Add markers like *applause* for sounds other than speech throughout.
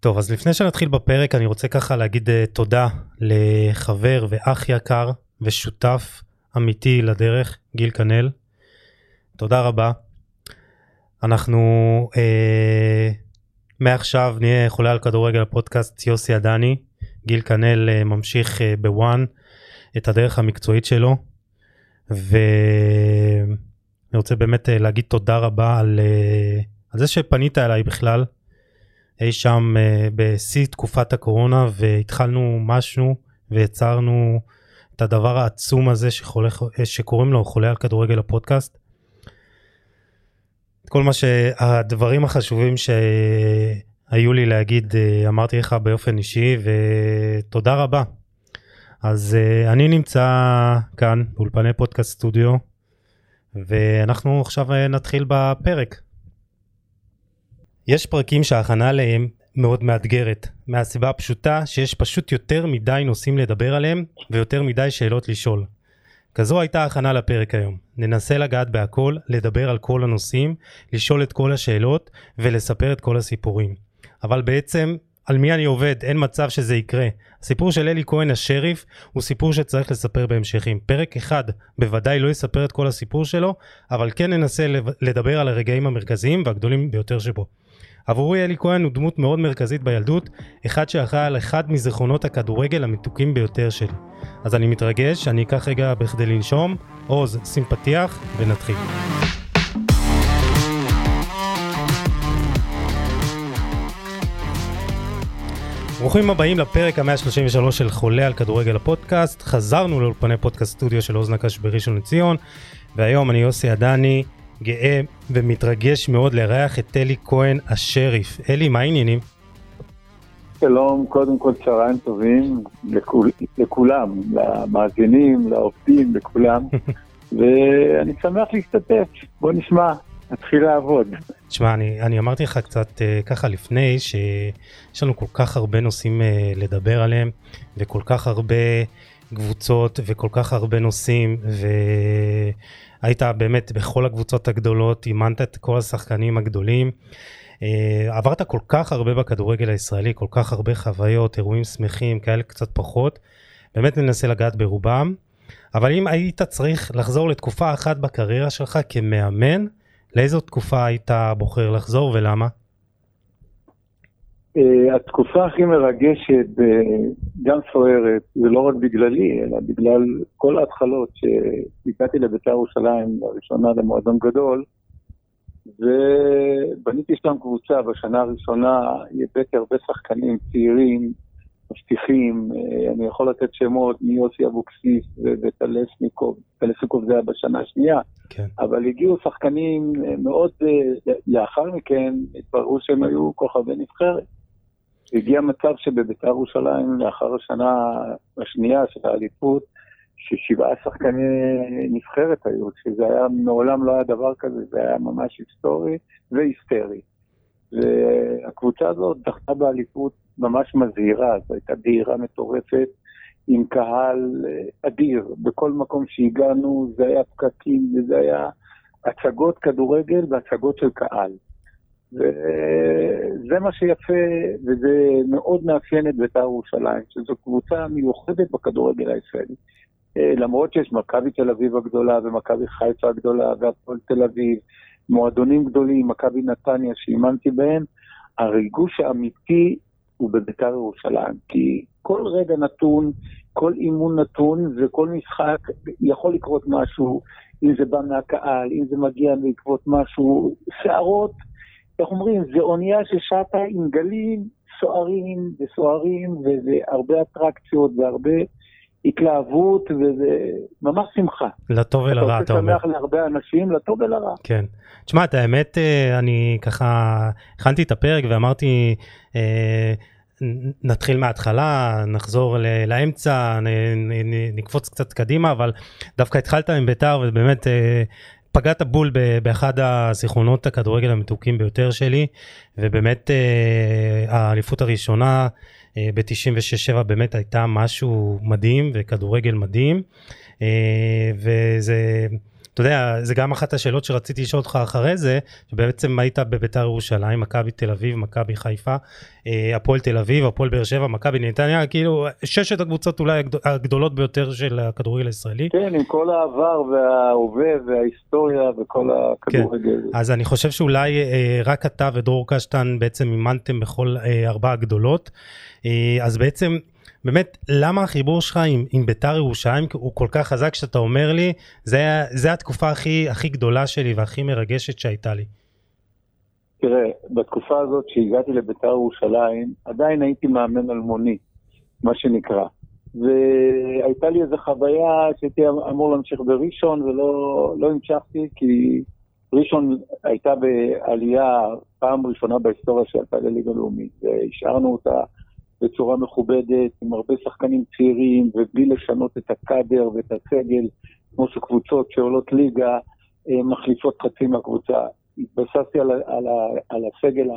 טוב, אז לפני שנתחיל בפרק, אני רוצה ככה להגיד uh, תודה לחבר ואח יקר ושותף אמיתי לדרך, גיל כנל. תודה רבה. אנחנו uh, מעכשיו נהיה חולה על כדורגל הפודקאסט יוסי עדני. גיל כנל uh, ממשיך uh, בוואן את הדרך המקצועית שלו. ואני רוצה באמת uh, להגיד תודה רבה על, uh, על זה שפנית אליי בכלל. אי שם uh, בשיא תקופת הקורונה והתחלנו משהו ויצרנו את הדבר העצום הזה שחולה, שקוראים לו חולה על כדורגל הפודקאסט. כל מה שהדברים החשובים שהיו לי להגיד uh, אמרתי לך באופן אישי ותודה רבה. אז אני נמצא כאן באולפני פודקאסט סטודיו ואנחנו עכשיו נתחיל בפרק. יש פרקים שההכנה עליהם מאוד מאתגרת, מהסיבה הפשוטה שיש פשוט יותר מדי נושאים לדבר עליהם ויותר מדי שאלות לשאול. כזו הייתה ההכנה לפרק היום. ננסה לגעת בהכל, לדבר על כל הנושאים, לשאול את כל השאלות ולספר את כל הסיפורים. אבל בעצם על מי אני עובד, אין מצב שזה יקרה. הסיפור של אלי כהן השריף הוא סיפור שצריך לספר בהמשכים. פרק אחד בוודאי לא יספר את כל הסיפור שלו, אבל כן ננסה לדבר על הרגעים המרכזיים והגדולים ביותר שבו. עבורי אלי כהן הוא דמות מאוד מרכזית בילדות, אחד שאחראי על אחד מזיכרונות הכדורגל המתוקים ביותר שלי. אז אני מתרגש, אני אקח רגע בכדי לנשום, עוז, שים פתיח ונתחיל. ברוכים הבאים לפרק ה-133 של חולה על כדורגל הפודקאסט. חזרנו לאולפני פודקאסט סטודיו של אוז נקש בראשון לציון, והיום אני יוסי עדני, גאה ומתרגש מאוד לארח את אלי כהן השריף. אלי, מה העניינים? שלום, קודם כל צהריים טובים לכול, לכולם, למאזינים, לעובדים, לכולם, *laughs* ואני שמח להשתתף, בוא נשמע, נתחיל לעבוד. תשמע, אני, אני אמרתי לך קצת uh, ככה לפני, שיש לנו כל כך הרבה נושאים uh, לדבר עליהם, וכל כך הרבה קבוצות, וכל כך הרבה נושאים, ו... היית באמת בכל הקבוצות הגדולות, אימנת את כל השחקנים הגדולים. Uh, עברת כל כך הרבה בכדורגל הישראלי, כל כך הרבה חוויות, אירועים שמחים, כאלה קצת פחות. באמת ננסה לגעת ברובם. אבל אם היית צריך לחזור לתקופה אחת בקריירה שלך כמאמן, לאיזו תקופה היית בוחר לחזור ולמה? Uh, התקופה הכי מרגשת וגם אה, סוערת, זה לא רק בגללי, אלא בגלל כל ההתחלות שהגעתי לבית"ר ירושלים לראשונה למועדון גדול, ובניתי שם קבוצה בשנה הראשונה, הבאתי הרבה שחקנים צעירים, מבטיחים, uh, אני יכול לתת שמות מיוסי אבוקסיס וטלסניקוב, טלסניקוב זה היה בשנה השנייה, כן. אבל הגיעו שחקנים מאוד, uh, לאחר מכן התבררו שהם היו כוכבי נבחרת. הגיע מצב שבביתר ירושלים, לאחר השנה השנייה של האליפות, ששבעה שחקני נבחרת היו, שזה היה, מעולם לא היה דבר כזה, זה היה ממש היסטורי והיסטרי. והקבוצה הזאת זכתה באליפות ממש מזהירה, זו הייתה דהירה מטורפת, עם קהל אדיר. בכל מקום שהגענו זה היה פקקים וזה היה הצגות כדורגל והצגות של קהל. וזה מה שיפה, וזה מאוד מאפיין את בית"ר ירושלים, שזו קבוצה מיוחדת בכדורגל הישראלי. אה, למרות שיש מכבי תל אביב הגדולה, ומכבי חיפה הגדולה, והפועל תל אביב, מועדונים גדולים, מכבי נתניה שאימנתי בהם, הריגוש האמיתי הוא בבית"ר ירושלים. כי כל רגע נתון, כל אימון נתון וכל משחק יכול לקרות משהו, אם זה בא מהקהל, אם זה מגיע בעקבות משהו, שערות. איך אומרים, זה אונייה ששטה עם גלים סוערים וסוערים, והרבה אטרקציות והרבה התלהבות, וזה ממש שמחה. לטוב ולרע, אתה אומר. אתה רוצה שמח להרבה אנשים, לטוב ולרע. כן. תשמע, את האמת, אה, אני ככה הכנתי את הפרק ואמרתי, אה, נתחיל מההתחלה, נחזור לאמצע, נקפוץ קצת קדימה, אבל דווקא התחלת עם ביתר ובאמת אה, פגעת בול באחד הזיכרונות הכדורגל המתוקים ביותר שלי, ובאמת אה, האליפות הראשונה אה, ב-96-7 באמת הייתה משהו מדהים וכדורגל מדהים, אה, וזה, אתה יודע, זה גם אחת השאלות שרציתי לשאול אותך אחרי זה, שבעצם היית בביתר ירושלים, מכבי תל אביב, מכבי חיפה, אה, הפועל תל אביב, הפועל באר שבע, מכבי נתניה, כאילו ששת הקבוצות אולי הגדולות ביותר של הכדורגל הישראלי. כן, עם כל העבר וההווה וההיסטוריה וכל הכדורגל. כן. אז אני חושב שאולי אה, רק אתה ודרור קשטן בעצם אימנתם בכל ארבע הגדולות. אז בעצם באמת, למה החיבור שלך עם, עם ביתר ירושלים הוא כל כך חזק שאתה אומר לי, זה, זה התקופה הכי, הכי גדולה שלי והכי מרגשת שהייתה לי. תראה, בתקופה הזאת שהגעתי לביתר ירושלים, עדיין הייתי מאמן אלמוני, מה שנקרא. והייתה לי איזו חוויה שהייתי אמור להמשיך בראשון ולא לא המשכתי, כי ראשון הייתה בעלייה פעם ראשונה בהיסטוריה שעלתה לליגה לאומית, והשארנו אותה בצורה מכובדת, עם הרבה שחקנים צעירים, ובלי לשנות את הקאדר ואת הסגל, כמו שקבוצות שעולות ליגה אה, מחליפות חצי מהקבוצה. התבססתי על, על, על הסגל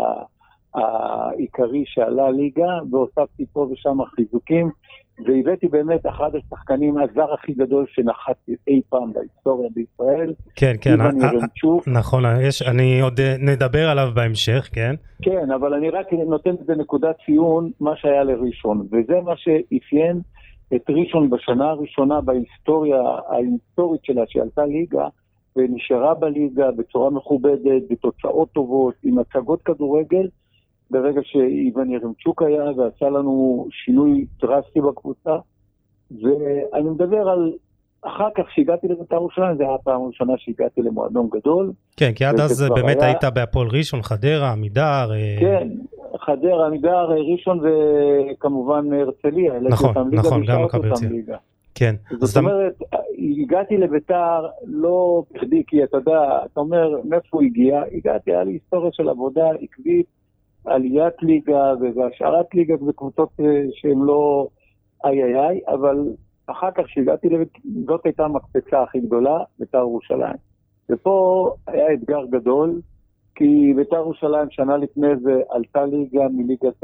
העיקרי שעלה ליגה, והוספתי פה ושם חיזוקים, והבאתי באמת אחד השחקנים, הזר הכי גדול שנחת אי פעם בהיסטוריה בישראל. כן, כן, איוון אה, ירנצ'וק. אה, נכון, יש, אני עוד אה, נדבר עליו בהמשך, כן. כן, אבל אני רק נותן את זה נקודת ציון, מה שהיה לראשון, וזה מה שאפיין את ראשון בשנה הראשונה בהיסטוריה ההיסטורית שלה, שעלתה ליגה, ונשארה בליגה בצורה מכובדת, בתוצאות טובות, עם הצגות כדורגל. ברגע שאיוון ירמצ'וק היה ועשה לנו שינוי דרסטי בקבוצה. ואני מדבר על אחר כך שהגעתי לבית"ר ירושלים, זו הייתה הפעם הראשונה שהגעתי למועדון גדול. כן, כי עד אז באמת היה... היית בהפועל ראשון, חדרה, עמידר. אה, כן, חדרה, עמידר, ראשון וכמובן הרצליה. נכון, נכון, גם מכבי הרצליה. כן. זאת אומרת, הגעתי לביתר לא בכדי, כי אתה יודע, אתה אומר, מאיפה הוא הגיע? הגעתי, היה לי היסטוריה של עבודה עקבית. עליית ליגה והשארת ליגה בקבוצות אה, שהן לא איי איי איי, אבל אחר כך כשהגעתי, זאת הייתה המקפצה הכי גדולה, בית"ר ירושלים. ופה היה אתגר גדול, כי בית"ר ירושלים שנה לפני זה עלתה ליגה מליגת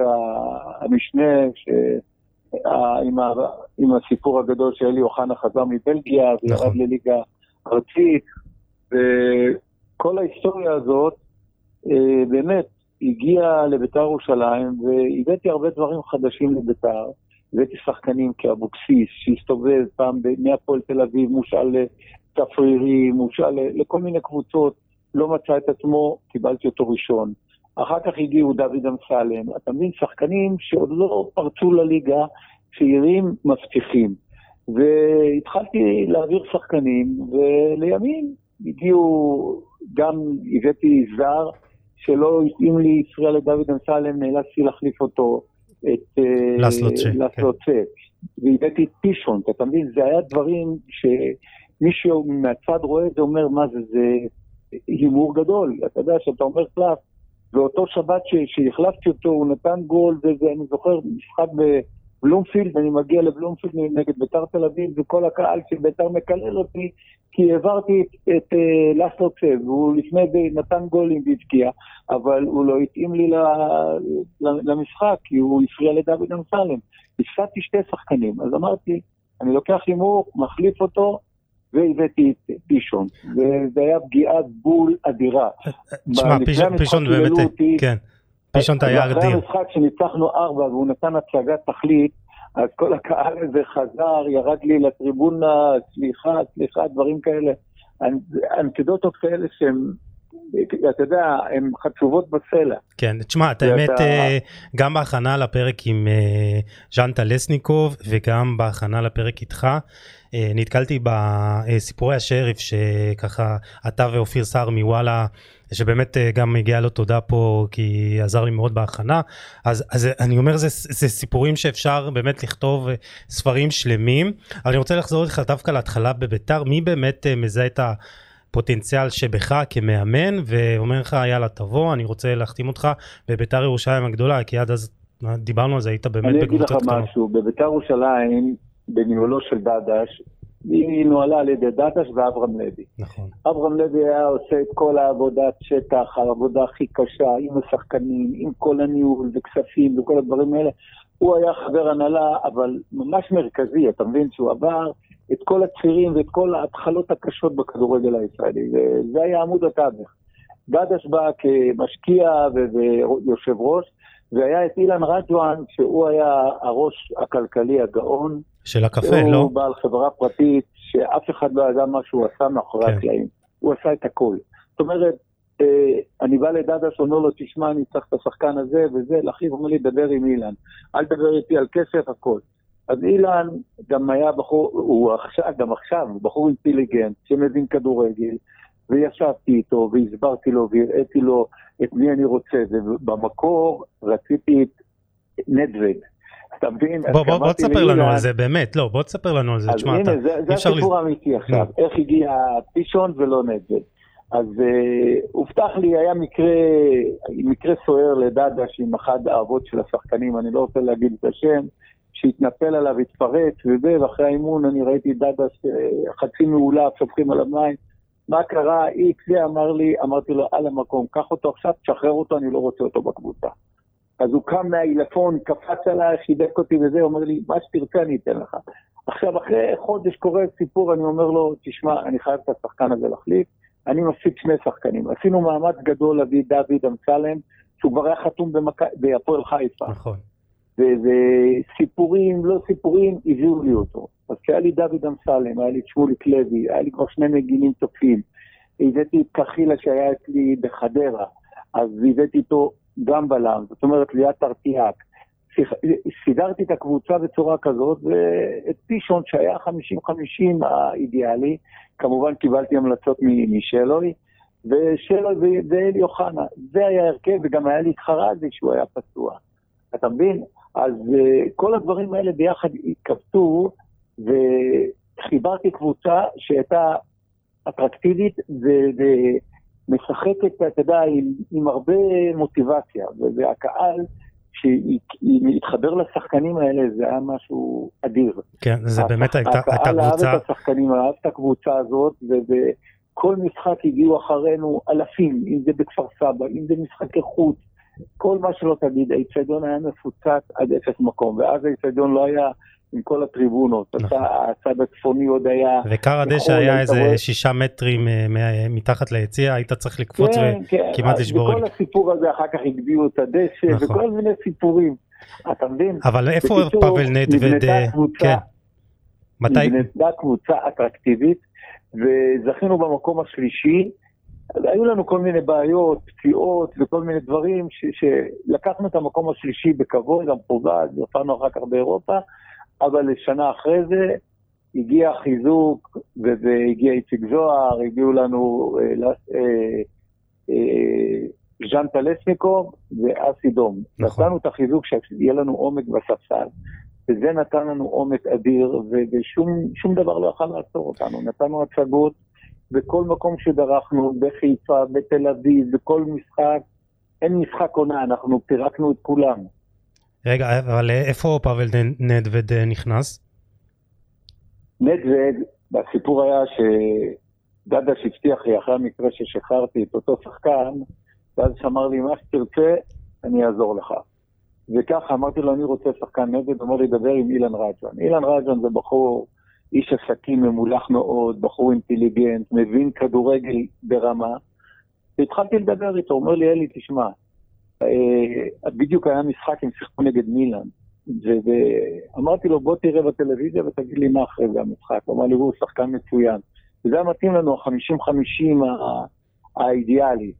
המשנה, ש... עם, ה... עם הסיפור הגדול שאלי אוחנה חזר מבלגיה וירד נכון. לליגה ארצית, וכל ההיסטוריה הזאת, אה, באמת, הגיע לביתר ירושלים, והבאתי הרבה דברים חדשים לביתר. הבאתי שחקנים כאבוקסיס, שהסתובב פעם מהפועל תל אביב, מושאל לצפרירי, מושאל לכל מיני קבוצות, לא מצא את עצמו, קיבלתי אותו ראשון. אחר כך הגיעו דוד אמסלם. אתה מבין, שחקנים שעוד לא פרצו לליגה, צעירים מבטיחים. והתחלתי להעביר שחקנים, ולימים הגיעו, גם הבאתי זר, שלא התאים לי, הפריע לדוד אמסלם, נאלצתי להחליף אותו, את לסלוצ'ה. כן. והבאתי את פישון, אתה מבין? זה היה דברים שמישהו מהצד רואה את זה, אומר, מה זה, זה הימור גדול. אתה יודע, שאתה אומר קלף, ואותו שבת שהחלפתי אותו, הוא נתן גול, וזה, אני זוכר, משחק ב... בלומפילד, אני מגיע לבלומפילד נגד ביתר תל אביב, וכל הקהל של ביתר מקלל אותי, כי העברתי את, את uh, לסלו צב, הוא לפני זה נתן גולים והבקיע, אבל הוא לא התאים לי ל, ל, למשחק, כי הוא הפריע לדוד אמסלם. הפסדתי שתי שחקנים, אז אמרתי, אני לוקח הימור, מחליף אותו, והבאתי את פישון, וזה היה פגיעת בול אדירה. תשמע, פישון באמת, כן. פישון היה אדיר. אחרי המשחק שניצחנו ארבע והוא נתן הצגת תכלית, אז כל הקהל הזה חזר, ירד לי לטריבונה, סליחה, סליחה, דברים כאלה. אנקדוטות כאלה שהן אתה יודע, הן חצובות בסלע. כן, תשמע, את האמת, אה, גם בהכנה לפרק עם אה, ז'אן טלסניקוב וגם בהכנה לפרק איתך, נתקלתי בסיפורי השריף שככה אתה ואופיר סער מוואלה שבאמת גם מגיע לו תודה פה כי עזר לי מאוד בהכנה. אז, אז אני אומר זה, זה סיפורים שאפשר באמת לכתוב ספרים שלמים. אבל אני רוצה לחזור איתך דווקא להתחלה בביתר. מי באמת מזהה את ה... פוטנציאל שבך כמאמן? ואומר לך יאללה תבוא אני רוצה להחתים אותך בביתר ירושלים הגדולה כי עד אז דיברנו על זה היית באמת בקבוצות קטנות. אני אגיד לך משהו. בביתר ירושלים בניהולו של דדש היא נוהלה על ידי דדש ואברהם לוי. נכון. אברהם לוי היה עושה את כל העבודת שטח, העבודה הכי קשה, עם השחקנים, עם כל הניהול וכספים וכל הדברים האלה. הוא היה חבר הנהלה, אבל ממש מרכזי, אתה מבין שהוא עבר את כל הצירים ואת כל ההתחלות הקשות בכדורגל הישראלי. וזה היה עמוד התווך. דדש בא כמשקיע ויושב ראש, והיה את אילן רג'ואן, שהוא היה הראש הכלכלי הגאון. של הקפה, הוא לא? הוא בעל חברה פרטית, שאף אחד לא ידע מה שהוא עשה מאחורי כן. הקלעים. הוא עשה את הכל. זאת אומרת, אה, אני בא לדדש, אומר לו, תשמע, אני צריך את השחקן הזה וזה, לאחיו אומר לי, דבר עם אילן. אל תדבר איתי על כסף, הכל. אז אילן גם היה בחור, הוא עכשיו, גם עכשיו, הוא בחור אינטליגנט, שמבין כדורגל, וישבתי איתו, והסברתי לו, והראיתי לו את מי אני רוצה, ובמקור רציתי את נדווד. אתה מבין? אז בוא, בוא, בוא תספר לנו על זה, באמת, לא, בוא תספר לנו על זה, אז תשמע, הנה, אתה, זה, אי זה הסיפור האמיתי עכשיו, נו. איך הגיע פישון ולא נדל. אז uh, הובטח לי, היה מקרה, מקרה סוער לדדש עם אחד האבות של השחקנים, אני לא רוצה להגיד את השם, שהתנפל עליו, התפרץ וזה, ואחרי האימון אני ראיתי אה, חצי מעולף, שופכים עליו מים. מה קרה? איקס זה אמר לי, אמרתי לו, על המקום, קח אותו עכשיו, תשחרר אותו, אני לא רוצה אותו בקבוצה. אז הוא קם מהעילפון, קפץ עליי, חיבק אותי וזה, אומר לי, מה שתרצה אני אתן לך. עכשיו, אחרי חודש קורה סיפור, אני אומר לו, תשמע, אני חייב את השחקן הזה להחליף. אני מפסיק שני שחקנים. עשינו מאמץ גדול להביא דוד אמסלם, שהוא כבר היה חתום. בהפועל חיפה. נכון. וסיפורים, לא סיפורים, הביאו לי אותו. אז כשהיה לי דוד אמסלם, היה לי שמוליק לוי, היה לי כבר שני מגינים תוקפים. הבאתי את קחילה שהיה אצלי בחדרה, אז הבאתי איתו גם בלם, זאת אומרת ליאת ארטיאק. סידרתי את הקבוצה בצורה כזאת, ואת פישון שהיה 50-50 האידיאלי, כמובן קיבלתי המלצות משלוי, ושלוי ואלי אוחנה. זה היה הרכב, וגם היה לי את חרזי שהוא היה פצוע. אתה מבין? אז uh, כל הדברים האלה ביחד התכווצו, וחיברתי קבוצה שהייתה אטרקטיבית ו- ומשחקת, אתה יודע, עם, עם הרבה מוטיבציה, והקהל שהתחבר לשחקנים האלה זה היה משהו אדיר. כן, זה באמת הייתה הייתה הקהל אהב קבוצה, את השחקנים, אהב את הקבוצה הזאת, ובכל משחק הגיעו אחרינו אלפים, אם זה בכפר סבא, אם זה משחקי חוץ, כל מה שלא תגיד, האיצטדיון היה מפוצץ עד אפס מקום, ואז האיצטדיון לא היה עם כל הטריבונות, נכון. הצד- הצפוני עוד היה... ועיקר הדשא נכון, היה איזה שישה מטרים אה, מתחת ליציע, היית צריך לקפוץ כן, כן, וכמעט אז לשבור וכל רגל. הסיפור הזה אחר כך הגביהו את הדשא, נכון. וכל מיני סיפורים, אתה מבין? אבל איפה בקיצור, פאבל נדווד, כן, מתי, נבנתה קבוצה אטרקטיבית, וזכינו במקום השלישי. היו לנו כל מיני בעיות, פציעות וכל מיני דברים, ש- שלקחנו את המקום השלישי בכבוד, גם פוגעת, הופענו אחר כך באירופה, אבל שנה אחרי זה הגיע חיזוק, והגיע איציק זוהר, הגיעו לנו אה, אה, אה, ז'אן טלסניקוב ואסי דום. נכון. נתנו את החיזוק שיהיה לנו עומק בספסל. וזה נתן לנו עומק אדיר, ושום שום דבר לא יכל לעצור אותנו. נתנו הצגות בכל מקום שדרכנו, בחיפה, בתל אביב, בכל משחק. אין משחק עונה, אנחנו פירקנו את כולם. רגע, אבל איפה פאבל נדווד נכנס? נדווד, הסיפור היה שדדש הבטיח לי אחרי המקרה ששחררתי את אותו שחקן, ואז אמר לי, מה שתרצה, אני אעזור לך. וככה אמרתי לו, אני רוצה שחקן נגד, הוא אומר לי, דבר עם אילן רג'ון. אילן רג'ון זה בחור, איש עסקים ממולח מאוד, בחור אינטליגנט, מבין כדורגל ברמה. והתחלתי לדבר איתו, הוא אומר לי, אלי, תשמע, בדיוק היה משחק, הם שיחקו נגד מילאן. ואמרתי לו, בוא תראה בטלוויזיה ותגיד לי מה אחרי זה המשחק. הוא אמר לי, הוא שחקן מצוין. וזה היה מתאים לנו, ה-50-50 ה- האידיאלי.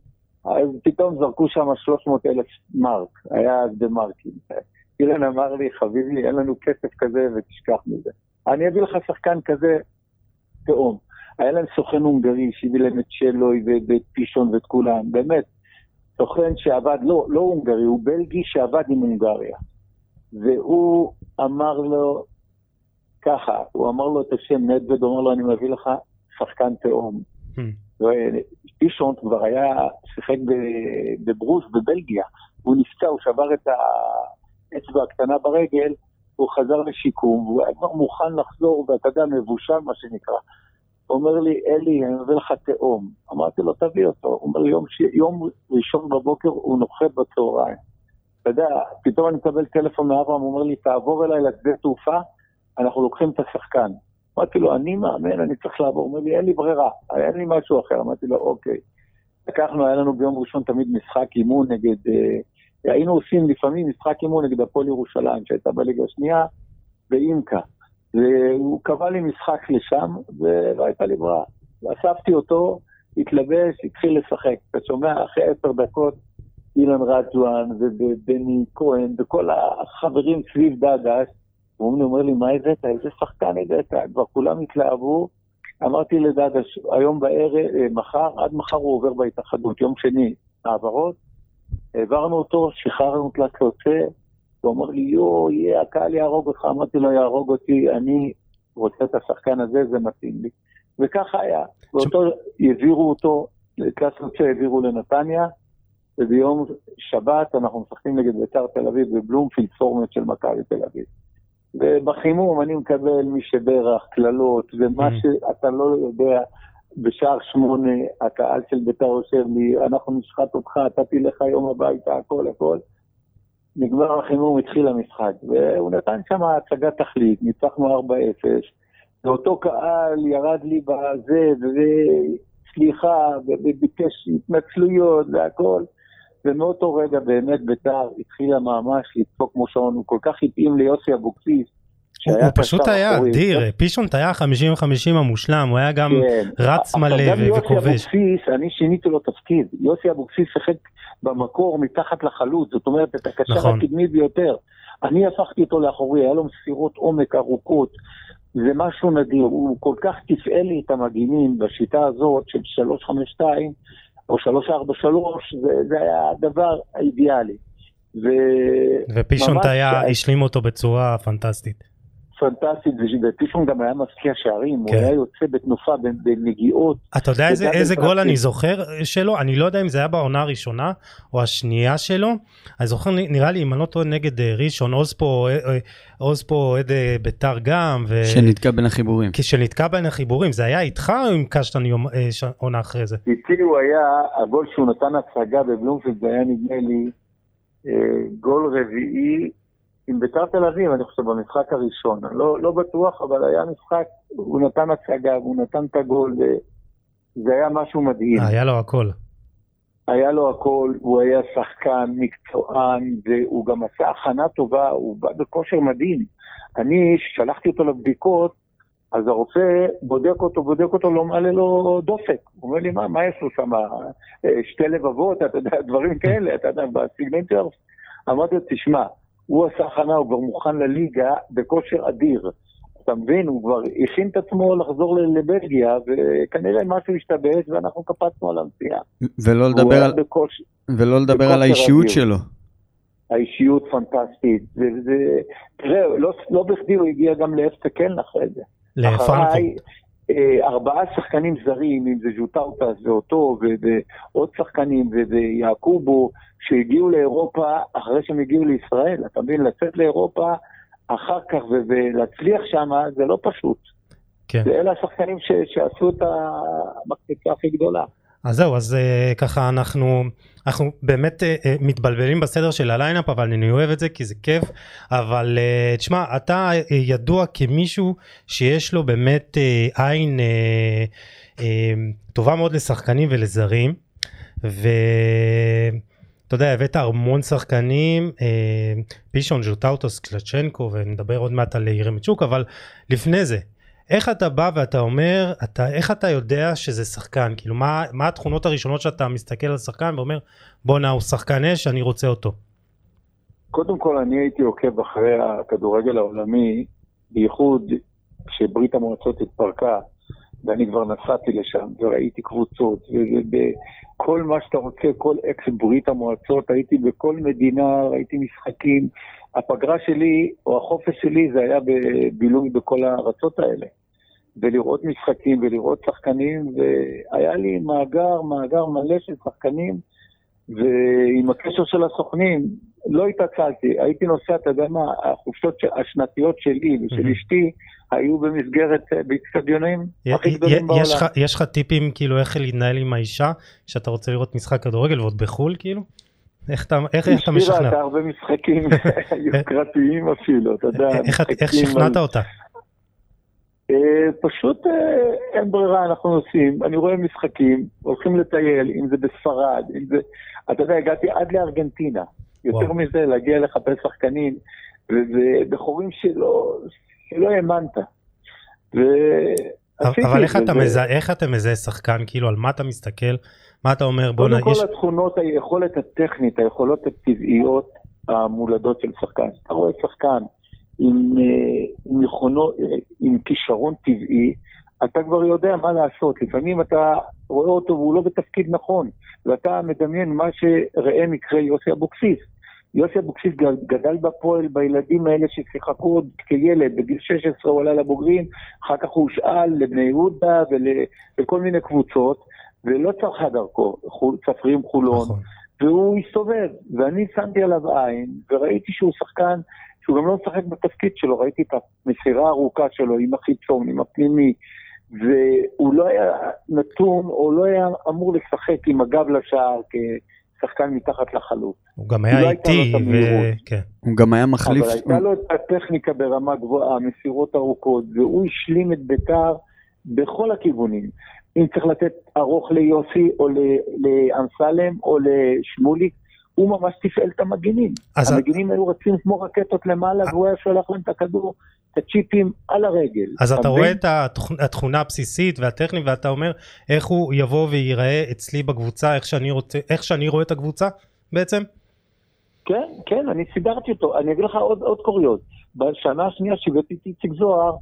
אז פתאום זרקו שם 300 אלף מרק, היה אז במרקים. אילן אמר לי, חביבי, אין לנו כסף כזה ותשכח מזה. אני אביא לך שחקן כזה, תאום. היה להם סוכן הונגרי שהביא להם את שלוי ואת פישון ואת כולם, באמת. סוכן שעבד, לא, לא הונגרי, הוא בלגי שעבד עם הונגריה. והוא אמר לו ככה, הוא אמר לו את השם נדווד, הוא אמר לו, אני מביא לך שחקן תאום. Hmm. פישון כבר היה, שיחק בברוס בבלגיה, הוא נפצע, הוא שבר את האצבע הקטנה ברגל, הוא חזר לשיקום, והוא היה כבר מוכן לחזור, ואתה יודע, מבושל מה שנקרא. אומר לי, אלי, אני מביא לך תאום. אמרתי לו, תביא אותו. הוא אומר לי, יום, ש... יום ראשון בבוקר הוא נוחת בצהריים. אתה יודע, פתאום אני מקבל טלפון מאברהם, הוא אומר לי, תעבור אליי לשדה תעופה, אנחנו לוקחים את השחקן. אמרתי לו, אני מאמן, אני צריך לעבור. הוא אומר לי, אין לי ברירה, אין לי משהו אחר. אמרתי לו, אוקיי. לקחנו, היה לנו ביום ראשון תמיד משחק אימון נגד, אה, היינו עושים לפעמים משחק אימון נגד הפועל ירושלים, שהייתה בליגה השנייה, באימקה. והוא קבע לי משחק לשם, ולא הייתה לי ברירה. אספתי אותו, התלבש, התחיל לשחק. אתה שומע, אחרי עשר דקות, אילן רג'ואן ובני כהן וכל החברים סביב דגש, הוא אומר לי, מה הבאת? איזה שחקן הבאת? כבר כולם התלהבו. אמרתי לדגש, היום בערב, אה, מחר, עד מחר הוא עובר בהתאחדות, יום שני, העברות. העברנו אותו, שחררנו תלת יוצא, הוא אמר לי, יואו, יהיה, הקהל יהרוג אותך. אמרתי לו, יהרוג אותי, אני רוצה את השחקן הזה, זה מתאים לי. וככה היה. ואותו, העבירו אותו, תלת יוצא העבירו לנתניה, וביום שבת אנחנו משחקים נגד בית"ר תל אביב בבלומפילד פורמט של מכבי תל אביב. ובחימום אני מקבל מי שברך, קללות, ומה mm. שאתה לא יודע, בשער שמונה הקהל של בית"ר יושב לי, אנחנו נשחט אותך, אתה תלך היום הביתה, הכל הכל. נגמר החימום, התחיל המשחק, והוא נתן שם הצגת תכלית, ניצחנו 4-0, ואותו קהל ירד לי בזה, וסליחה, וביקש התנצלויות והכל. ומאותו רגע באמת ביתר התחילה ממש לדפוק כמו שעון, הוא כל כך התאים ליוסי אבוקסיס. הוא פשוט היה אדיר, פישון היה 50-50 המושלם, הוא היה גם כן. רץ מלא וכובש. גם יוסי אבוקסיס, אני שיניתי לו תפקיד. יוסי אבוקסיס שיחק במקור מתחת לחלוץ, זאת אומרת את הקשר נכון. הקדמי ביותר. אני הפכתי אותו לאחורי, היה לו מסירות עומק ארוכות. זה משהו נדיר, הוא כל כך תפעל לי את המגינים בשיטה הזאת של 352, או 343, זה, זה היה הדבר האידיאלי. ו... ופישונט היה, השלים אותו בצורה פנטסטית. פנטסטית, ופישון גם היה מפקיע שערים, כן. הוא היה יוצא בתנופה בנגיעות. אתה יודע איזה, איזה גול אני זוכר שלו? אני לא יודע אם זה היה בעונה הראשונה או השנייה שלו. אני זוכר, נראה לי, אם אני לא טועה, נגד אה, ראשון, עוז פה, אה, אה, עוז פה אוהד ביתר גם. ו... שנתקע בין החיבורים. שנתקע בין החיבורים, זה היה איתך או עם קשטן יום, עונה אחרי זה? איתי הוא היה, הגול שהוא נתן הצגה בבלומפילד, זה היה נדמה לי גול רביעי עם ביתר תל אביב, אני חושב, במשחק הראשון. לא, לא בטוח, אבל היה משחק, הוא נתן הצגה, הוא נתן את הגול, וזה היה משהו מדהים. היה לו הכל. היה לו הכל, הוא היה שחקן מקצוען, והוא גם עשה הכנה טובה, הוא בא בכושר מדהים. אני, שלחתי אותו לבדיקות, אז הרופא בודק אותו, בודק אותו, לא מעלה לו דופק. הוא אומר לי, מה, מה יש לו שם? אה, שתי לבבות, אתה יודע, דברים כאלה, אתה יודע, בסגנון. אמרתי לו, תשמע, הוא עשה הכנה, הוא כבר מוכן לליגה בכושר אדיר. אתה מבין? הוא כבר הכין את עצמו לחזור לבלגיה, וכנראה משהו השתבש, ואנחנו קפצנו על הנסיעה. ולא לדבר על, בכוש... ולא לדבר על האישיות אדיר. שלו. האישיות פנטסטית. וזה... תראה, לא, לא בכדי הוא הגיע גם לאפסה קלן אחרי זה. לפרנקו. אה, ארבעה שחקנים זרים, אם זה ז'וטאוטס ואותו, ועוד שחקנים, ויעקובו, שהגיעו לאירופה אחרי שהם הגיעו לישראל. אתה מבין, לצאת לאירופה אחר כך ולהצליח שם, זה לא פשוט. כן. ואלה השחקנים שעשו את המקפצה הכי גדולה. אז זהו, אז אה, ככה אנחנו, אנחנו באמת אה, אה, מתבלבלים בסדר של הליינאפ, אבל אני אוהב את זה כי זה כיף, אבל אה, תשמע, אתה אה, ידוע כמישהו שיש לו באמת אה, עין אה, אה, טובה מאוד לשחקנים ולזרים, ואתה יודע, הבאת המון שחקנים, אה, פישון, ז'וטאוטס, קלצ'נקו, ונדבר עוד מעט על ירמיצ'וק, אבל לפני זה, איך אתה בא ואתה אומר, אתה, איך אתה יודע שזה שחקן? כאילו, מה, מה התכונות הראשונות שאתה מסתכל על שחקן ואומר, בואנה, הוא שחקן אש, אני רוצה אותו? קודם כל, אני הייתי עוקב אחרי הכדורגל העולמי, בייחוד כשברית המועצות התפרקה, ואני כבר נסעתי לשם, וראיתי קבוצות, וכל מה שאתה רוצה, כל אקס ברית המועצות, הייתי בכל מדינה, ראיתי משחקים. הפגרה שלי, או החופש שלי, זה היה בבילוי בכל הארצות האלה. ולראות משחקים ולראות שחקנים, והיה לי מאגר, מאגר מלא של שחקנים, ועם הקשר של הסוכנים, לא התעצלתי, הייתי נוסע, אתה יודע מה, החופשות השנתיות שלי ושל אשתי היו במסגרת, אה, באצטדיונים הכי גדולים בעולם. יש לך טיפים כאילו איך להתנהל עם האישה, שאתה רוצה לראות משחק כדורגל ועוד בחו"ל כאילו? איך אתה, איך, איך אתה משכנע? השאירה הרבה משחקים *laughs* יוקרתיים אפילו, אתה יודע. איך שכנעת אותה? פשוט אין ברירה, אנחנו נוסעים, אני רואה משחקים, הולכים לטייל, אם זה בספרד, אם זה... אתה יודע, הגעתי עד לארגנטינה. יותר. מזה, להגיע לחפש שחקנים, ובחורים שלא, שלא האמנת. אבל איך אתה, מזהה, איך אתה מזהה שחקן, כאילו על מה אתה מסתכל, מה אתה אומר, בוא נגיד... קודם כל התכונות, היכולת הטכנית, היכולות הטבעיות המולדות של שחקן. אתה רואה שחקן עם, אה, עם, יכונו, עם כישרון טבעי, אתה כבר יודע מה לעשות. לפעמים אתה רואה אותו והוא לא בתפקיד נכון, ואתה מדמיין מה שראם יקרה יוסי אבוקסיס. יוסי אבוקסיס גדל בפועל בילדים האלה ששיחקו עוד כילד, בגיל 16 הוא עלה לבוגרים, אחר כך הוא הושאל לבני יהודה ולכל מיני קבוצות, ולא צלחה דרכו, צפרים חולון, נכון. והוא הסתובב, ואני שמתי עליו עין, וראיתי שהוא שחקן שהוא גם לא משחק בתפקיד שלו, ראיתי את המסירה הארוכה שלו עם החיצון, עם הפנימי, והוא לא היה נתון, או לא היה אמור לשחק עם הגב לשער כשחקן מתחת לחלוט. הוא גם היה לא איטי, ו... כן. הוא גם היה מחליף. אבל הייתה לו את הטכניקה ברמה גבוהה, מסירות ארוכות, והוא השלים את ביתר בכל הכיוונים. אם צריך לתת ארוך ליוסי, או לאמסלם, או לשמוליק, הוא ממש תפעל את המגינים. המגינים היו רצים כמו רקטות למעלה, והוא היה שולח להם את הכדור את הצ'יפים על הרגל. אז אתה רואה את התכונה הבסיסית והטכנית ואתה אומר איך הוא יבוא וייראה אצלי בקבוצה, איך שאני, רוצה, איך שאני רואה את הקבוצה בעצם? כן, כן, אני סידרתי אותו. אני אגיד לך עוד, עוד קוריוז. בשנה השנייה שהבאתי את איציק זוהר,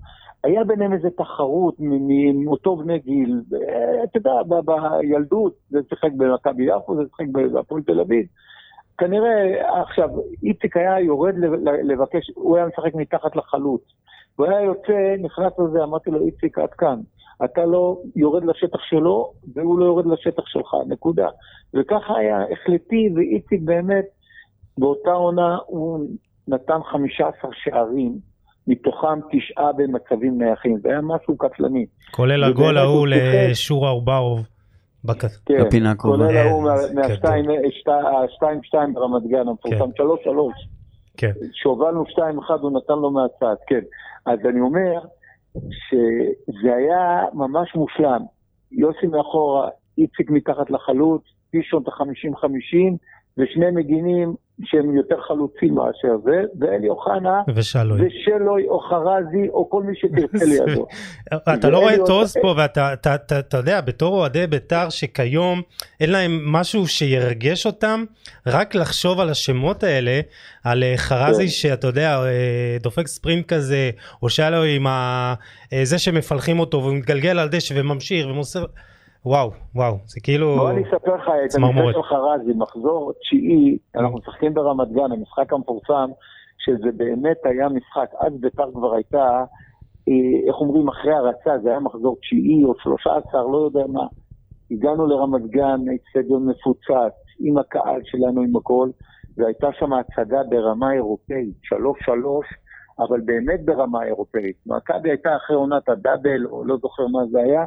היה ביניהם איזה תחרות מאותו בני גיל. אתה יודע, בילדות זה שיחק במכבי יפו, זה שיחק בהפועל תל אביב. כנראה, עכשיו, איציק היה יורד לבקש, הוא היה משחק מתחת לחלוץ. הוא היה יוצא, נכנס לזה, אמרתי לו, איציק, עד כאן. אתה לא יורד לשטח שלו, והוא לא יורד לשטח שלך, נקודה. וככה היה החלטי, ואיציק באמת, באותה עונה הוא נתן 15 שערים, מתוכם תשעה במצבים נייחים. זה היה משהו קטלני. כולל הגול ההוא לשורה אוברוב. כן, בפינה הקרובה. כולל ההוא מה-2-2 כן. ברמת גן, המפורסם 3-3. כן. שהובלנו 2-1, הוא נתן לו מהצד, כן. אז אני אומר שזה היה ממש מושלם. יוסי מאחורה, איציק מתחת לחלוץ, פישון את ה-50-50, ושני מגינים שהם יותר חלוצים מאשר זה, ואלי אוחנה, ושלוי, ושלוי או חרזי, או כל מי שתרצה *laughs* לידו. אתה לא רואה את עוז פה, ואתה יודע, בתור אוהדי בית"ר שכיום אין להם משהו שירגש אותם, רק לחשוב על השמות האלה, על אה, חרזי כן. שאתה יודע, אה, דופק ספרינט כזה, או לו עם אה, זה שמפלחים אותו, והוא מתגלגל על דשא וממשיך ומוסר. וואו, וואו, זה כאילו... בוא אני אספר לך את המקרה של חרזי, מחזור תשיעי, אנחנו משחקים ברמת גן, המשחק המפורסם, שזה באמת היה משחק, אז ביתר כבר הייתה, אה, איך אומרים, אחרי הרצה, זה היה מחזור תשיעי או שלושה עשר, לא יודע מה. הגענו לרמת גן, אצטדיון מפוצץ, עם הקהל שלנו, עם הכל, והייתה שם הצגה ברמה אירופאית, שלוש שלוש, אבל באמת ברמה אירופאית. מכבי הייתה אחרי עונת הדאבל, או לא זוכר מה זה היה,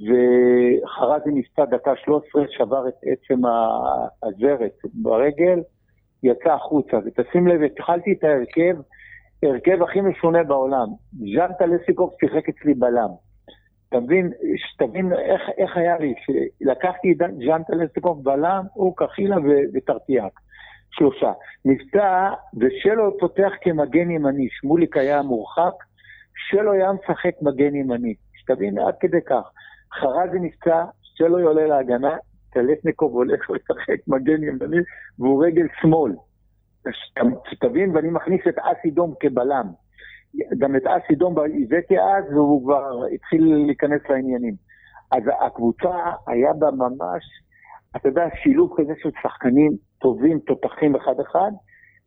וחרזי נפצע דקה 13, שבר את עצם הזרת ברגל, יצא החוצה. ותשים לב, התחלתי את ההרכב, ההרכב הכי משונה בעולם. ז'אן טלסיקוב שיחק אצלי בלם. אתה מבין, שתבין איך, איך היה לי, שלקחתי את ז'אן טלסיקוב בלם, הוא קחילה וטרטיאק. שלושה. נפצע, ושלו פותח כמגן ימני, שמוליק היה מורחק, שלו היה משחק מגן ימני. שתבין, עד כדי כך. חרזי נפצע, שלו עולה להגנה, טלסניקוב הולך לשחק מגן ימני והוא רגל שמאל. שתבין, ואני מכניס את אסי דום כבלם. גם את אסי דום הבאתי אז, והוא כבר התחיל להיכנס לעניינים. אז הקבוצה היה בה ממש, אתה יודע, שילוב כזה של שחקנים טובים, תותחים אחד-אחד,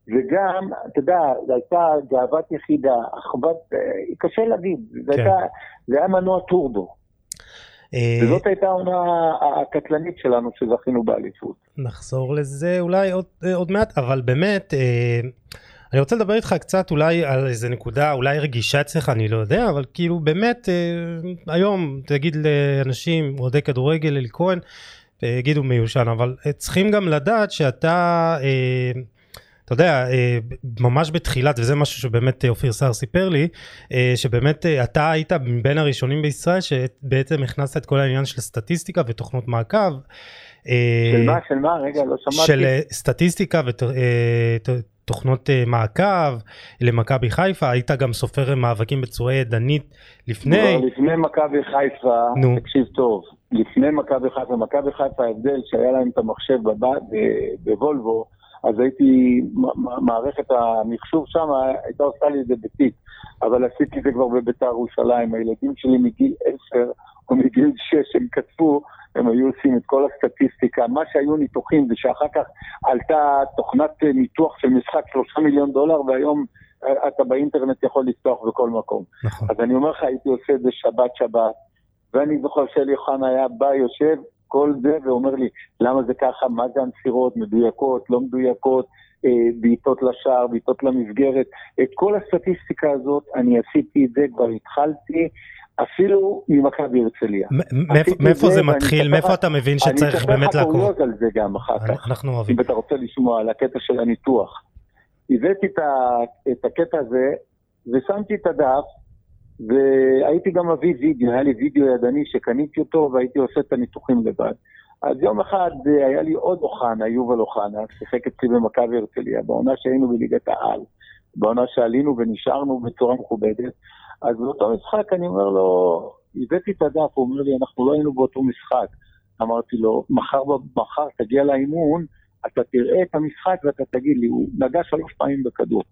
וגם, אתה יודע, זו הייתה גאוות יחידה, אחוות, אה, קשה להגיד, כן. זה היה מנוע טורבו. אה, וזאת הייתה העונה הקטלנית שלנו שזכינו באליפות. נחזור לזה אולי עוד, אה, עוד מעט, אבל באמת, אה, אני רוצה לדבר איתך קצת אולי על איזה נקודה אולי רגישה אצלך, אני לא יודע, אבל כאילו באמת היום תגיד לאנשים, אוהדי כדורגל, אלי כהן, יגידו מיושן, אבל צריכים גם לדעת שאתה... אתה יודע, אה, ממש בתחילת, וזה משהו שבאמת אופיר סער סיפר לי, אה, שבאמת אתה היית בין הראשונים בישראל שבעצם הכנסת את כל העניין של סטטיסטיקה ותוכנות מעקב. של מה? של מה? רגע, לא שמעתי. של סטטיסטיקה ותוכנות מעקב למכבי חיפה, היית גם סופר מאבקים בצורה ידנית לפני. לא, לפני מכבי חיפה, נו. תקשיב טוב, לפני מכבי חיפה, מכבי חיפה ההבדל שהיה להם את המחשב בוולבו, אז הייתי, מערכת המחשוב שם הייתה עושה לי את זה בתיק, אבל עשיתי את זה כבר בביתר ירושלים, הילדים שלי מגיל 10 או מגיל 6 הם כתבו, הם היו עושים את כל הסטטיסטיקה, מה שהיו ניתוחים זה שאחר כך עלתה תוכנת ניתוח של משחק שלושה מיליון דולר והיום אה, אתה באינטרנט יכול לפתוח בכל מקום. נכון. אז אני אומר לך, הייתי עושה את זה שבת שבת, ואני זוכר שאלי אוחנה היה בא, יושב, כל זה, ואומר לי, למה זה ככה, מה זה המסירות, מדויקות, לא מדויקות, אה, בעיטות לשער, בעיטות למסגרת. את כל הסטטיסטיקה הזאת, אני עשיתי את זה, כבר התחלתי. אפילו ממכבי הרצליה. מאיפה זה מתחיל? מאיפה אתה מבין שצריך באמת לעקוב? אני אספר לך על זה גם אחר כך. אנחנו אוהבים. אם אתה רוצה לשמוע על הקטע של הניתוח. הבאתי את הקטע הזה ושמתי את הדף והייתי גם מביא וידאו, היה לי וידאו ידני שקניתי אותו והייתי עושה את הניתוחים לבד. אז יום אחד אה, היה לי עוד אוחנה, יובל אוחנה, שיחק אצלי במכבי הרצליה, בעונה שהיינו בליגת העל, בעונה שעלינו ונשארנו בצורה מכובדת. אז באותו משחק אני אומר לו, הבאתי את הדף, הוא אומר לי, אנחנו לא היינו באותו משחק. אמרתי לו, מחר, מחר תגיע לאימון, אתה תראה את המשחק ואתה תגיד לי, הוא נגע שלוש פעמים בכדור.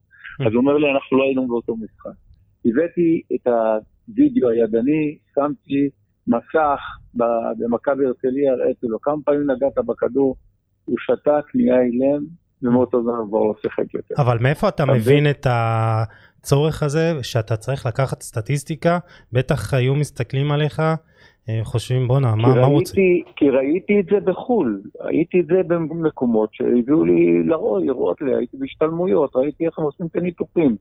אז הוא אומר לי, אנחנו לא היינו באותו משחק. הבאתי את הווידאו הידני, שמתי מסך במכבי הרצליה, הראיתי לו כמה פעמים נגעת בכדור, הוא שתק, נהיה אילם, ומאותו זמן כבר לא שיחק יותר. אבל מאיפה אתה מבין את הצורך הזה, שאתה צריך לקחת סטטיסטיקה, בטח היו מסתכלים עליך, אה, חושבים בואנה, מה, מה רוצים? כי ראיתי את זה בחו"ל, ראיתי את זה במקומות שהביאו לי לראות לי, הייתי בהשתלמויות, ראיתי איך הם עושים את הניתוחים.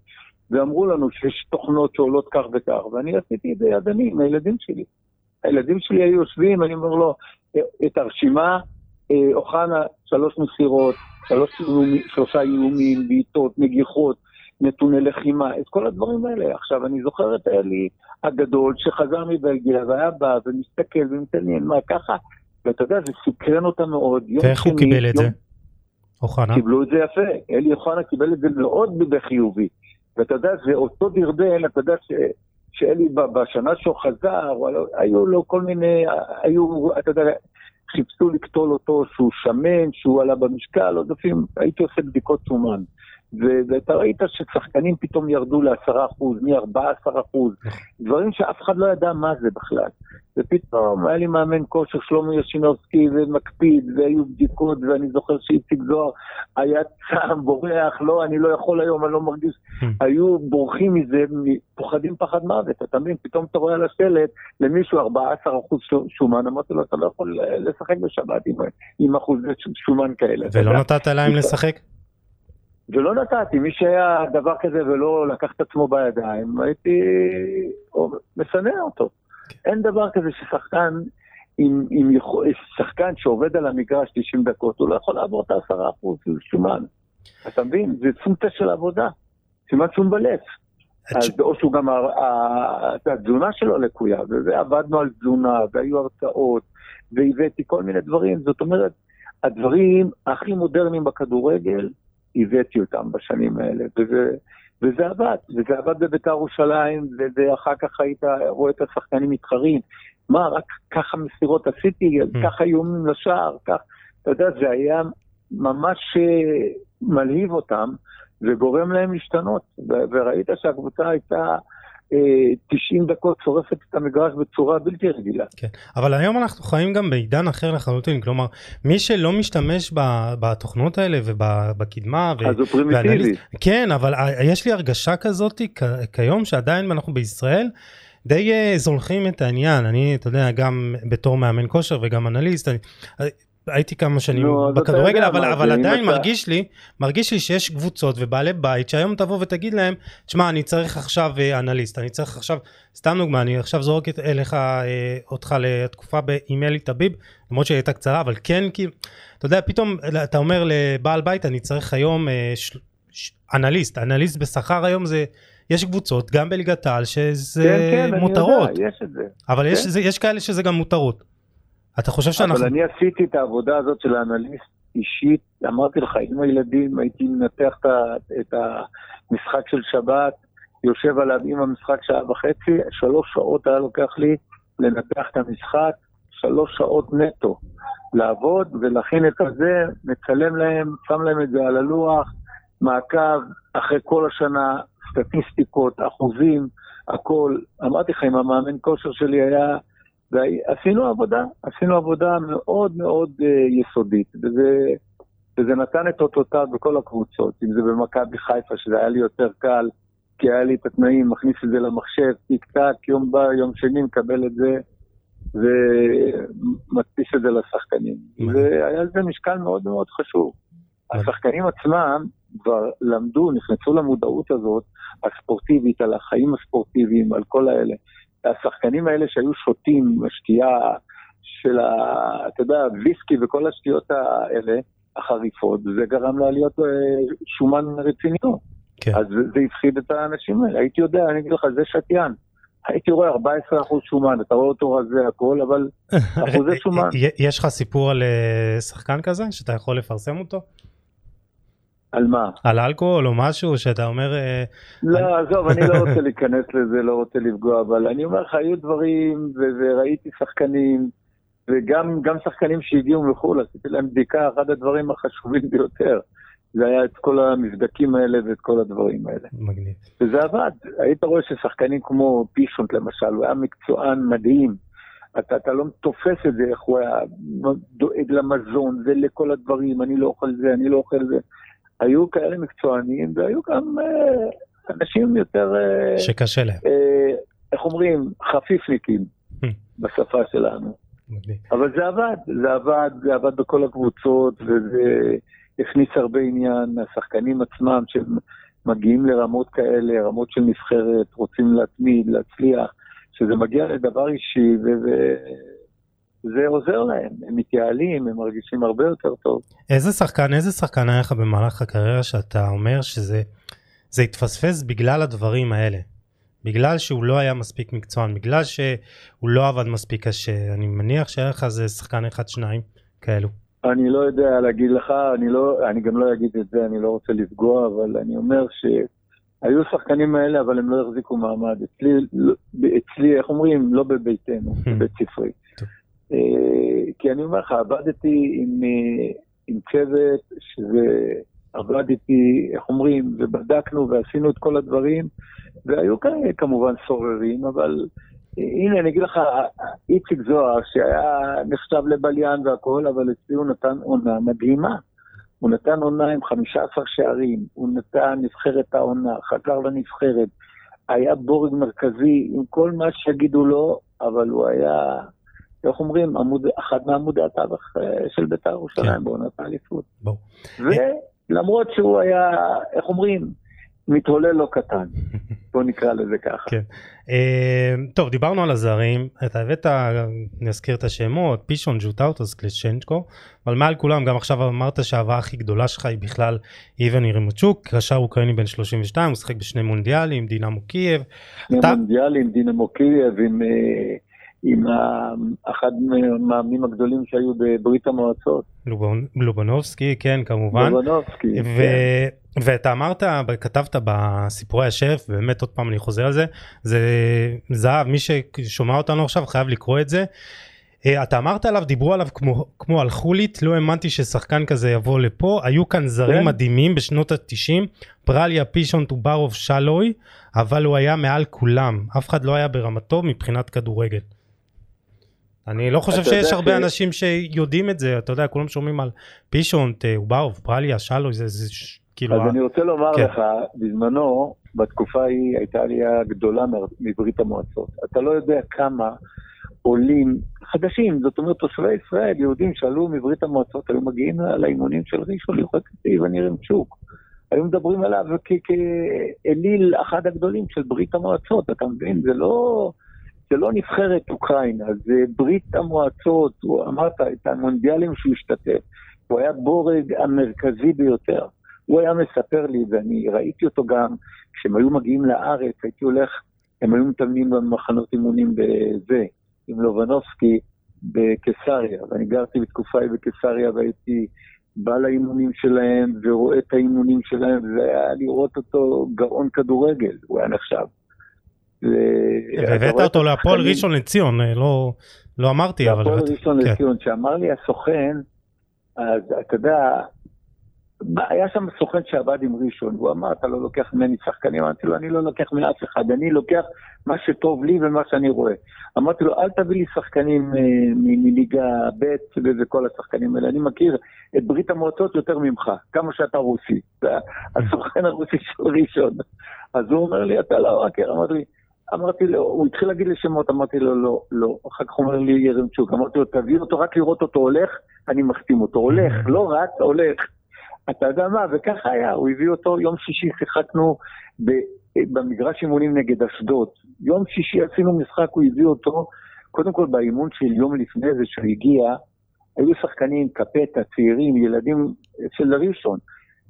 ואמרו לנו שיש תוכנות שעולות כך וכך, ואני עשיתי את זה ידני עם הילדים שלי. הילדים שלי היו יושבים, אני אומר לו, את הרשימה, אה, אוחנה, שלוש מסירות, שלוש שלושה איומים, בעיטות, נגיחות, נתוני לחימה, את כל הדברים האלה. עכשיו, אני זוכר את אלי הגדול שחזר מבלגיה והיה בא ומסתכל ומתעניין, מה ככה, ואתה יודע, זה סקרן אותה מאוד. ואיך הוא קיבל את זה? אוחנה? קיבלו את זה יפה. אלי אוחנה קיבל את זה מאוד בחיובי. ואתה יודע, זה אותו דרדל, אתה יודע ש... שאלי בשנה שהוא חזר, היו לו כל מיני, היו, אתה יודע, חיפשו לקטול אותו שהוא שמן, שהוא עלה במשקל, עוד לפעמים הייתי עושה בדיקות שומן. ואתה ראית ששחקנים פתאום ירדו ל-10%, מ-14%, דברים שאף אחד לא ידע מה זה בכלל. ופתאום היה לי מאמן כושר, שלמה ישינובסקי, ומקפיד, והיו בדיקות, ואני זוכר שאיציק זוהר היה צם, בורח, לא, אני לא יכול היום, אני לא מרגיש. Hmm. היו בורחים מזה, פוחדים פחד מוות, אתה מבין? פתאום אתה רואה על השלט למישהו 14% שומן, אמרתי לו, אתה לא יכול לשחק בשבת עם, עם אחוזי שומן כאלה. ולא נתת להם לשחק? ולא נתתי, מי שהיה דבר כזה ולא לקח את עצמו בידיים, הייתי מסנע אותו. כן. אין דבר כזה ששחקן, עם, עם יכול, שחקן שעובד על המגרש 90 דקות, הוא לא יכול לעבור את ה-10% שומן. אתה מבין? זה פונקציה של עבודה, סימן שום בלב. אז או שהוא גם, התזונה שלו לקויה, ועבדנו על תזונה, והיו הרצאות, והבאתי כל מיני דברים, זאת אומרת, הדברים הכי מודרניים בכדורגל, הבאתי אותם בשנים האלה, וזה, וזה עבד, וזה עבד בביתר ירושלים, ואחר כך היית רואה את השחקנים מתחרים. מה, רק ככה מסירות עשיתי, mm. ככה איומים לשער, כך, אתה יודע, זה היה ממש אה, מלהיב אותם, וגורם להם להשתנות, וראית שהקבוצה הייתה... 90 דקות שורפת את המגרש בצורה בלתי רגילה. כן, אבל היום אנחנו חיים גם בעידן אחר לחלוטין, כלומר, מי שלא משתמש בתוכנות האלה ובקדמה, אז ו- הוא פרימיטיבי. כן, אבל יש לי הרגשה כזאת כיום שעדיין אנחנו בישראל, די uh, זונחים את העניין, אני, אתה יודע, גם בתור מאמן כושר וגם אנליסט, אני, הייתי כמה שנים no, בכדורגל, אבל, אבל עדיין אתה... מרגיש לי, מרגיש לי שיש קבוצות ובעלי בית שהיום תבוא ותגיד להם, תשמע, אני צריך עכשיו אה, אנליסט, אני צריך עכשיו, סתם דוגמה, אני עכשיו זורק אליך, אה, אותך לתקופה עם אלי טביב, למרות שהיא הייתה קצרה, אבל כן, כי, אתה יודע, פתאום אתה אומר לבעל בית, אני צריך היום אה, אנליסט, אנליסט בשכר היום זה, יש קבוצות, גם בליגת העל, שזה כן, כן, מותרות. כן, כן, אני יודע, יש את זה. אבל כן? יש, זה, יש כאלה שזה גם מותרות. אתה חושב שאנחנו... אבל אני עשיתי את העבודה הזאת של האנליסט אישית, אמרתי לך, עם הילדים הייתי מנתח את המשחק של שבת, יושב עליו עם המשחק שעה וחצי, שלוש שעות היה לוקח לי לנתח את המשחק, שלוש שעות נטו. לעבוד ולהכין את הזה, מצלם להם, שם להם את זה על הלוח, מעקב אחרי כל השנה, סטטיסטיקות, אחוזים, הכל. אמרתי לך, אם המאמן כושר שלי היה... ועשינו עבודה, עשינו עבודה מאוד מאוד uh, יסודית, וזה, וזה נתן את אותותיו בכל הקבוצות, אם זה במכבי חיפה, שזה היה לי יותר קל, כי היה לי את התנאים, מכניס את זה למחשב, טיק טק, יום בא, יום שני, מקבל את זה, ומדפיס את זה לשחקנים. והיה לזה משקל מאוד מאוד חשוב. השחקנים עצמם כבר למדו, נכנסו למודעות הזאת, הספורטיבית, על החיים הספורטיביים, על כל האלה. השחקנים האלה שהיו שותים שתייה של ה... אתה יודע, ויסקי וכל השתיות האלה, החריפות, זה גרם לעליות אה, שומן רציניות. כן. אז זה הפחיד את האנשים האלה. הייתי יודע, אני אגיד לך, זה שתיין. הייתי רואה 14% שומן, אתה רואה אותו רזה הכל, אבל *laughs* אחוזי שומן. יש לך סיפור על אה, שחקן כזה, שאתה יכול לפרסם אותו? על מה? על אלכוהול או משהו שאתה אומר... אה, לא, אני... עזוב, אני לא רוצה *laughs* להיכנס לזה, לא רוצה לפגוע, אבל אני אומר לך, היו דברים, וראיתי שחקנים, וגם שחקנים שהגיעו מחו"ל, עשיתי להם בדיקה, אחד הדברים החשובים *laughs* ביותר. זה היה את כל המבדקים האלה ואת כל הדברים האלה. מגניב. וזה עבד. היית רואה ששחקנים כמו פישונט למשל, הוא היה מקצוען מדהים. אתה, אתה לא תופס את זה, איך הוא היה דואג למזון ולכל הדברים, אני לא אוכל זה, אני לא אוכל זה. היו כאלה מקצוענים, והיו גם אה, אנשים יותר... אה, שקשה להם. אה, איך אומרים? חפיפניקים בשפה שלנו. אבל זה עבד, זה עבד, זה עבד בכל הקבוצות, וזה... הכניס הרבה עניין, השחקנים עצמם שמגיעים לרמות כאלה, רמות של נבחרת, רוצים להתמיד, להצליח, שזה מגיע לדבר אישי וזה עוזר להם, הם מתייעלים, הם מרגישים הרבה יותר טוב. איזה שחקן, איזה שחקן היה לך במהלך הקריירה שאתה אומר שזה זה התפספס בגלל הדברים האלה? בגלל שהוא לא היה מספיק מקצוען, בגלל שהוא לא עבד מספיק קשה, אני מניח שהיה לך איזה שחקן אחד שניים כאלו. אני לא יודע להגיד לך, אני, לא, אני גם לא אגיד את זה, אני לא רוצה לפגוע, אבל אני אומר שהיו שחקנים האלה, אבל הם לא החזיקו מעמד. אצלי, לא, אצלי איך אומרים? לא בביתנו, hmm. בבית ספרי. אה, כי אני אומר לך, עבדתי עם, אה, עם צוות שזה... עבדתי, איך אומרים, ובדקנו ועשינו את כל הדברים, והיו כאלה כמובן סוררים, אבל הנה, אני אגיד לך, איציק זוהר, שהיה נחשב לבליין והכול, אבל אצלי הוא נתן עונה מדהימה. הוא נתן עונה עם 15 שערים, הוא נתן נבחרת העונה, חקר לנבחרת, היה בורג מרכזי עם כל מה שיגידו לו, אבל הוא היה, איך אומרים, עמוד, אחד מעמודי התווך אה, של בית"ר ירושלים כן. בעונת האליפות. ולמרות שהוא היה, איך אומרים, מתהולל לא קטן, *laughs* בוא נקרא לזה ככה. כן. אה, טוב, דיברנו על הזרים, אתה הבאת, נזכיר את השמות, פישונט, ג'וטאוטוס, קלצ'נצ'קו, אבל מעל כולם, גם עכשיו אמרת שההבאה הכי גדולה שלך היא בכלל איבן ירימוצ'וק, קשר אוקראיני בן 32, הוא שיחק בשני מונדיאלים, דינמו קייב. שני אתה... מונדיאלים, דינמו קייב, עם... עם אחד מהמאמנים הגדולים שהיו בברית המועצות. לובנובסקי, כן, כמובן. לובנובסקי, ו- כן. ואתה אמרת, כתבת בסיפורי השף, באמת עוד פעם אני חוזר על זה, זה זהב, מי ששומע אותנו עכשיו חייב לקרוא את זה. אה, אתה אמרת עליו, דיברו עליו כמו, כמו על חולית, לא האמנתי ששחקן כזה יבוא לפה, היו כאן זרים כן. מדהימים בשנות התשעים, פרליה, פישון, טוברוב, שלוי, אבל הוא היה מעל כולם, אף אחד לא היה ברמתו מבחינת כדורגל. אני לא חושב שיש הרבה ש... אנשים שיודעים את זה, אתה יודע, כולם שומעים על פישונט, אוברוב, פרליה, שלו, זה, זה כאילו... אז ה... אני רוצה לומר כן. לך, בזמנו, בתקופה ההיא הייתה עלייה גדולה מברית המועצות. אתה לא יודע כמה עולים חדשים, זאת אומרת תושבי ישראל, יהודים שעלו מברית המועצות, היו מגיעים לאימונים של ראשון ליחוד קטיב וניר צ'וק. היו מדברים עליו כאליל אחד הגדולים של ברית המועצות, אתה מבין? זה לא... זה לא נבחרת אוקראינה, זה ברית המועצות, הוא אמרת את המונדיאלים שהוא השתתף, הוא היה בורג המרכזי ביותר. הוא היה מספר לי, ואני ראיתי אותו גם, כשהם היו מגיעים לארץ, הייתי הולך, הם היו מתאמנים במחנות אימונים בזה, עם לובנובסקי בקיסריה, ואני גרתי בתקופה בקיסריה והייתי בא לאימונים שלהם ורואה את האימונים שלהם, והיה לראות אותו גאון כדורגל, הוא היה נחשב. והבאת אותו להפועל ראשון לציון, אה, לא, לא אמרתי, אבל... להפועל ראשון כן. לציון, שאמר לי הסוכן, אז אתה יודע, היה שם סוכן שעבד עם ראשון, והוא אמר, אתה לא לוקח ממני שחקנים? אמרתי לו, אני לא לוקח מאף אחד, אני לוקח מה שטוב לי ומה שאני רואה. אמרתי לו, אל תביא לי שחקנים אה, מליגה ב' וכל השחקנים האלה, אני מכיר את ברית המועצות יותר ממך, כמה שאתה רוסי. הסוכן הרוסי של ראשון. אז הוא אומר לי, אתה לא מכיר, אמרתי לי, אמרתי לו, הוא התחיל להגיד לי שמות, אמרתי לו, לא, לא. אחר כך הוא אומר לי ירמצ'וק, אמרתי לו, תביא אותו, רק לראות אותו הולך, אני מחתים אותו. הולך, לא רק, הולך. אתה יודע מה, וככה היה, הוא הביא אותו, יום שישי שיחקנו במגרש אימונים נגד אשדוד. יום שישי עשינו משחק, הוא הביא אותו, קודם כל באימון של יום לפני זה שהוא הגיע, היו שחקנים, קפטה, צעירים, ילדים של ראשון.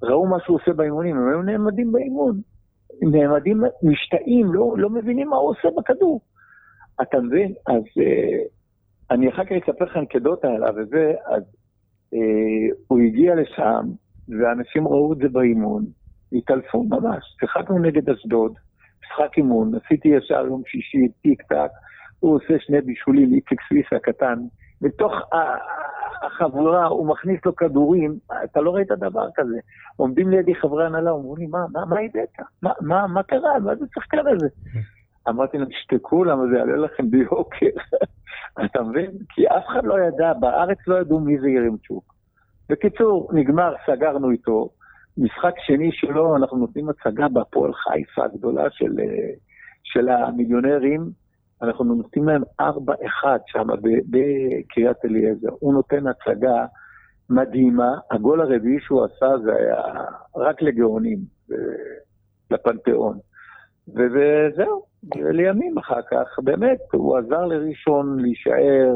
ראו מה שהוא עושה באימונים, הם היו נעמדים באימון. נעמדים, משתאים, לא, לא מבינים מה הוא עושה בכדור. אתה מבין? אז אה, אני אחר כך אספר לך אנקדוטה עליו וזה, אז אה, הוא הגיע לשם, ואנשים ראו את זה באימון, התעלפו ממש. שיחקנו נגד אשדוד, משחק אימון, עשיתי ישר יום שישי, טיק טק, הוא עושה שני בישולים, איציק סוויס הקטן, בתוך החבורה, הוא מכניס לו כדורים, אתה לא ראית דבר כזה. עומדים לידי חברי הנהלה, אומרים לי, מה, מה, מה הבאת? מה, מה, מה קרה? מה זה שחקן הזה? אמרתי להם, תשתקו, למה זה יעלה לכם ביוקר. *laughs* אתה מבין? כי אף אחד לא ידע, בארץ לא ידעו מי זה ירמצ'וק. בקיצור, נגמר, סגרנו איתו. משחק שני שלו, אנחנו נותנים הצגה בהפועל חיפה הגדולה של, אה, של המיליונרים. אנחנו נותנים להם 4-1 שם בקריית אליעזר. הוא נותן הצגה מדהימה. הגול הרביעי שהוא עשה זה היה רק לגאונים, לפנתיאון. וזהו, לימים אחר כך, באמת, הוא עזר לראשון להישאר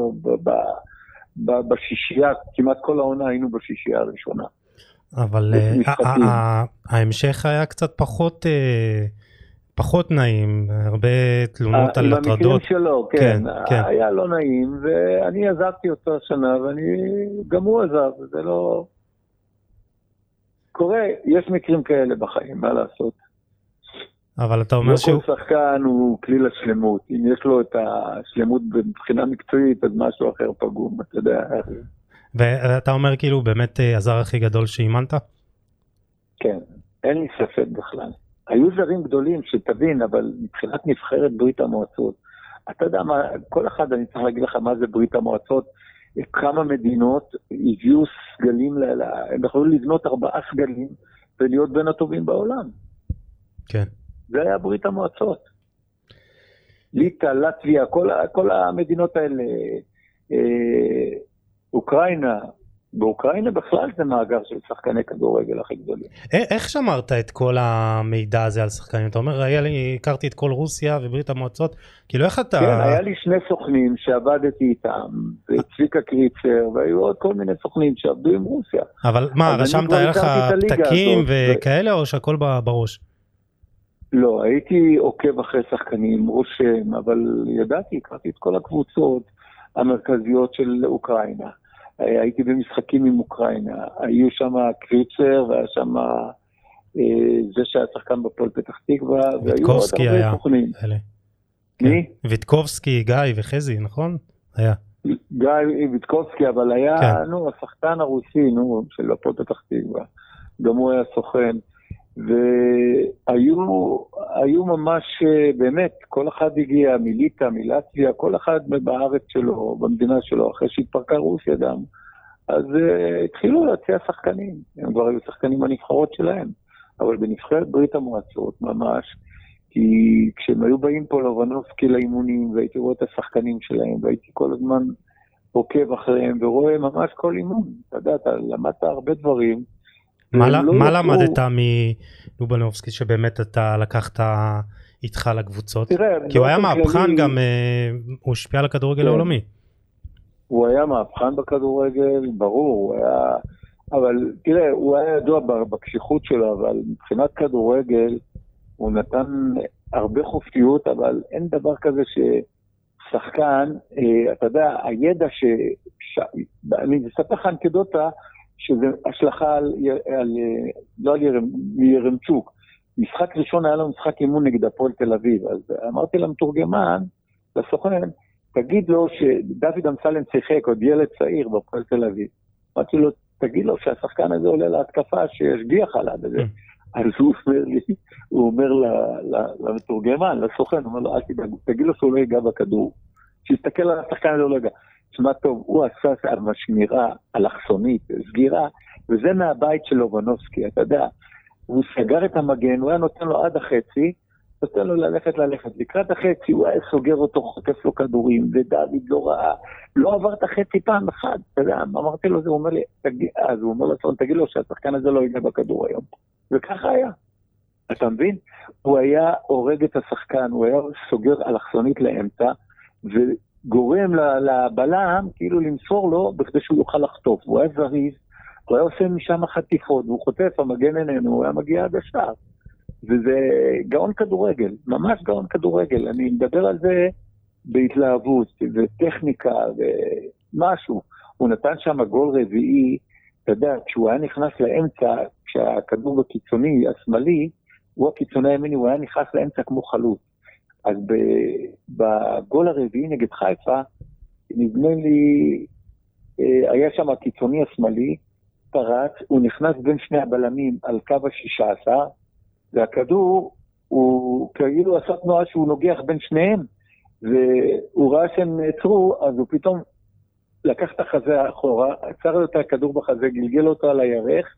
בשישייה, כמעט כל העונה היינו בשישייה הראשונה. אבל אה, ההמשך היה קצת פחות... אה, פחות נעים, הרבה תלונות על הטרדות. במקרים שלו, כן, כן, כן. היה לא נעים, ואני עזבתי אותו השנה, ואני, גם הוא עזב, זה לא... קורה, יש מקרים כאלה בחיים, מה לעשות. אבל אתה אומר שהוא... לא כל שחקן הוא כלי לשלמות. אם יש לו את השלמות מבחינה מקצועית, אז משהו אחר פגום, אתה יודע. ואתה אומר כאילו באמת אה, הזר הכי גדול שאימנת? כן, אין לי ספק בכלל. היו זרים גדולים, שתבין, אבל מבחינת נבחרת ברית המועצות, אתה יודע מה, כל אחד, אני צריך להגיד לך מה זה ברית המועצות, כמה מדינות הביאו סגלים, הם יכולו לבנות ארבעה סגלים ולהיות בין הטובים בעולם. כן. זה היה ברית המועצות. ליטא, לטביה, כל, כל המדינות האלה, אה, אוקראינה, באוקראינה בכלל זה מאגר של שחקני כדורגל הכי גדולים. איך שמרת את כל המידע הזה על שחקנים? אתה אומר, היה לי, הכרתי את כל רוסיה וברית המועצות, כאילו איך אתה... כן, היה לי שני סוכנים שעבדתי איתם, וצביקה קריצר, והיו עוד כל מיני סוכנים שעבדו עם רוסיה. אבל מה, רשמת, היה לך פתקים וכאלה, או שהכל בראש? לא, הייתי עוקב אחרי שחקנים, רושם, אבל ידעתי, הכרתי את כל הקבוצות המרכזיות של אוקראינה. הייתי במשחקים עם אוקראינה, היו שם קריצר והיה שם אה, זה שהיה שחקן בפועל פתח תקווה, והיו עוד הרבה סוכנים. מי? כן. ויטקובסקי, גיא וחזי, נכון? היה. גיא ויטקובסקי, אבל היה, כן. נו, השחקן הרוסי, נו, של הפועל פתח תקווה. גם הוא היה סוכן. והיו ממש, אה, באמת, כל אחד הגיע מליטא, מלטביה, כל אחד בארץ שלו, במדינה שלו, אחרי שהתפרקה רוסיה גם. אז uh, התחילו להציע שחקנים, הם כבר היו שחקנים בנבחרות שלהם. אבל בנבחרת ברית המועצות ממש, כי כשהם היו באים פה לובנובסקי לאימונים, והייתי רואה את השחקנים שלהם, והייתי כל הזמן עוקב אחריהם ורואה ממש כל אימון. אתה יודע, אתה למדת הרבה דברים. מה, לא מה למדת מלובנובסקי שבאמת אתה לקחת איתך לקבוצות? תראה, כי הוא היה מהפכן כללי... גם, אה, הוא השפיע על הכדורגל כן. העולמי. הוא היה מהפכן בכדורגל, ברור, הוא היה... אבל תראה, הוא היה ידוע בקשיחות שלו, אבל מבחינת כדורגל, הוא נתן הרבה חופשיות, אבל אין דבר כזה ששחקן, אה, אתה יודע, הידע ש... ש... אני אספר לך אנקדוטה, שזה השלכה על, על לא על ירמצ'וק. משחק ראשון היה לו משחק אימון נגד הפועל תל אביב, אז אמרתי למתורגמן, לסוכן, תגיד לו שדוד אמסלם שיחק, עוד ילד צעיר בפועל תל אביב. אמרתי לו, תגיד לו שהשחקן הזה עולה להתקפה, שישגיח עליו וזה. Mm. אז הוא אומר לי, הוא אומר למתורגמן, לסוכן, הוא אומר לו, אל תדאג, תגיד לו שהוא לא ייגע בכדור. שיסתכל על השחקן הזה, לא ייגע. תשמע טוב, הוא עשה שמירה אלכסונית, סגירה, וזה מהבית של לובנובסקי, אתה יודע. הוא סגר את המגן, הוא היה נותן לו עד החצי, נותן לו ללכת ללכת. לקראת החצי הוא היה סוגר אותו, חוטף לו כדורים, ודוד לא ראה, לא עבר את החצי פעם אחת, אתה יודע, אמרתי לו, זה, הוא אומר לי, תגיד, אז הוא אומר לצון, תגיד לו שהשחקן הזה לא ייגע בכדור היום. וככה היה. אתה מבין? הוא היה הורג את השחקן, הוא היה סוגר אלכסונית לאמצע, וגורם לבלם כאילו למסור לו בכדי שהוא יוכל לחטוף. הוא היה זריז, הוא היה עושה משם חטיפות, והוא חוטף, המגן איננו, הוא היה מגיע עד השער. וזה גאון כדורגל, ממש גאון כדורגל. אני מדבר על זה בהתלהבות, וטכניקה, ומשהו. הוא נתן שם גול רביעי, אתה יודע, כשהוא היה נכנס לאמצע, כשהכדור בקיצוני, השמאלי, הוא הקיצוני הימיני, הוא היה נכנס לאמצע כמו חלוץ. אז בגול הרביעי נגד חיפה, נדמה לי, אה, היה שם הקיצוני השמאלי, פרץ, הוא נכנס בין שני הבלמים על קו השישה עשר, והכדור, הוא כאילו עשה תנועה שהוא נוגח בין שניהם, והוא ראה שהם נעצרו, אז הוא פתאום לקח את החזה אחורה, עצר את הכדור בחזה, גלגל אותו על הירך,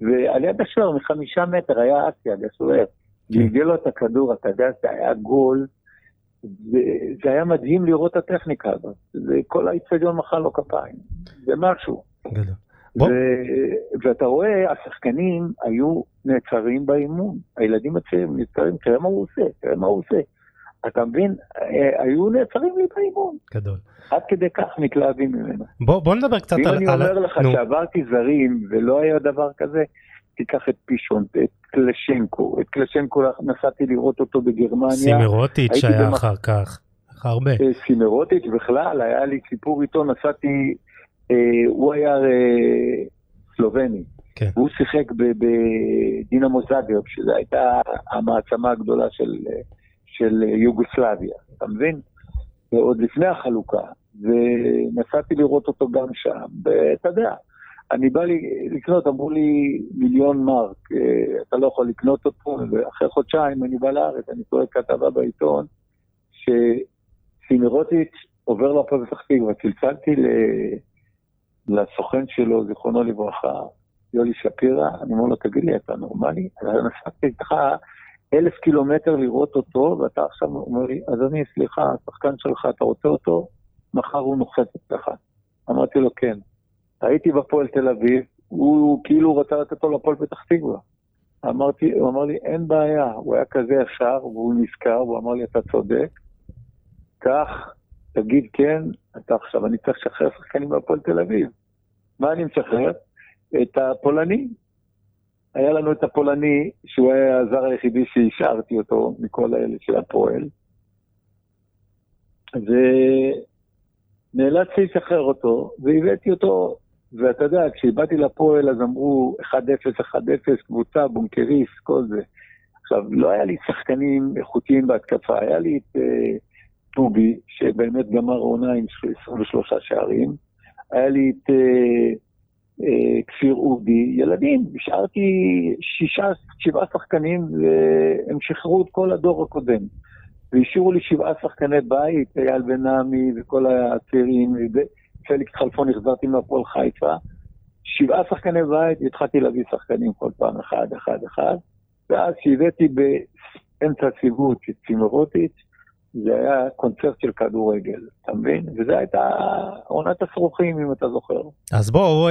ועל יד השוער מחמישה מטר היה אסיאג, השוער. כן. גלגל לו את הכדור, אתה יודע, זה היה גול, זה היה מדהים לראות את הטכניקה הזאת. כל האיצטדיון מחא לו כפיים, זה משהו. גדול. ו... ואתה רואה, השחקנים היו נעצרים באימון. הילדים הצעירים נעצרים, תראה מה הוא עושה, תראה מה הוא עושה. אתה מבין? אה, היו נעצרים לי באימון. גדול. עד כדי כך מתלהבים ממנו. בוא, בוא נדבר קצת על... אם אני אומר לך נו. שעברתי זרים ולא היה דבר כזה, תיקח את פישון, את קלשנקו. את קלשנקו נסעתי לראות אותו בגרמניה. סימרוטיץ' היה במח... אחר כך. הרבה. אה, סימרוטיץ' בכלל, היה לי סיפור איתו, נסעתי אה, הוא היה אה, סלובני. כן. הוא שיחק בדינמו זאגרב, שזו הייתה המעצמה הגדולה של, של יוגוסלביה, אתה מבין? ועוד לפני החלוקה, ונסעתי לראות אותו גם שם, ואתה יודע, אני בא לי לקנות, אמרו לי מיליון מרק, אה, אתה לא יכול לקנות אותו, ואחרי חודשיים אני בא לארץ, אני קורא כתבה בעיתון, שסימרוטיץ' עובר לפה פתח תקווה, צלצלתי לסוכן שלו, זיכרונו לברכה, יולי שפירא, אני אומר לו, תגיד לי, אתה נורמלי? נסעתי איתך אלף קילומטר לראות אותו, ואתה עכשיו אומר לי, אדוני, סליחה, השחקן שלך, אתה רוצה אותו? מחר הוא נוחת אצלך. אמרתי לו, כן. הייתי בפועל תל אביב, הוא כאילו רצה לתת לו לפועל פתח תקווה. אמרתי, הוא אמר לי, אין בעיה, הוא היה כזה ישר, והוא נזכר, והוא אמר לי, אתה צודק, קח תגיד כן, אתה עכשיו, אני צריך לשחרר שחקנים בהפועל תל אביב. מה אני משחרר? את הפולני. היה לנו את הפולני, שהוא היה הזר היחידי שהשארתי אותו מכל האלה של הפועל. ונאלצתי לשחרר אותו, והבאתי אותו, ואתה יודע, כשבאתי לפועל אז אמרו 1-0, 1-0, קבוצה, בונקריס, כל זה. עכשיו, לא היה לי שחקנים איכותיים בהתקפה, היה לי את... Uh, טובי, שבאמת גמר עונה עם 23 שערים. היה לי את אה, אה, כפיר אודי, ילדים, השארתי שישה, שבעה שחקנים והם שחררו את כל הדור הקודם. והשאירו לי שבעה שחקני בית, אייל בן עמי וכל הצעירים, פליקס חלפון החזרתי מהפועל חיפה. שבעה שחקני בית, והתחלתי להביא שחקנים כל פעם, אחד, אחד, אחד. ואז שהבאתי באמצע הסיבוב את צימרוטיץ', זה היה קונצרט של כדורגל, אתה מבין? וזו הייתה עונת הסרוכים, אם אתה זוכר. אז בוא, בוא,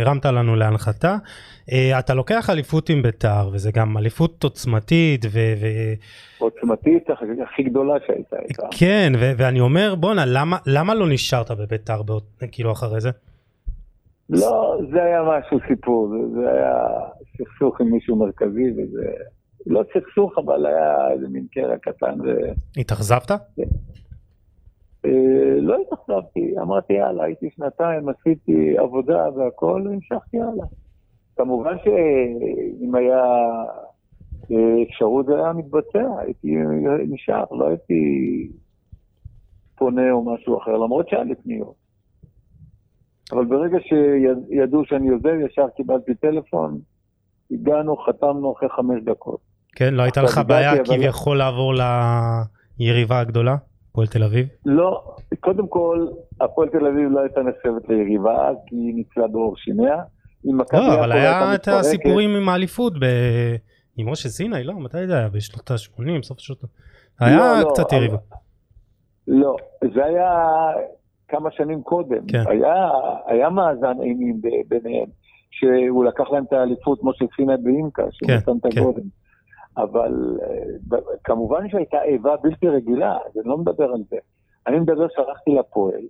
הרמת לנו להנחתה. Uh, אתה לוקח אליפות עם ביתר, וזה גם אליפות עוצמתית ו... עוצמתית הכי גדולה שהייתה. כן, ואני אומר, בואנה, למה, למה לא נשארת בביתר, כאילו אחרי זה? לא, זה היה משהו סיפור, זה, זה היה סכסוך עם מישהו מרכזי, וזה לא סכסוך, אבל היה איזה מין קרע קטן. ו... התאכזבת? אה, לא התאכזבתי, אמרתי יאללה, הייתי שנתיים, עשיתי עבודה והכל, והמשכתי הלאה. כמובן שאם היה אה, אפשרות זה היה מתבצע, הייתי נשאר, לא הייתי פונה או משהו אחר, למרות שהיה לי פניות. אבל ברגע שידעו שאני עוזב, ישר קיבלתי טלפון, הגענו, חתמנו אחרי חמש דקות. כן, לא הייתה לך בעיה כביכול לעבור ליריבה הגדולה, הפועל תל אביב? לא, קודם כל, הפועל תל אביב לא הייתה נחשבת ליריבה כי היא ניצלה באור שיניה. לא, אבל היה את הסיפורים עם האליפות עם משה סיני, לא, מתי זה היה? בשנות ה-80, סוף השנות... היה לא, לא, קצת יריבה. לא, זה היה כמה שנים קודם. כן. היה, היה מאזן אימים ביניהם, שהוא לקח להם את האליפות, משה סיני באימקה, שהוא כן, נתן את כן. אבל אה, כמובן שהייתה איבה בלתי רגילה, אז אני לא מדבר על זה. אני מדבר שהלכתי לפועל,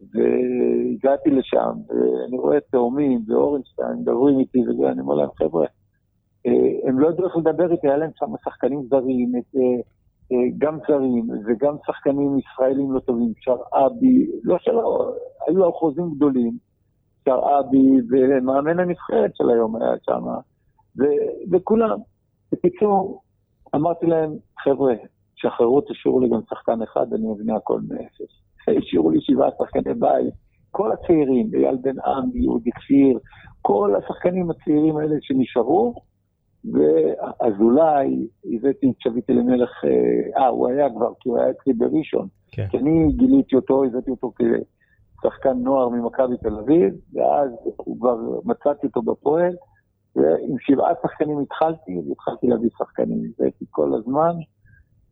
והגעתי לשם, ואני רואה תאומים ואורנשטיין מדברים איתי וזה, אני אומר להם, חבר'ה, אה, הם לא ידעו איך לדבר איתי, היה להם שם שחקנים זרים, אה, אה, גם זרים וגם שחקנים ישראלים לא טובים, שרעבי, לא שלא, היו אחוזים גדולים, שרעבי ומאמן הנבחרת של היום היה שם, וכולם. בקיצור, אמרתי להם, חבר'ה, שחררו, תשאירו לי גם שחקן אחד, אני אבנה הכל מאפס. השאירו לי שבעה שחקני בית, כל הצעירים, אייל בן עם, יהודי כפיר, כל השחקנים הצעירים האלה שנשארו, ואזולאי, הבאתי את שביט אלימלך, אה, אה, הוא היה כבר, כי הוא היה אצלי בראשון. כן. כי אני גיליתי אותו, הבאתי אותו כשחקן נוער ממכבי תל אביב, ואז הוא כבר מצאתי אותו בפועל, ועם שבעה שחקנים התחלתי, והתחלתי להביא שחקנים, הבאתי כל הזמן,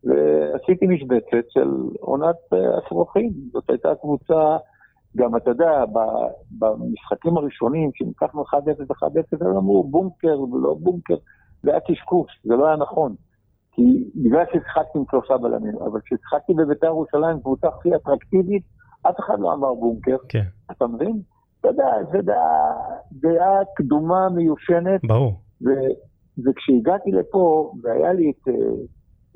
ועשיתי משבצת של עונת אה, אפרוחים. זאת הייתה קבוצה... גם אתה יודע, במשחקים הראשונים, כשניקחנו 1-0 1-0, הם אמרו בונקר ולא בונקר, זה היה קשקוש, זה לא היה נכון. כי בגלל ששיחקתי עם שלושה בלמים, אבל כששיחקתי בביתר ירושלים, קבוצה הכי אטרקטיבית, אף אחד לא אמר בונקר. כן. אתה מבין? אתה יודע, זה דעה, דעה קדומה מיושנת. ברור. ו, וכשהגעתי לפה, והיה לי את,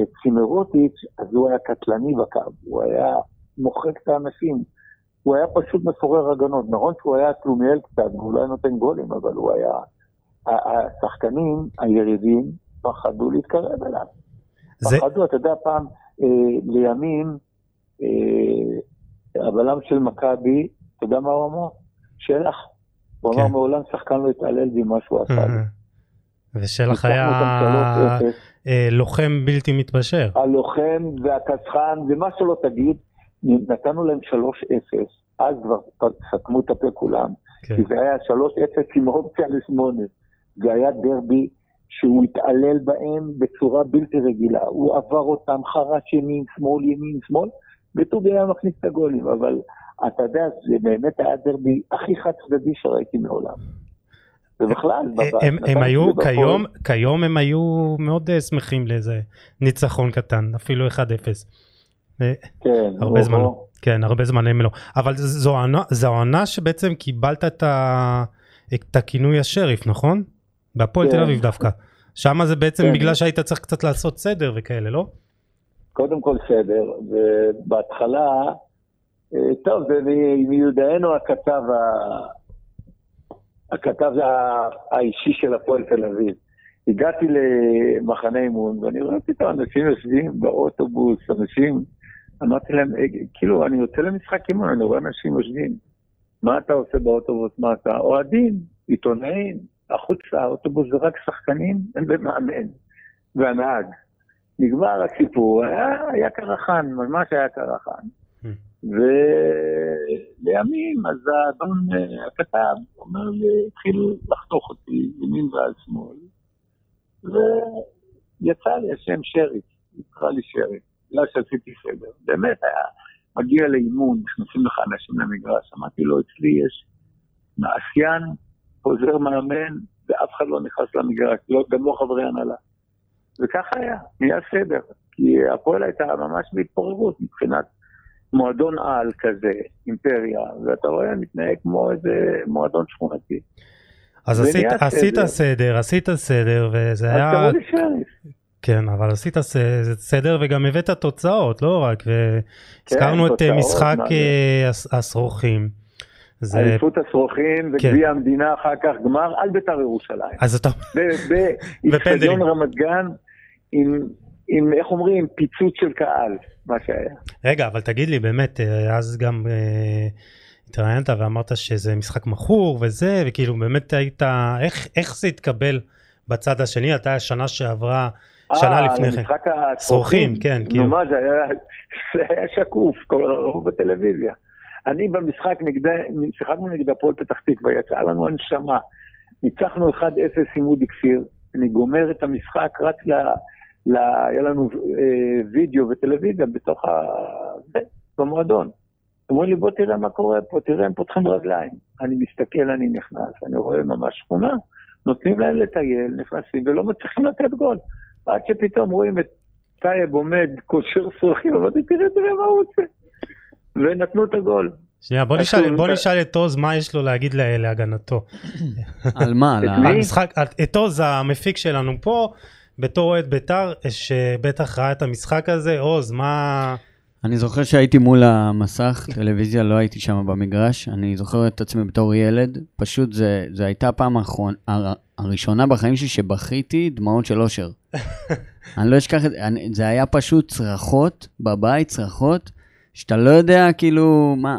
את צימרוטיץ', אז הוא היה קטלני בקו, הוא היה מוחק את האנשים. הוא היה פשוט מפורר הגנות. נכון שהוא היה תלומיאל קצת, והוא לא היה נותן גולים, אבל הוא היה... השחקנים, היריבים, פחדו להתקרב אליו. זה... פחדו, אתה יודע, פעם, אה, לימים, אה, הבלם של מכבי, אתה יודע מה הוא אמר? שלח. הוא כן. אמר, מעולם שחקן לא התעלל בי מה שהוא עשה לי. *laughs* ושלח היה אה, לוחם בלתי מתפשר. הלוחם והקצחן, ומה שלא תגיד, נתנו להם 3-0, אז כבר סתמו את הפה כולם, כן. כי זה היה 3-0 עם אופציה לשמונה. זה היה דרבי שהוא התעלל בהם בצורה בלתי רגילה. הוא עבר אותם, חרש ימין, שמאל, ימין, שמאל, וטובי היה מכניס את הגולים, אבל אתה יודע, זה באמת היה הדרבי הכי חד צדדי שראיתי מעולם. ובכלל, הם, הם היו, כיום, כיום הם היו מאוד אה, שמחים לאיזה ניצחון קטן, אפילו 1-0. כן, הרבה זמן לא. כן, הרבה זמן הם לא. אבל זו עונה שבעצם קיבלת את, ה, את הכינוי השריף, נכון? בהפועל כן. תל אביב דווקא. שם זה בעצם כן. בגלל שהיית צריך קצת לעשות סדר וכאלה, לא? קודם כל סדר, ובהתחלה, אה, טוב, זה מיודענו הכתב, הכתב האישי של הפועל תל אביב. הגעתי למחנה אימון, ואני רואה פתאום אנשים יושבים באוטובוס, אנשים, אמרתי להם, אה, כאילו, אני יוצא למשחק אימון, אני רואה אנשים יושבים. מה אתה עושה באוטובוס? מה אתה? אוהדים, עיתונאים, החוצה, האוטובוס זה רק שחקנים ומאמן והנהג. נגמר הסיפור, היה, היה קרחן, ממש היה קרחן. ולימים, אז האדון אה, הכתב אומר לי, התחיל לחתוך אותי ימין ועל שמאל, ויצא לי השם שריף, נקרא לי שריף, בגלל שעשיתי סדר. באמת היה מגיע לאימון, נכנסים לך אנשים למגרש, אמרתי לו, אצלי יש מעשיין עוזר מאמן, ואף אחד לא נכנס למגרש, לא, גם לא חברי הנהלה. וככה היה, נהיה סדר. כי הפועל הייתה ממש בהתפוררות מבחינת מועדון על כזה, אימפריה, ואתה רואה, מתנהג כמו איזה מועדון שכונתי. אז עשית, עשית סדר, עשית סדר, וזה היה... אז קראו לי שריף. כן, אבל עשית סדר וגם הבאת תוצאות, לא רק, והזכרנו כן, את אה, משחק אה, השרוכים. זה... אליפות השרוכים וגביע כן. המדינה אחר כך גמר על בית"ר ירושלים. אז אתה... *laughs* באיצטדיון רמת גן עם, עם, איך אומרים, פיצוץ של קהל, מה שהיה. רגע, אבל תגיד לי, באמת, אה, אז גם אה, התראיינת ואמרת שזה משחק מכור וזה, וכאילו באמת היית, איך, איך זה התקבל בצד השני? אתה שנה שעברה... שנה אה, לפני כן. משחק השרוכים, כן, כאילו. נו מה, זה היה, *laughs* זה היה שקוף, כל הרוב בטלוויזיה. אני במשחק נגד, שיחקנו נגד הפועל פתח תקווה, יצאה לנו הנשמה. ניצחנו 1-0 עם אודי כפיר, אני גומר את המשחק, רץ ל... ל... היה לנו אה, וידאו וטלוויזיה בתוך ה... במועדון. אומרים לי, בוא תראה מה קורה פה, תראה, הם פותחים רגליים. אני מסתכל, אני נכנס, אני רואה ממש שכונה, נותנים להם לטייל, נכנסים ולא מצליחים לתת גול. עד שפתאום רואים את טייב עומד, קושר שרוכים, אמרתי, תראה, תראה מה הוא עושה. ונתנו את הגול. שנייה, בוא נשאל, בוא נשאל את עוז מה יש לו להגיד להגנתו. על מה? על המשחק, את עוז המפיק שלנו פה, בתור אוהד בית"ר, שבטח ראה את המשחק הזה, עוז, מה... אני זוכר שהייתי מול המסך, טלוויזיה, לא הייתי שם במגרש. אני זוכר את עצמי בתור ילד, פשוט זה, זה הייתה הפעם האחרונה, הראשונה בחיים שלי שבכיתי דמעות של אושר. *laughs* אני לא אשכח את זה, זה היה פשוט צרחות בבית, צרחות, שאתה לא יודע כאילו מה,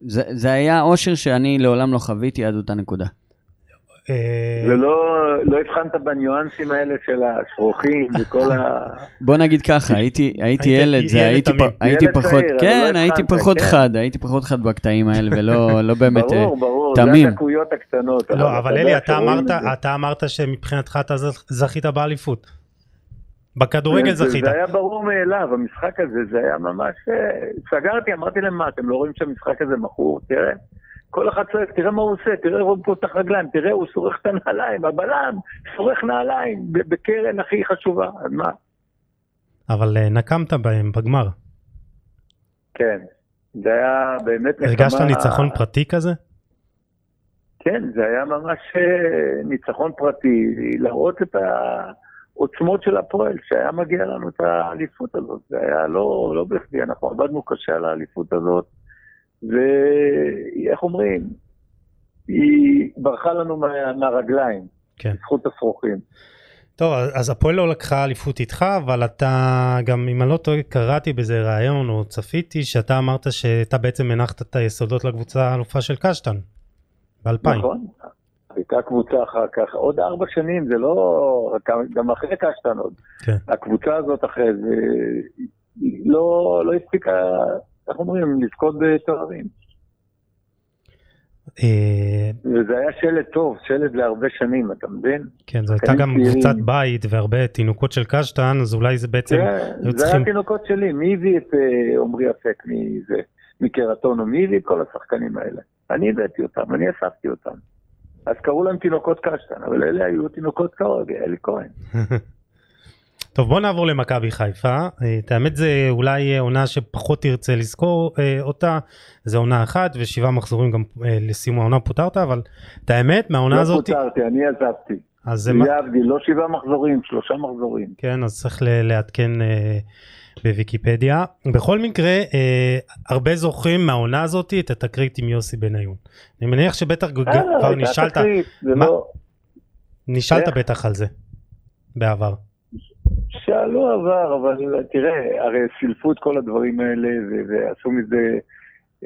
זה, זה היה אושר שאני לעולם לא חוויתי עד אותה נקודה. אה, ולא לא הבחנת בניואנסים האלה של השרוכים *laughs* וכל ה... בוא נגיד ככה, הייתי, הייתי ילד, זה הייתי, הייתי פחות, כן, הייתי פחות כן. חד, הייתי פחות חד בקטעים האלה ולא *laughs* לא באמת תמים. ברור, ברור, זה הדקויות הקטנות. לא, אבל אלי, אתה אמרת שמבחינתך אתה זכית באליפות. בכדורגל זכית. זה היה ברור מאליו, המשחק הזה, זה היה ממש... אה, סגרתי, אמרתי להם, מה, אתם לא רואים שהמשחק הזה מכור? תראה. כל אחד צועק, תראה מה הוא עושה, תראה הוא פותח רגליים, תראה הוא שורח את הנעליים, הבלם שורח נעליים בקרן הכי חשובה, אז מה? אבל אה, נקמת בהם בגמר. כן, זה היה באמת נחמה... הרגשת ניצחון פרטי כזה? כן, זה היה ממש אה, ניצחון פרטי, להראות את העוצמות של הפועל, שהיה מגיע לנו את האליפות הזאת. זה היה לא, לא בכדי, אנחנו עבדנו קשה על האליפות הזאת. ואיך אומרים, היא ברחה לנו מה, מהרגליים, כן. בזכות השרוכים. טוב, אז הפועל לא לקחה אליפות איתך, אבל אתה גם, אם אני לא טועה, קראתי באיזה ראיון או צפיתי, שאתה אמרת שאתה בעצם הנחת את היסודות לקבוצה האלופה של קשטן, ב-2000. נכון, הייתה קבוצה אחר כך, עוד ארבע שנים, זה לא, גם אחרי קשטן עוד. כן. הקבוצה הזאת אחרי זה, לא, לא הספיקה איך אומרים, לזכות בתארים. אה, וזה היה שלד טוב, שלד להרבה שנים, אתה מבין? כן, זו הייתה גם קבוצת בית והרבה תינוקות של קשטן, אז אולי זה בעצם... כן, זה היה תינוקות שלי, מי הביא את אה, עמרי אפק מזה, מקרטונו, מי הביא את כל השחקנים האלה? אני הבאתי אותם, אני אספתי אותם. אז קראו להם תינוקות קשטן, אבל אלה היו תינוקות כרגע, אלי כהן. *laughs* טוב בוא נעבור למכבי חיפה אה, את האמת זה אולי עונה שפחות תרצה לזכור אה, אותה זה עונה אחת ושבעה מחזורים גם אה, לסיום העונה פוטרת אבל את האמת מהעונה לא הזאת. לא פוטרתי אני עזבתי. אז זה להבדיל לא שבעה מחזורים שלושה מחזורים. כן אז צריך לעדכן אה, בוויקיפדיה בכל מקרה אה, הרבה זוכרים מהעונה הזאת את התקרית עם יוסי בניון. אני מניח שבטח כבר נשאלת. לא- נשאלת בטח על זה בעבר. שאלו עבר, אבל תראה, הרי סילפו את כל הדברים האלה ועשו מזה,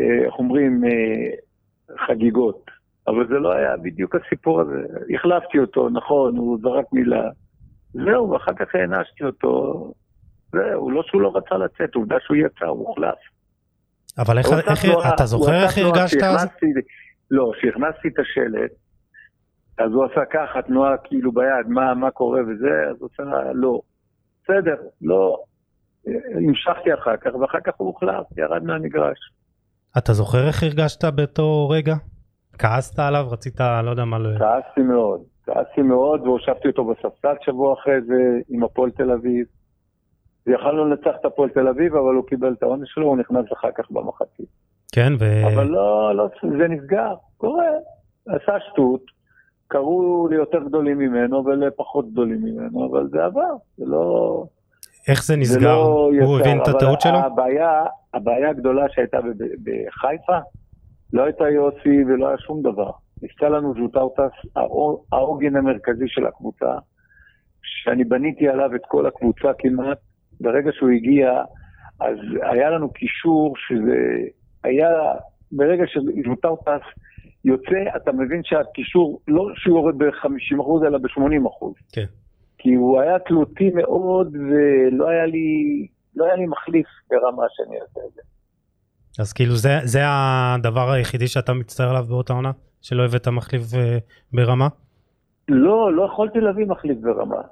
אה, איך אומרים, אה, חגיגות. אבל זה לא היה בדיוק הסיפור הזה. החלפתי אותו, נכון, הוא זרק מילה. זהו, ואחר כך הענשתי אותו. זהו, לא שהוא לא רצה לצאת, עובדה שהוא יצא, הוא הוחלף. אבל איך, איך, אתה זוכר איך הרגשת אז? לא, כשהכנסתי את השלט, אז הוא עשה ככה, תנועה כאילו ביד, מה, מה קורה וזה, אז הוא עשה לא. בסדר, לא, המשכתי אחר כך, ואחר כך הוא הוחלף, ירד מהמגרש. אתה זוכר איך הרגשת באותו רגע? כעסת עליו? רצית, לא יודע מה... כעסתי מאוד, כעסתי מאוד, והושבתי אותו בספסל שבוע אחרי זה עם הפועל תל אביב. ויכלנו לנצח את הפועל תל אביב, אבל הוא קיבל את העונש שלו, הוא נכנס אחר כך במחצית. כן, ו... אבל לא, לא, זה נסגר, קורה. עשה שטות, קראו ליותר גדולים ממנו ולפחות גדולים ממנו, אבל זה עבר, זה לא... איך זה זה נסגר? לא הוא הבין את הטעות שלו? הבעיה, הבעיה הגדולה שהייתה בחיפה, לא הייתה יוסי ולא היה שום דבר. נפצע לנו זוטרטס, העוגן המרכזי של הקבוצה, שאני בניתי עליו את כל הקבוצה כמעט. ברגע שהוא הגיע, אז היה לנו קישור שזה היה, ברגע שזוטרטס יוצא, אתה מבין שהקישור, לא שהוא יורד ב-50% אלא ב-80%. כן. כי הוא היה תלותי מאוד, ולא היה לי, לא היה לי מחליף ברמה שאני אעשה את זה. אז כאילו זה, זה הדבר היחידי שאתה מצטער עליו באותה עונה? שלא הבאת מחליף אה, ברמה? לא, לא יכולתי להביא מחליף ברמה.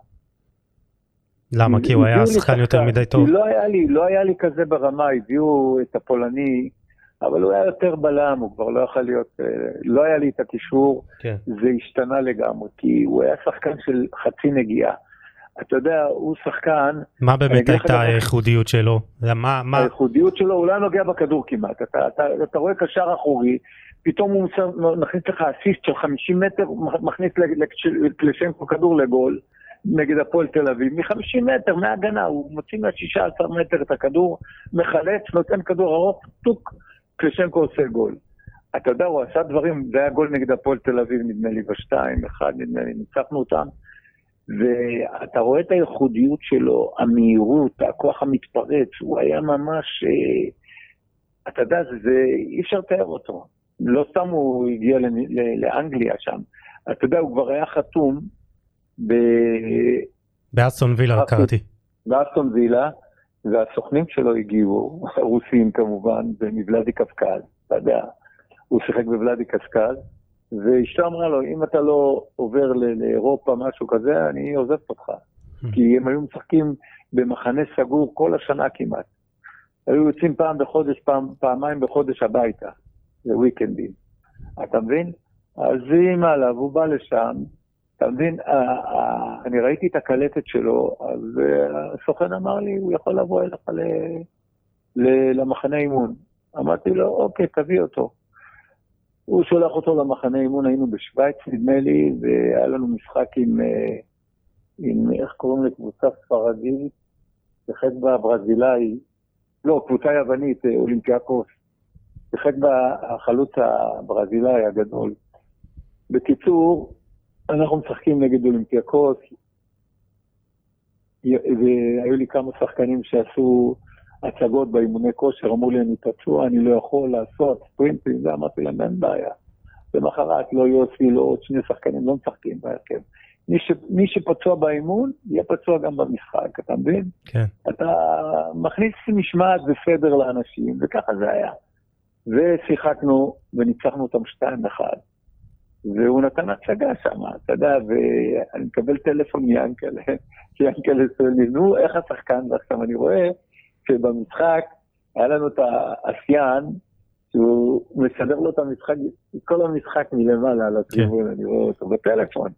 למה? כי הוא היה שחקן יותר מדי טוב? לא היה לי, לא היה לי כזה ברמה, הביאו את הפולני, אבל הוא היה יותר בלם, הוא כבר לא יכול להיות, אה, לא היה לי את הקישור, כן. זה השתנה לגמרי, כי הוא היה שחקן של חצי נגיעה. אתה יודע, הוא שחקן, מה באמת הייתה הייחודיות שלו? מה, מה, הייחודיות שלו, הוא לא נוגע בכדור כמעט. אתה, אתה, אתה רואה קשר אחורי, פתאום הוא מכניס לך אסיסט של 50 מטר, מכניס לקלשנקו כדור לגול נגד הפועל תל אביב, מ-50 מטר, מהגנה, הוא מוציא מה-16 מטר את הכדור, מחלץ, נותן כדור ארוך, טוק, קלשנקו עושה גול. אתה יודע, הוא עשה דברים, זה היה גול נגד הפועל תל אביב, נדמה לי, בשתיים, אחד, נדמה לי, ניצחנו אותם. ואתה רואה את הייחודיות שלו, המהירות, הכוח המתפרץ, הוא היה ממש, אה, אתה יודע, זה, זה, אי אפשר לתאר אותו. לא סתם הוא הגיע ל- לאנגליה שם. אתה יודע, הוא כבר היה חתום ב- באסטון וילה. קראתי. באסטון וילה, והסוכנים שלו הגיעו, הרוסים כמובן, ומוולדי קפקז, אתה יודע, הוא שיחק בוולדי קפקז, ואשתו אמרה לו, אם אתה לא עובר לאירופה, משהו כזה, אני עוזבת אותך. כי הם היו משחקים במחנה סגור כל השנה כמעט. היו יוצאים פעם בחודש, פעם, פעמיים בחודש הביתה, לוויקנדים. אתה מבין? אז היא אימה עליו, הוא בא לשם, אתה מבין? ה- ה- אני ראיתי את הקלטת שלו, אז אה, הסוכן אמר לי, הוא יכול לבוא אליך למחנה אימון. אמרתי לו, אוקיי, תביא אותו. הוא שולח אותו למחנה אימון, היינו בשוויץ, נדמה לי, והיה לנו משחק עם, אה, עם איך קוראים לקבוצה ספרדית, שיחק בה ברזילאי, לא, קבוצה יוונית, אה, אולימפיאקוס. שיחק בה החלוץ הברזילאי הגדול. בקיצור, אנחנו משחקים נגד אולימפיאקוס, והיו לי כמה שחקנים שעשו הצגות באימוני כושר, אמרו לי, אני פצוע, אני לא יכול לעשות ספרינטים, ואמרתי להם, אין בעיה. למחרת, לא יוסי, לא עוד שני שחקנים, לא משחקים בהרכב. מי, ש, מי שפצוע באימון, יהיה פצוע גם במשחק, אתה מבין? כן. אתה מכניס משמעת וסדר לאנשים, וככה זה היה. ושיחקנו וניצחנו אותם 2-1. והוא נתן הצגה שם, אתה יודע, ואני מקבל טלפון מיאנקלה, כי *laughs* יאנקלה שואל לי, נו, איך השחקן? ועכשיו אני רואה שבמשחק היה לנו את האסיין, שהוא מסדר לו את המשחק, כל המשחק מלמעלה על הטריבון, אני רואה אותו בטלפון.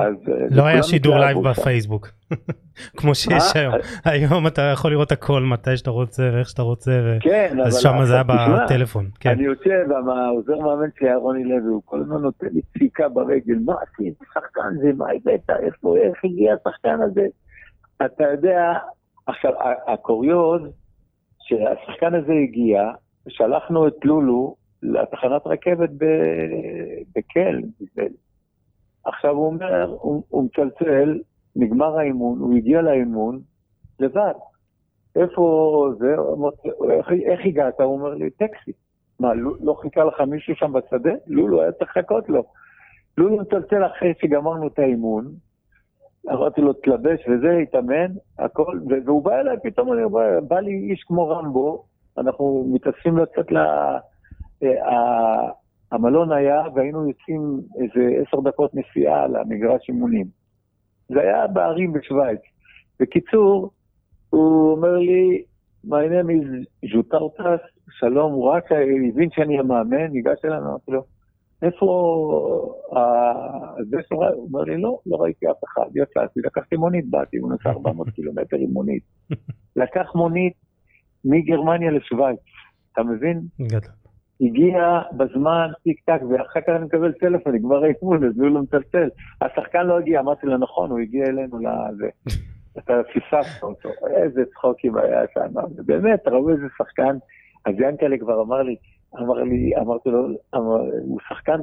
אז, אה, לא היה שידור לייב. בפייסבוק, *laughs* כמו שיש אה? היום. היום אתה יכול לראות הכל מתי שאתה רוצה ואיך שאתה רוצה, ו- כן. אז שם זה היה בטלפון. כן. אני יושב, העוזר מאמן שלי היה רוני לוי, הוא כל הזמן נותן לי דפיקה ברגל, מה עשית, שחקן זה, מה הבאת, איפה, איך הגיע השחקן הזה? אתה יודע, עכשיו, הקוריוז, שהשחקן הזה הגיע, שלחנו את לולו לתחנת רכבת בקל. עכשיו הוא אומר, הוא, הוא מצלצל, נגמר האימון, הוא הגיע לאימון לבד. איפה זה? איך, איך הגעת? הוא אומר לי, טקסי. מה, לא, חיכה לך מישהו שם בשדה? לולו היה צריך לחכות לו. לולו מצלצל אחרי שגמרנו את האימון, אמרתי לו, תלבש וזה, התאמן, הכל, והוא בא אליי, פתאום אני בא, בא לי איש כמו רמבו, אנחנו מתעסקים לצאת ל... אה, המלון היה, והיינו יוצאים איזה עשר דקות נסיעה למגרש אימונים. זה היה בערים בשוויץ. בקיצור, הוא אומר לי, my name is ז'וטרטס, שלום, הוא רק הבין שאני המאמן, ניגש אלינו, אמרתי לו, איפה זה שורה? הוא אומר לי, לא, לא ראיתי אף אחד, יצאתי, לקחתי מונית, באתי, הוא נסע 400 *laughs* קילומטר עם מונית. לקח מונית מגרמניה לשוויץ, אתה מבין? הגיע בזמן, טיק טק, ואחר כך אני מקבל טלפון, נגמר האימון, אז הוא לא מצלצל. השחקן לא הגיע, אמרתי לו, נכון, הוא הגיע אלינו לזה. *laughs* אתה פספסת אותו, איזה צחוקים היה שם, באמת, ראו איזה שחקן. אז ינקלה כבר אמר לי, אמר לי, אמרתי לו, אמר, הוא שחקן,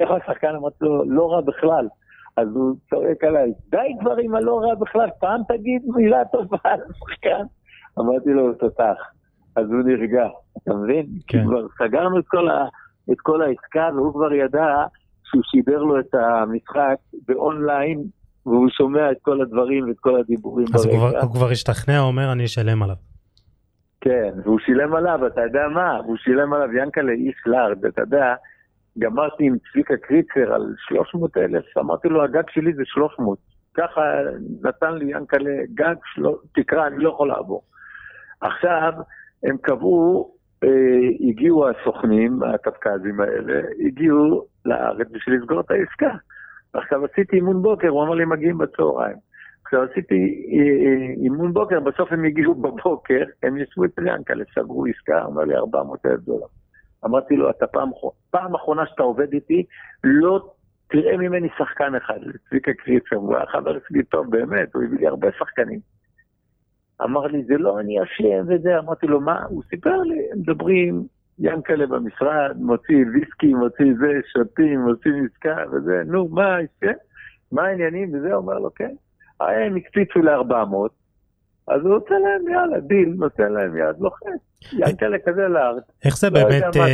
איך השחקן? אמרתי לו, לא רע בכלל. אז הוא צועק עליי, די כבר עם הלא רע בכלל, פעם תגיד מילה טובה על השחקן. אמרתי לו, תותח. אז הוא נרגע, אתה מבין? כן. כי כבר סגרנו את כל, ה, את כל העסקה, והוא כבר ידע שהוא שידר לו את המשחק באונליין, והוא שומע את כל הדברים ואת כל הדיבורים אז הוא ברקע. הוא כבר השתכנע, הוא אומר, אני אשלם עליו. כן, והוא שילם עליו, אתה יודע מה? הוא שילם עליו ינקלה איש לארד, אתה יודע, גמרתי עם צביקה קריצר על 300 אלף, אמרתי לו, הגג שלי זה 300. ככה נתן לי ינקלה גג, שלו, תקרא, אני לא יכול לעבור. עכשיו, הם קבעו, אה, הגיעו הסוכנים, הקפקזים האלה, הגיעו לארץ בשביל לסגור את העסקה. עכשיו עשיתי אימון בוקר, הוא אמר לי, מגיעים בצהריים. עכשיו עשיתי אה, אה, אימון בוקר, בסוף הם הגיעו בבוקר, הם ישבו אצל ינקלה, סגרו עסקה, אמר לי 400 אלף דולר. אמרתי לו, אתה פעם, פעם אחרונה שאתה עובד איתי, לא תראה ממני שחקן אחד. צביקה קריצר, הוא היה חבר שלי טוב, באמת, הוא הביא לי הרבה שחקנים. אמר לי, זה לא אני אשם וזה, אמרתי לו, מה? הוא סיפר לי, מדברים, ינקלה במשרד, מוציא ויסקי, מוציא זה, שותים, עושים עסקה וזה, נו, מה, כן? מה העניינים? וזה, אומר לו, כן. אה, הם הקפיצו ל-400, אז הוא נותן להם יאללה, דיל, נותן להם יד, לוחץ. ינקלה כזה לארץ. איך זה לא באמת אה.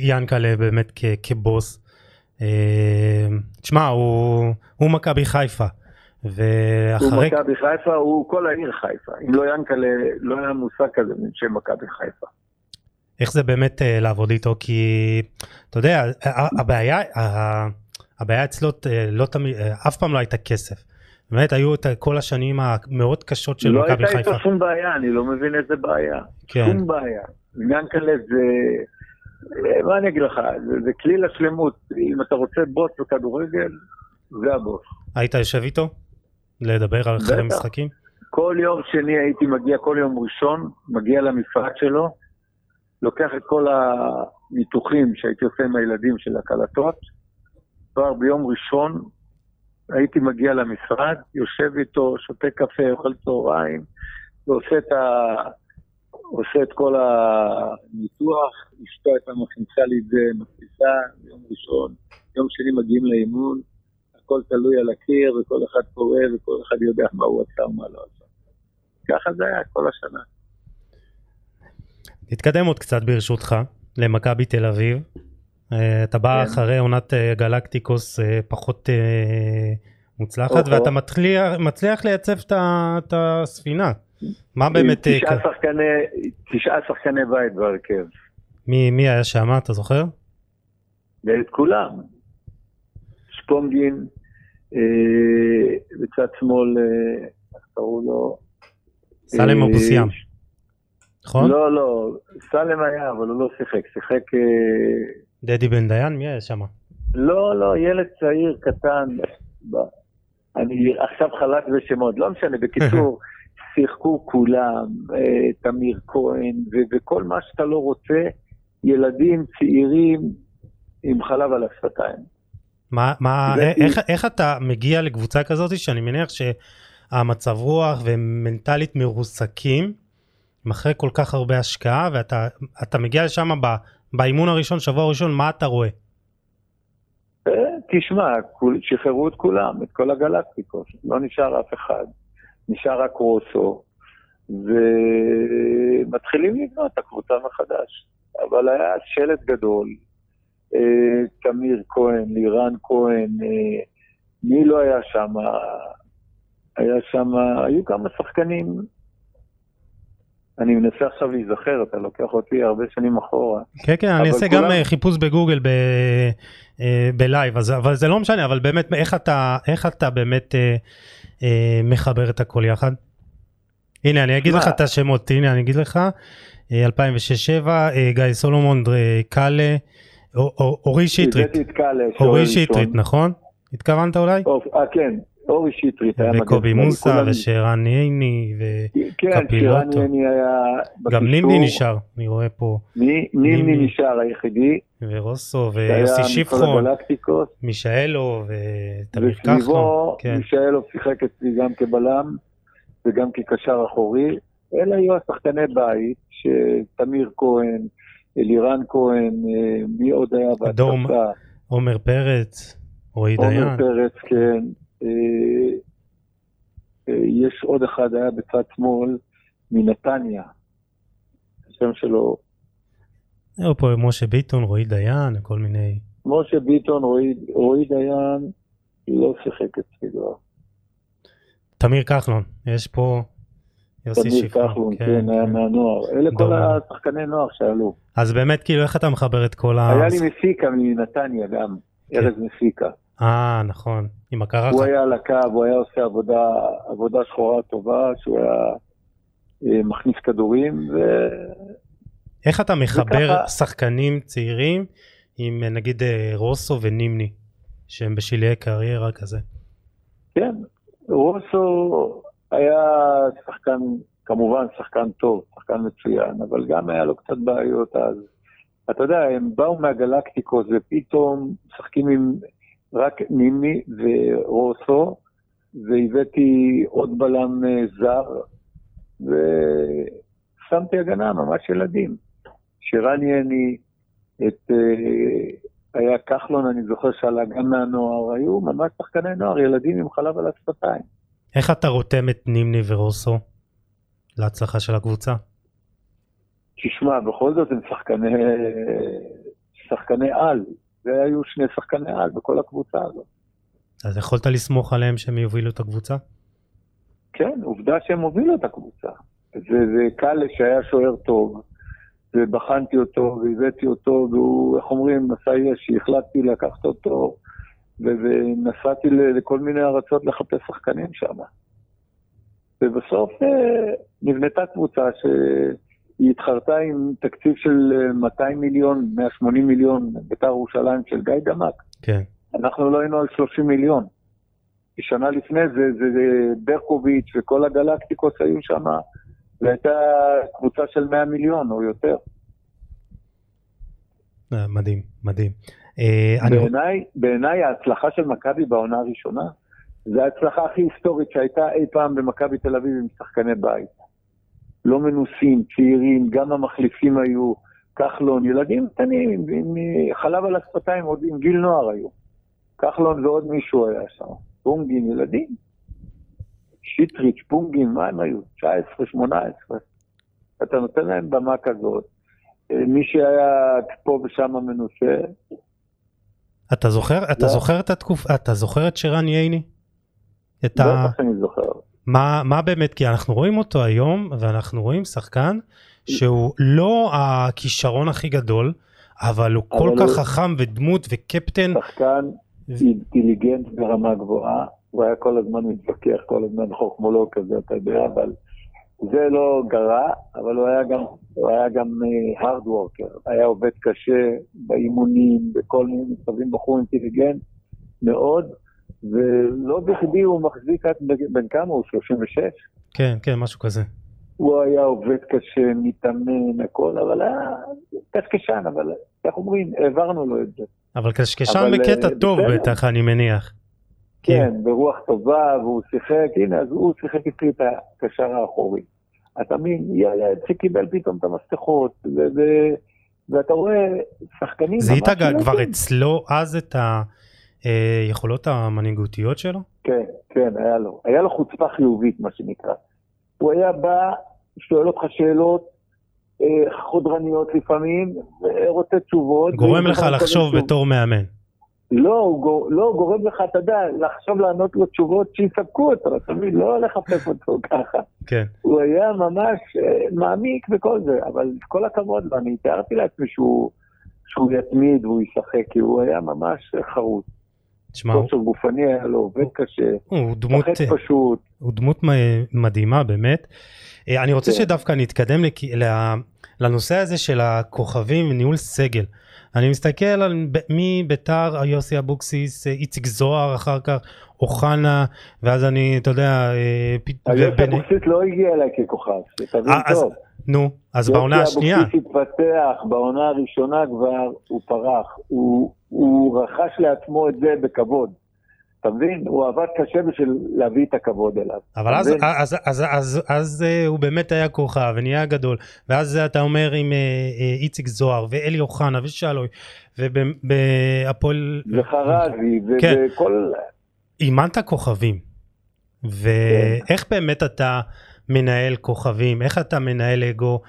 ינקלה באמת כ- כבוס? אה, תשמע, הוא מכבי חיפה. הוא ואחרי... מכבי חיפה, הוא כל העיר חיפה. אם לא ינקלה, לא היה מושג כזה שם מכבי חיפה. איך זה באמת אה, לעבוד איתו כי אתה יודע הבעיה הבעיה אצלו אה, לא תמיד אה, אף פעם לא הייתה כסף. באמת היו את כל השנים המאוד קשות של לא מכבי הייתה חיפה. איתו שום בעיה, אני לא מבין איזה בעיה. כן. שום בעיה. ינקלה זה... מה אני אגיד לך? זה, זה כלי לשלמות. אם אתה רוצה בוס בכדורגל, זה הבוס. היית יושב איתו? לדבר על אחרי בטח. משחקים? כל יום שני הייתי מגיע, כל יום ראשון, מגיע למשרד שלו, לוקח את כל הניתוחים שהייתי עושה עם הילדים של הקלטות, כבר ביום ראשון הייתי מגיע למשרד, יושב איתו, שותה קפה, אוכל צהריים, ועושה את, ה... עושה את כל הניתוח, אשתו הייתה מכניסה לי את זה, מכניסה, יום ראשון, יום שני מגיעים לאימון, הכל תלוי על הקיר, וכל אחד קורא, וכל אחד יודע מה הוא עשה ומה לא עשה. ככה זה היה כל השנה. נתקדם עוד קצת ברשותך למכבי תל אביב. אה, אתה בא כן. אחרי עונת אה, גלקטיקוס אה, פחות מוצלחת אוהו. ואתה מצליח, מצליח לייצב את את הספינה. מה באמת, תשעה שחקני, תשעה שחקני בית בהרכב. מי מי היה שם אתה זוכר? ואת כולם. שפונגין, אה, בצד שמאל, אה, איך קראו לו? סלם אה, אבוסיאם, נכון? לא, לא, סלם היה, אבל הוא לא שיחק. שיחק... דדי בן דיין מי היה שם? לא, לא, ילד צעיר, קטן. אני עכשיו חלק בשמות, לא משנה. בקיצור, *laughs* שיחקו כולם, תמיר כהן, וכל מה שאתה לא רוצה, ילדים צעירים עם חלב על השפתיים. מה, מה, זה- איך, איך אתה מגיע לקבוצה כזאת שאני מניח שהמצב רוח ומנטלית מרוסקים אחרי כל כך הרבה השקעה ואתה אתה מגיע לשם באימון הראשון שבוע ראשון מה אתה רואה? אה, תשמע, שחררו את כולם, את כל הגלקטיקות, לא נשאר אף אחד. נשאר רק רוסו, ומתחילים לבנות את הקבוצה מחדש. אבל היה שלט גדול, אה, תמיר כהן, לירן כהן, אה, מי לא היה שם? היה שם, היו כמה שחקנים, אני מנסה עכשיו להיזכר, אתה לוקח אותי הרבה שנים אחורה. כן כן אני אעשה כולם- גם אה, חיפוש בגוגל ב, אה, בלייב אז אבל זה לא משנה אבל באמת איך אתה איך אתה באמת אה, אה, מחבר את הכל יחד. הנה אני אגיד מה? לך את השמות הנה אני אגיד לך אה, 2006-2007 אה, גיא סולומון קאלה אורי שטרית. אורי שטרית, נכון? התכוונת אולי? אה, כן. אורי שטרית היה מגן. וקובי מוסה ושרן ייני וקפילוטו. כן, שרן היה בקישור. גם נימני נשאר, אני רואה פה. נימני נשאר היחידי. ורוסו ויוסי שיפחון. מישאלו ותמיר כחלון. וסביבו כן. מישאלו שיחק אצלי גם כבלם וגם כקשר אחורי. אלה היו השחקני בית, שתמיר כהן, אלירן כהן, אה, מי עוד היה בהתקפה? עומר פרץ, רועי דיין. עומר פרץ, כן. אה, אה, יש עוד אחד, היה בצד שמאל, מנתניה. השם שלו... היו פה משה ביטון, רועי דיין, כל מיני... משה ביטון, רועי, רועי דיין, לא שיחק אצלי כבר. תמיר כחלון, יש פה יוסי כחלון, כן, כן, היה כן. מהנוער. אלה כל השחקני נוער שעלו. אז באמת, כאילו, איך אתה מחבר את כל ה... היה לי מסיקה מנתניה גם, כן. ארז מסיקה. אה, נכון, עם הקרחת. הוא היה על הקו, הוא היה עושה עבודה, עבודה שחורה טובה, שהוא היה אה, מכניס כדורים, ו... איך אתה מחבר וככה... שחקנים צעירים עם נגיד אה, רוסו ונימני, שהם בשלהי קריירה כזה? כן, רוסו היה שחקן, כמובן שחקן טוב, שחקן מצוין, אבל גם היה לו קצת בעיות אז. אתה יודע, הם באו מהגלקטיקוס ופתאום משחקים עם רק נימי ורוסו, והבאתי עוד בלם אה, זר, ושמתי הגנה, ממש ילדים. שרן יני, את... אה, היה כחלון, אני זוכר שעלה גם מהנוער, היו ממש שחקני נוער, ילדים עם חלב על השפתיים. איך אתה רותם את נימני ורוסו להצלחה של הקבוצה? תשמע, בכל זאת הם שחקני, שחקני על. זה היו שני שחקני על בכל הקבוצה הזאת. אז יכולת לסמוך עליהם שהם יובילו את הקבוצה? כן, עובדה שהם הובילו את הקבוצה. זה, זה קל שהיה שוער טוב, ובחנתי אותו, והבאתי אותו, והוא, איך אומרים, עשה יש, החלטתי לקחת אותו, ונסעתי לכל מיני ארצות לחפש שחקנים שם. ובסוף אה, נבנתה קבוצה שהיא התחרתה עם תקציב של 200 אה, מיליון, 180 מיליון, בית"ר ירושלים של גיא דמק. כן. אנחנו לא היינו על 30 מיליון. שנה לפני זה, זה, זה ברקוביץ' וכל הגלקטיקוס היו שם, והייתה קבוצה של 100 מיליון או יותר. מדהים, מדהים. אה, בעיניי, בעיניי ההצלחה של מכבי בעונה הראשונה, זה ההצלחה הכי היסטורית שהייתה אי פעם במכבי תל אביב עם שחקני בית. לא מנוסים, צעירים, גם המחליפים היו, כחלון, ילדים קטנים, עם, עם חלב על השפתיים, עוד עם גיל נוער היו. כחלון ועוד מישהו היה שם. פונגין, ילדים. שיטריץ', פונגין, מה הם היו? 19, 18. אתה נותן להם במה כזאת. אה, מי שהיה פה ושם מנוסה, אתה זוכר, אתה לא. זוכר את התקופה, אתה זוכר את שרן ייני? את ה... בטח אני זוכר. מה, מה באמת, כי אנחנו רואים אותו היום, ואנחנו רואים שחקן שהוא לא הכישרון הכי גדול, אבל הוא אבל כל הוא... כך חכם ודמות וקפטן. שחקן אינטליגנט ברמה גבוהה, הוא היה כל הזמן מתווכח, כל הזמן חוכמולוג כזה, אתה יודע, אבל זה לא גרע, אבל הוא היה גם, הוא היה גם uh, hard worker, היה עובד קשה באימונים, בכל מיני מצבים, בחור אינטליגנט מאוד, ולא בכדי הוא מחזיק עד בן כמה הוא? 36? כן, כן, משהו כזה. הוא היה עובד קשה, מתאמן, הכל, אבל היה קשקשן, אבל איך אומרים, העברנו לו את זה. אבל קשקשן אבל, בקטע uh, טוב. בטח, אני מניח. כן, ברוח טובה, והוא שיחק, הנה, אז הוא שיחק איתי את הקשר האחורי. אתה מבין, ילד שקיבל פתאום את המפתחות, ו- ו- ואתה רואה שחקנים... זיהית כבר אצלו אז את היכולות אה, המנהיגותיות שלו? כן, כן, היה לו. היה לו חוצפה חיובית, מה שנקרא. הוא היה בא, שואל אותך שאלות אה, חודרניות לפעמים, ורוצה תשובות. גורם לך לחשוב בתור מאמן. לא, הוא לא, גורם לך, אתה יודע, לחשוב לענות לו תשובות שיספקו אותו, אתה מבין? לא לחפש אותו *laughs* ככה. כן. הוא היה ממש uh, מעמיק וכל זה, אבל כל הכבוד לו, אני תיארתי לעצמי שהוא, שהוא יתמיד והוא ישחק, כי הוא היה ממש חרוץ. תשמע, כושר גופני היה לו, עובד קשה, הוא דמות, פשוט. הוא דמות מדהימה באמת. אה, אני רוצה כן. שדווקא נתקדם לנושא הזה של הכוכבים וניהול סגל. אני מסתכל על ב- מביתר, יוסי אבוקסיס, אה, איציק זוהר אחר כך, אוחנה, ואז אני, אתה יודע, אה, ובני- אבוקסיס לא הגיע אליי ככוכב, שתבין אה, טוב. נו, אז בעונה השנייה, יוסי אבוקסיס התפתח, בעונה הראשונה כבר הוא פרח. הוא רכש לעצמו את זה בכבוד. אתה מבין? הוא עבד קשה בשביל להביא את הכבוד אליו. אבל אז? אז, אז, אז, אז אה, הוא באמת היה כוכב ונהיה גדול, ואז אתה אומר עם אה, אה, איציק זוהר ואלי אוחנה ושלוי, ובהפועל... וחרזי, כן. וכל... אימנת כוכבים, ואיך באמת אתה מנהל כוכבים, איך אתה מנהל אגו,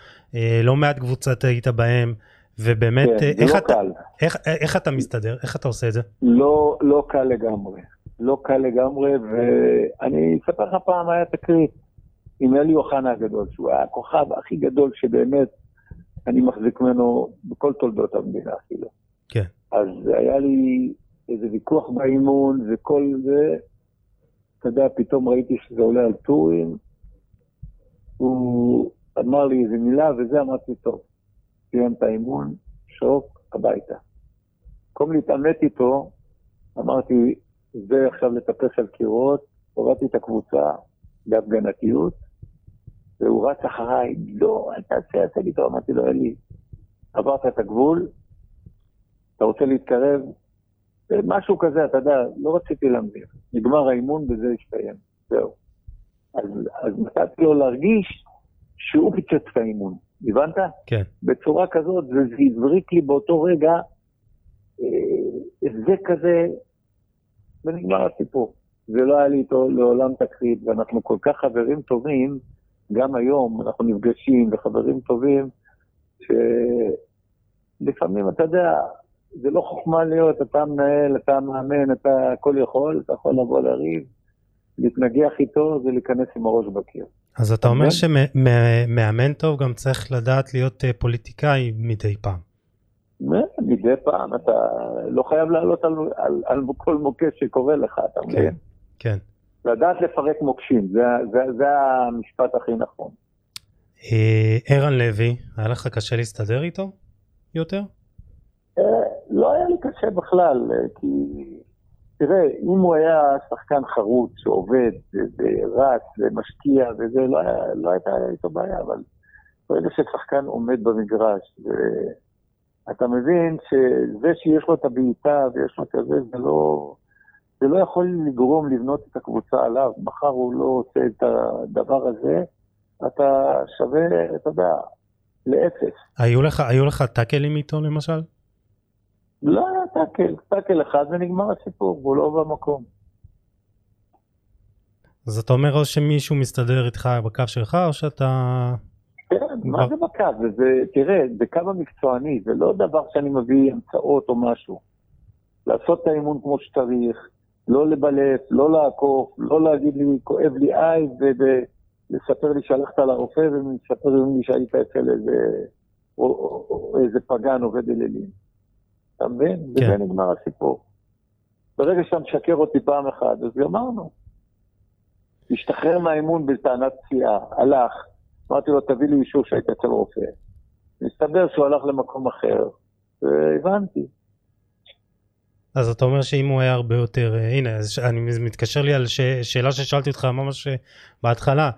לא מעט קבוצות היית בהם, ובאמת, כן, איך, לא אתה, קל. איך, איך אתה מסתדר, איך אתה עושה את זה? לא, לא קל לגמרי. לא קל לגמרי, ואני אספר לך פעם היה תקרית עם אלי אוחנה הגדול, שהוא היה הכוכב הכי גדול שבאמת אני מחזיק ממנו בכל תולדות המדינה אפילו. כן. אז היה לי איזה ויכוח באימון וכל זה, אתה יודע, פתאום ראיתי שזה עולה על טורים, הוא אמר לי איזה מילה וזה, אמרתי, טוב, סיים את האימון, שוק, הביתה. במקום להתעמת איתו, אמרתי, זה עכשיו לטפס על קירות, הורדתי את הקבוצה בהפגנתיות, והוא רץ אחריי, לא, אל תעשה, עשה לי טוב, אמרתי לו, אלי, עברת את הגבול, אתה רוצה להתקרב? משהו כזה, אתה יודע, לא רציתי להמזיר. נגמר האימון וזה הסתיים, זהו. אז, אז נתתי לו להרגיש שהוא פיצץ את האימון, הבנת? כן. בצורה כזאת, וזה הבריק לי באותו רגע אה, זה כזה, ונגמר הסיפור. זה לא היה לי איתו לעולם תקרית, ואנחנו כל כך חברים טובים, גם היום אנחנו נפגשים וחברים טובים, שלפעמים, אתה יודע, זה לא חוכמה להיות, אתה מנהל, אתה מאמן, אתה הכל יכול, אתה יכול לבוא לריב, להתנגח איתו ולהיכנס עם הראש בקיר. אז אתה אומר אוקיי. שמאמן טוב גם צריך לדעת להיות אה, פוליטיקאי מדי פעם. מדי פעם אתה לא חייב לעלות על, על, על כל מוקש שקורה לך, אתה כן, מבין? כן. לדעת לפרק מוקשים, זה, זה, זה המשפט הכי נכון. אה, ערן לוי, היה לך קשה להסתדר איתו יותר? אה, לא היה לי קשה בכלל, אה, כי תראה, אם הוא היה שחקן חרוץ שעובד ו- ורץ ומשקיע וזה, לא, היה, לא הייתה איתו בעיה, אבל ברגע ששחקן עומד במגרש, ואתה מבין שזה שיש לו את הבעיטה ויש לו את זה, לא, זה לא יכול לגרום לבנות את הקבוצה עליו. מחר הוא לא עושה את הדבר הזה, אתה שווה, אתה יודע, לאפס. היו לך, היו לך טאקלים איתו למשל? לא היה טאקל, טאקל אחד ונגמר הסיפור, והוא לא במקום. אז אתה אומר או שמישהו מסתדר איתך בקו שלך או שאתה... מה זה בקו? זה, תראה, זה קו המקצועני, זה לא דבר שאני מביא המצאות או משהו. לעשות את האימון כמו שצריך, לא לבלף, לא לעקוף, לא להגיד לי, כואב לי איי, ולספר לי שהלכת לרופא, ומספר לי שהיית אצל איזה, או, או, או איזה פגן עובד אלילים. אתה מבין? כן. וזה נגמר הסיפור. ברגע שאתה משקר אותי פעם אחת, אז גמרנו. השתחרר מהאימון בטענת פציעה, הלך, אמרתי לו, תביא לי אישור שהיית אצל רופא. מסתבר שהוא הלך למקום אחר, והבנתי. אז אתה אומר שאם הוא היה הרבה יותר... אה, הנה, אני מתקשר לי על ש... שאלה ששאלתי אותך ממש אה, בהתחלה.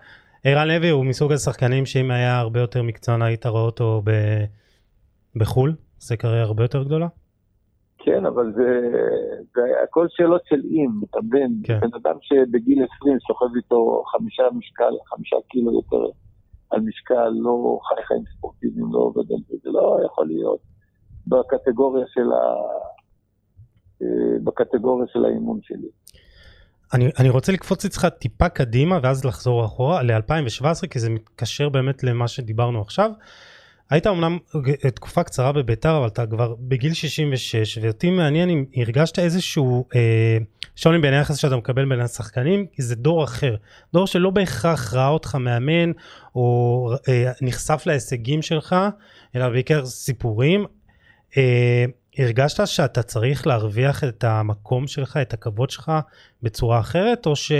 ערן לוי הוא מסוג השחקנים שאם היה הרבה יותר מקצוען היית רואה אותו ב... בחו"ל? זה קריירה הרבה יותר גדולה? כן, אבל זה, זה הכל שאלות של אם, אתה מבין? כן. בן אדם שבגיל 20 סוחב איתו חמישה משקל, חמישה קילו יותר על משקל, לא חי חיים ספורטיביים, לא עובד על זה, זה לא יכול להיות בקטגוריה של, ה... אה, בקטגוריה של האימון שלי. אני, אני רוצה לקפוץ איתך טיפה קדימה ואז לחזור אחורה ל-2017 כי זה מתקשר באמת למה שדיברנו עכשיו. היית אמנם תקופה קצרה בביתר אבל אתה כבר בגיל 66 ואותי מעניין אם הרגשת איזשהו אה, שוני בין היחס שאתה מקבל בין השחקנים כי זה דור אחר דור שלא בהכרח ראה אותך מאמן או אה, נחשף להישגים שלך אלא בעיקר סיפורים. אה, הרגשת שאתה צריך להרוויח את המקום שלך את הכבוד שלך בצורה אחרת או ש...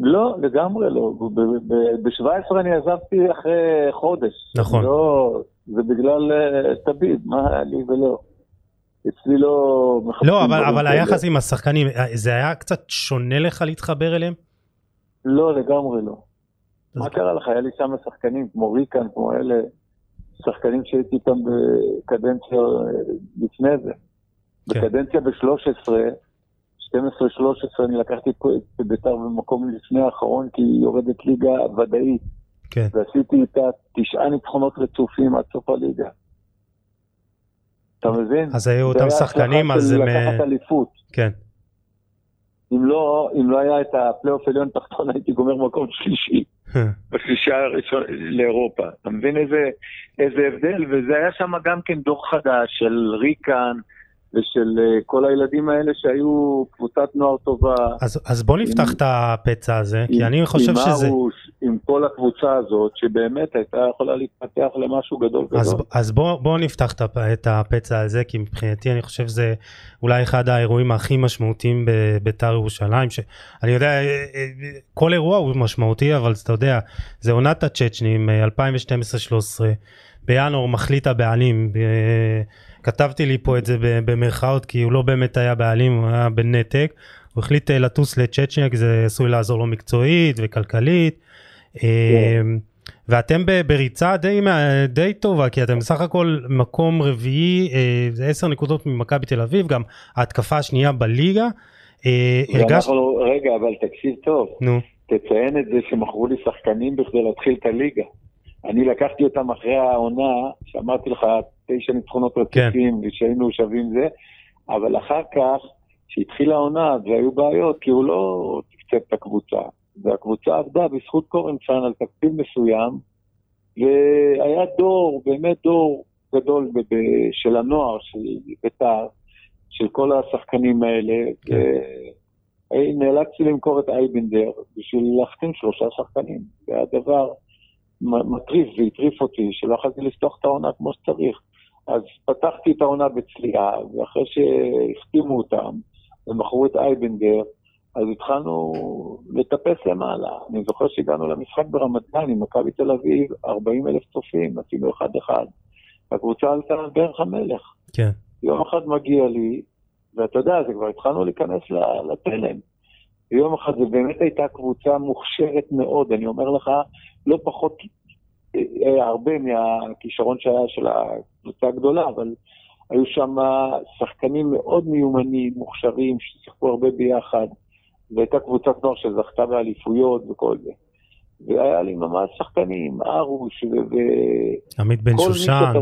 לא, לגמרי לא. ב-17 אני עזבתי אחרי חודש. נכון. לא, זה בגלל אה, טביב, מה היה לי ולא. אצלי לא... מחפשים לא, אבל, אבל. היחס עם השחקנים, אה, זה היה קצת שונה לך להתחבר אליהם? לא, לגמרי לא. מה קרה לך? היה לי שם שחקנים כמו ריקן, כמו אלה, שחקנים שהייתי איתם בקדנציה אה, לפני זה. כן. בקדנציה ב-13, 12-13, אני לקחתי את בית"ר במקום לפני האחרון, כי היא יורדת ליגה ודאית, כן. ועשיתי איתה תשעה ניצחונות רצופים עד סוף הליגה. אתה מבין? אז היו זה אותם היה שחקנים, אז הם... אה, לקחת אליפות. כן. אם לא, אם לא היה את הפלייאוף עליון תחתון, הייתי גומר מקום שלישי. *laughs* בשלישה הראשון לאירופה. אתה מבין איזה, איזה הבדל? וזה היה שם גם כן דור חדש של ריקן ושל אה, כל הילדים האלה שהיו קבוצת נוער טובה. אז, אז בוא נפתח עם- את הפצע הזה, כי עם- אני חושב עם שזה... ארוש, עם כל הקבוצה הזאת, שבאמת הייתה יכולה להתפתח למשהו גדול אז, גדול. אז בוא, בוא נפתח את הפ- את הפצע הזה, כי מבחינתי אני חושב שזה אולי אחד האירועים הכי משמעותיים בביתר ירושלים, שאני יודע, אה, אה, כל אירוע הוא משמעותי, אבל אתה יודע, זה עונת הצ'צ'נים, אה, 2012-2013, בינואר מחליט הבעלים, כתבתי לי פה את זה במרכאות, כי הוא לא באמת היה בעלים, הוא היה בנתק, הוא החליט אה, לטוס לצ'צ'ניה, כי זה עשוי לעזור לו מקצועית וכלכלית. אה, ואתם בריצה די, די טובה כי אתם בסך הכל מקום רביעי אה, זה עשר נקודות ממכבי תל אביב גם ההתקפה השנייה בליגה. הרגשת ואנחנו, רגע, אבל תקשיב טוב, נו תציין את זה שמכרו לי שחקנים בכדי להתחיל את הליגה. אני לקחתי אותם אחרי העונה, שאמרתי לך, תשע ניצחונות כן. רצופים, ושהיינו שווים זה, אבל אחר כך, כשהתחילה העונה והיו בעיות, כי הוא לא תקצב את הקבוצה, והקבוצה עבדה בזכות קורנצ'אן על תקציב מסוים, והיה דור, באמת דור גדול ב- ב- של הנוער, של בית"ר, של כל השחקנים האלה, כן. ו- נאלצתי למכור את אייבנדר בשביל להחתים שלושה שחקנים. זה היה דבר מ- מטריף והטריף אותי, שלא יכולתי לפתוח את העונה כמו שצריך. אז פתחתי את העונה בצליעה, ואחרי שהחתימו אותם ומכרו את אייבנדר, אז התחלנו לטפס למעלה. אני זוכר שהגענו למשחק ברמת גן עם מכבי תל אביב, 40 אלף צופים, עשינו אחד-אחד. הקבוצה עלתה על דרך המלך. כן יום אחד מגיע לי, ואתה יודע, זה כבר התחלנו להיכנס לתלם. ויום אחד זו באמת הייתה קבוצה מוכשרת מאוד, אני אומר לך, לא פחות, אה, אה, הרבה מהכישרון שהיה של הקבוצה הגדולה, אבל היו שם שחקנים מאוד מיומנים, מוכשרים, ששיחקו הרבה ביחד, והייתה קבוצת נוער שזכתה באליפויות וכל זה. והיה לי ממש שחקנים, ארוש ו... עמית בן שושן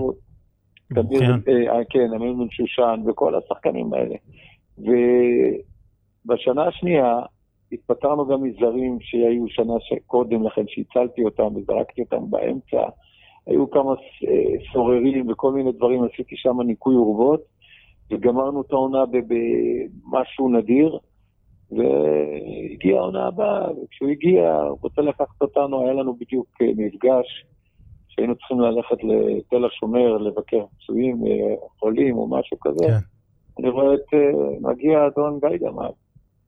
כן. אה, כן, אמיר בן שושן וכל השחקנים האלה. ובשנה השנייה התפטרנו גם מזרים שהיו שנה קודם לכן, שהצלתי אותם וזרקתי אותם באמצע. היו כמה אה, סוררים וכל מיני דברים, עשיתי שם ניקוי אורוות, וגמרנו את העונה במשהו נדיר, והגיעה העונה הבאה, וכשהוא הגיע, הוא רוצה לקחת אותנו, היה לנו בדיוק אה, מפגש. שהיינו צריכים ללכת לתל השומר, לבקר פצועים, אה, חולים או משהו כזה. כן. אני רואה את, מגיע אדון גיידמר,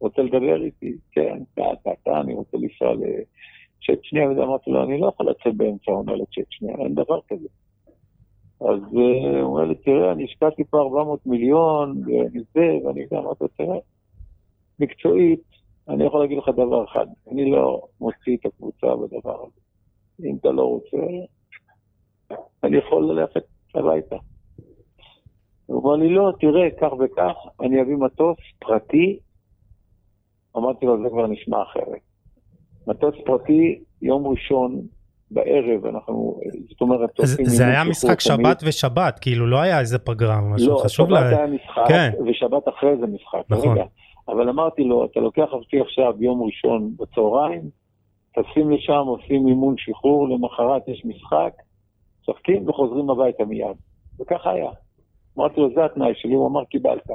רוצה לדבר איתי, כן, טה, טה, אני רוצה לנסוע לצ'צ'ניה, ואמרתי לו, אני לא יכול לצאת באמצע העונה לצ'צ'ניה, אין דבר כזה. אז אה, הוא אומר לי, תראה, אני השקעתי פה 400 מיליון, ואני זה, ואני זה, אמרתי לו, תראה, מקצועית, אני יכול להגיד לך דבר אחד, אני לא מוציא את הקבוצה בדבר הזה. אם אתה לא רוצה, אני יכול ללכת הביתה. הוא אמר לי, לא, תראה, כך וכך, אני אביא מטוס פרטי. אמרתי לו, זה כבר נשמע אחרת. מטוס פרטי, יום ראשון בערב, אנחנו, זאת אומרת, זה, היה משחק תמיד. שבת ושבת כאילו לא היה איזה פגרה משהו לא, חשוב שבת לה... היה משחק, כן. ושבת אחרי זה משחק. נכון. רגע. אבל אמרתי לו, אתה לוקח אותי עכשיו ביום ראשון בצהריים, טסים לשם, עושים אימון שחרור, למחרת יש משחק, צוחקים וחוזרים הביתה מיד. וככה היה. אמרתי לו, זה התנאי שלי, הוא אמר, קיבלת.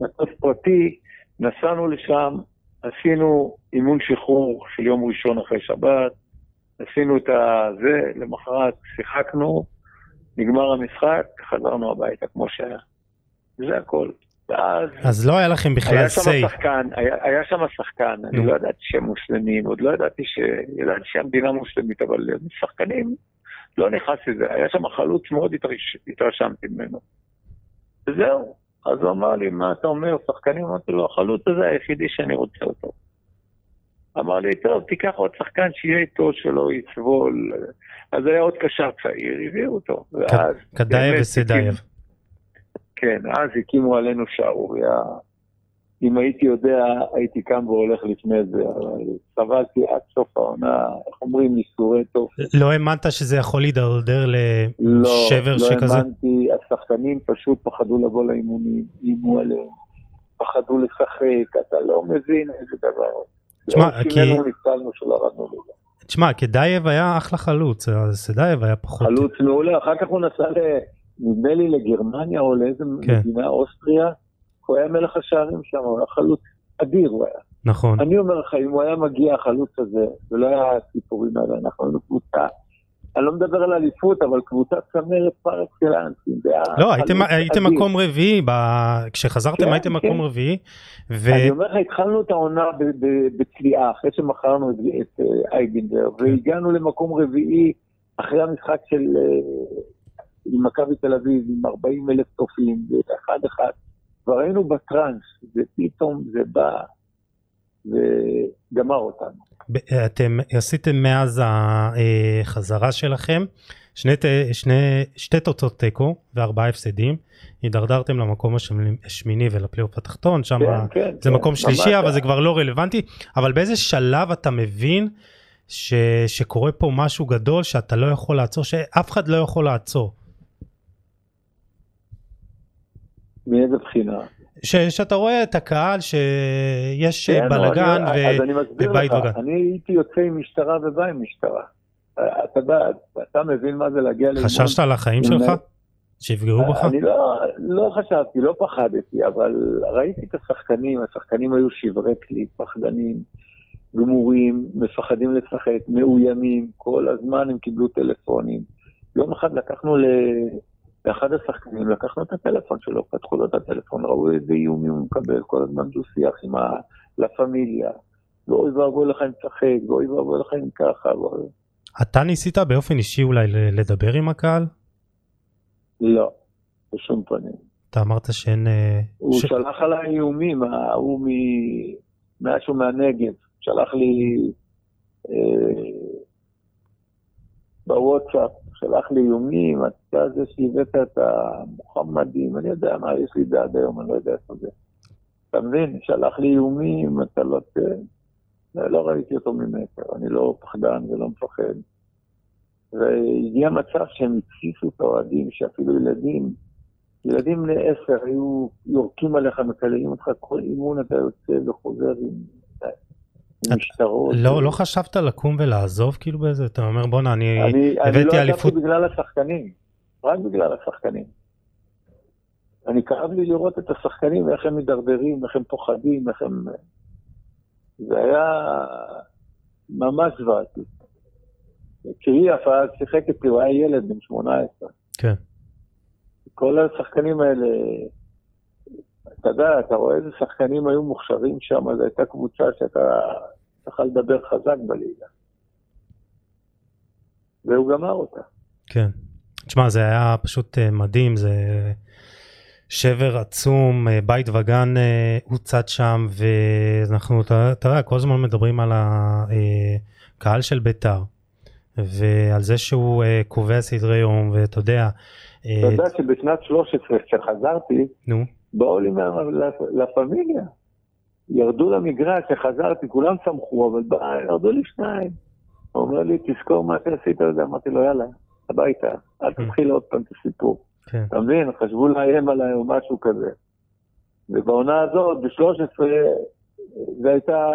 מטוס פרטי, נסענו לשם, עשינו אימון שחרור של יום ראשון אחרי שבת, עשינו את הזה, למחרת שיחקנו, נגמר המשחק, חזרנו הביתה כמו שהיה. זה הכל. ואז אז לא היה לכם בכלל היה שם say. שחקן, היה, היה שם שחקן, אני נו. לא ידעתי שהם מוסלמים, עוד לא ידעתי ש... ידעתי שהמדינה מוסלמית, אבל שחקנים לא נכנס לזה, היה שם חלוץ מאוד התרש... התרשמתי ממנו. וזהו, אז הוא אמר לי, מה אתה אומר, שחקנים? אמרתי לו, החלוץ הזה היחידי שאני רוצה אותו. אמר לי, טוב, תיקח עוד שחקן שיהיה איתו, שלא יסבול. אז היה עוד קשר צעיר, הביאו אותו. קדאייב וסדאייב. כן, אז הקימו עלינו שערורייה. אם הייתי יודע, הייתי קם והולך לפני זה, אבל סבלתי עד סוף העונה, איך אומרים, ייסורי טוב. לא האמנת שזה יכול להידרדר לשבר לא, שכזה? לא האמנתי, השחקנים פשוט פחדו לבוא לאימונים, איימו עליהם, פחדו לשחק, אתה לא מבין איזה דבר. תשמע, לא כי... תשמע, קדאייב היה אחלה חלוץ, אז סדאייב היה פחות... חלוץ מעולה, אחר כך הוא נסע, ל- נדמה לי, לגרמניה או לאיזה כן. מדינה, אוסטריה, הוא היה מלך השערים שם, הוא היה חלוץ אדיר הוא היה. נכון. אני אומר לך, אם הוא היה מגיע החלוץ הזה, ולא היה הסיפורים האלה, אנחנו היינו קבוצה, אני לא מדבר על אליפות, אבל קבוצת צמרת פר אקסלנס. עם דעה, לא, הייתם, הייתם. מקום רביעי, ב... כשחזרתם כן, הייתם מקום כן. רביעי, ו... אני אומר לך, התחלנו את העונה בצליעה, אחרי שמכרנו את, את אה, אייבינדר, כן. והגענו למקום רביעי אחרי המשחק של אה, מכבי תל אביב, עם 40 אלף צופים, ואחד אחד. כבר היינו בטראנס, ופתאום זה בא וגמר אותנו. אתם עשיתם מאז החזרה שלכם שני, שני, שתי תוצאות תיקו וארבעה הפסדים, הידרדרתם למקום השמיני ולפלייאוף התחתון, שם כן, כן, זה כן, מקום שלישי ממש. אבל זה כבר לא רלוונטי, אבל באיזה שלב אתה מבין ש, שקורה פה משהו גדול שאתה לא יכול לעצור, שאף אחד לא יכול לעצור, מאיזה בחינה? ש, שאתה רואה את הקהל שיש כן, בלאגן ו... ובית וגן. אני הייתי יוצא עם משטרה ובא עם משטרה. אתה יודע, אתה מבין מה זה להגיע לאימון? חששת על החיים שלך? שיפגעו בך? אני לא, לא חשבתי, לא פחדתי, אבל ראיתי את השחקנים, השחקנים היו שברי כלי, פחדנים, גמורים, מפחדים לשחק, מאוימים, כל הזמן הם קיבלו טלפונים. יום אחד לקחנו ל... לאחד השחקנים, לקחנו את הטלפון שלו, פתחו לו את הטלפון, ראו איזה איומים הוא מקבל, כל הזמן דו-שיח עם ה... לה פמיליה. ואוי ואבוי לך אם תשחק, ואוי ואבוי לך אם ככה. אתה ניסית באופן אישי אולי לדבר עם הקהל? לא, בשום פנים. אתה אמרת שאין... אה, הוא ש- שלח עליי איומים, ההוא מ... משהו מהנגב, שלח לי אה, בוואטסאפ, שלח לי איומים, אתה זה שהבאת את המוחמדים, אני יודע מה, יש לי עד היום, אני לא יודע איפה זה. אתה מבין? שלח לי איומים, אתה לא ת... לא ראיתי אותו ממטר, אני לא פחדן ולא מפחד. והגיע מצב שהם התסיסו את האוהדים, שאפילו ילדים, ילדים בני עשר היו יורקים עליך, מקללים אותך, כל אימון אתה יוצא וחוזר עם, משטרות. לא, לא חשבת לקום ולעזוב כאילו באיזה, אתה אומר בואנה אני אני, אני הבאתי לא אליפות, עזבתי בגלל השחקנים, רק בגלל השחקנים. אני כאב לי לראות את השחקנים, איך הם מידרדרים, איך הם פוחדים, איך הם... זה היה ממש זוועתי. כי היא אף אז שיחק איתי, הוא היה ילד בן 18. כן, כל השחקנים האלה, אתה יודע, אתה רואה איזה שחקנים היו מוכשרים שם, זו הייתה קבוצה שאתה צריך לדבר חזק בליגה. והוא גמר אותה. כן. תשמע זה היה פשוט אה, מדהים, זה שבר עצום, אה, בית וגן אה, הוצת שם ואנחנו, אתה יודע, כל הזמן מדברים על הקהל של בית"ר ועל זה שהוא קובע סדרי יום ואתה יודע, אתה יודע שבשנת 13, כשחזרתי, נו, באו לי מה- לה- לפמיליה. ירדו למגרש, כשחזרתי, כולם שמחו, אבל בא, ירדו לי שניים. הוא אומר לי, תזכור מה שעשית אמרתי לו, יאללה, הביתה, אל תתחיל עוד פעם את הסיפור. כן, אתה מבין? חשבו לאיים עליי או משהו כזה. ובעונה הזאת, ב-13, זו הייתה,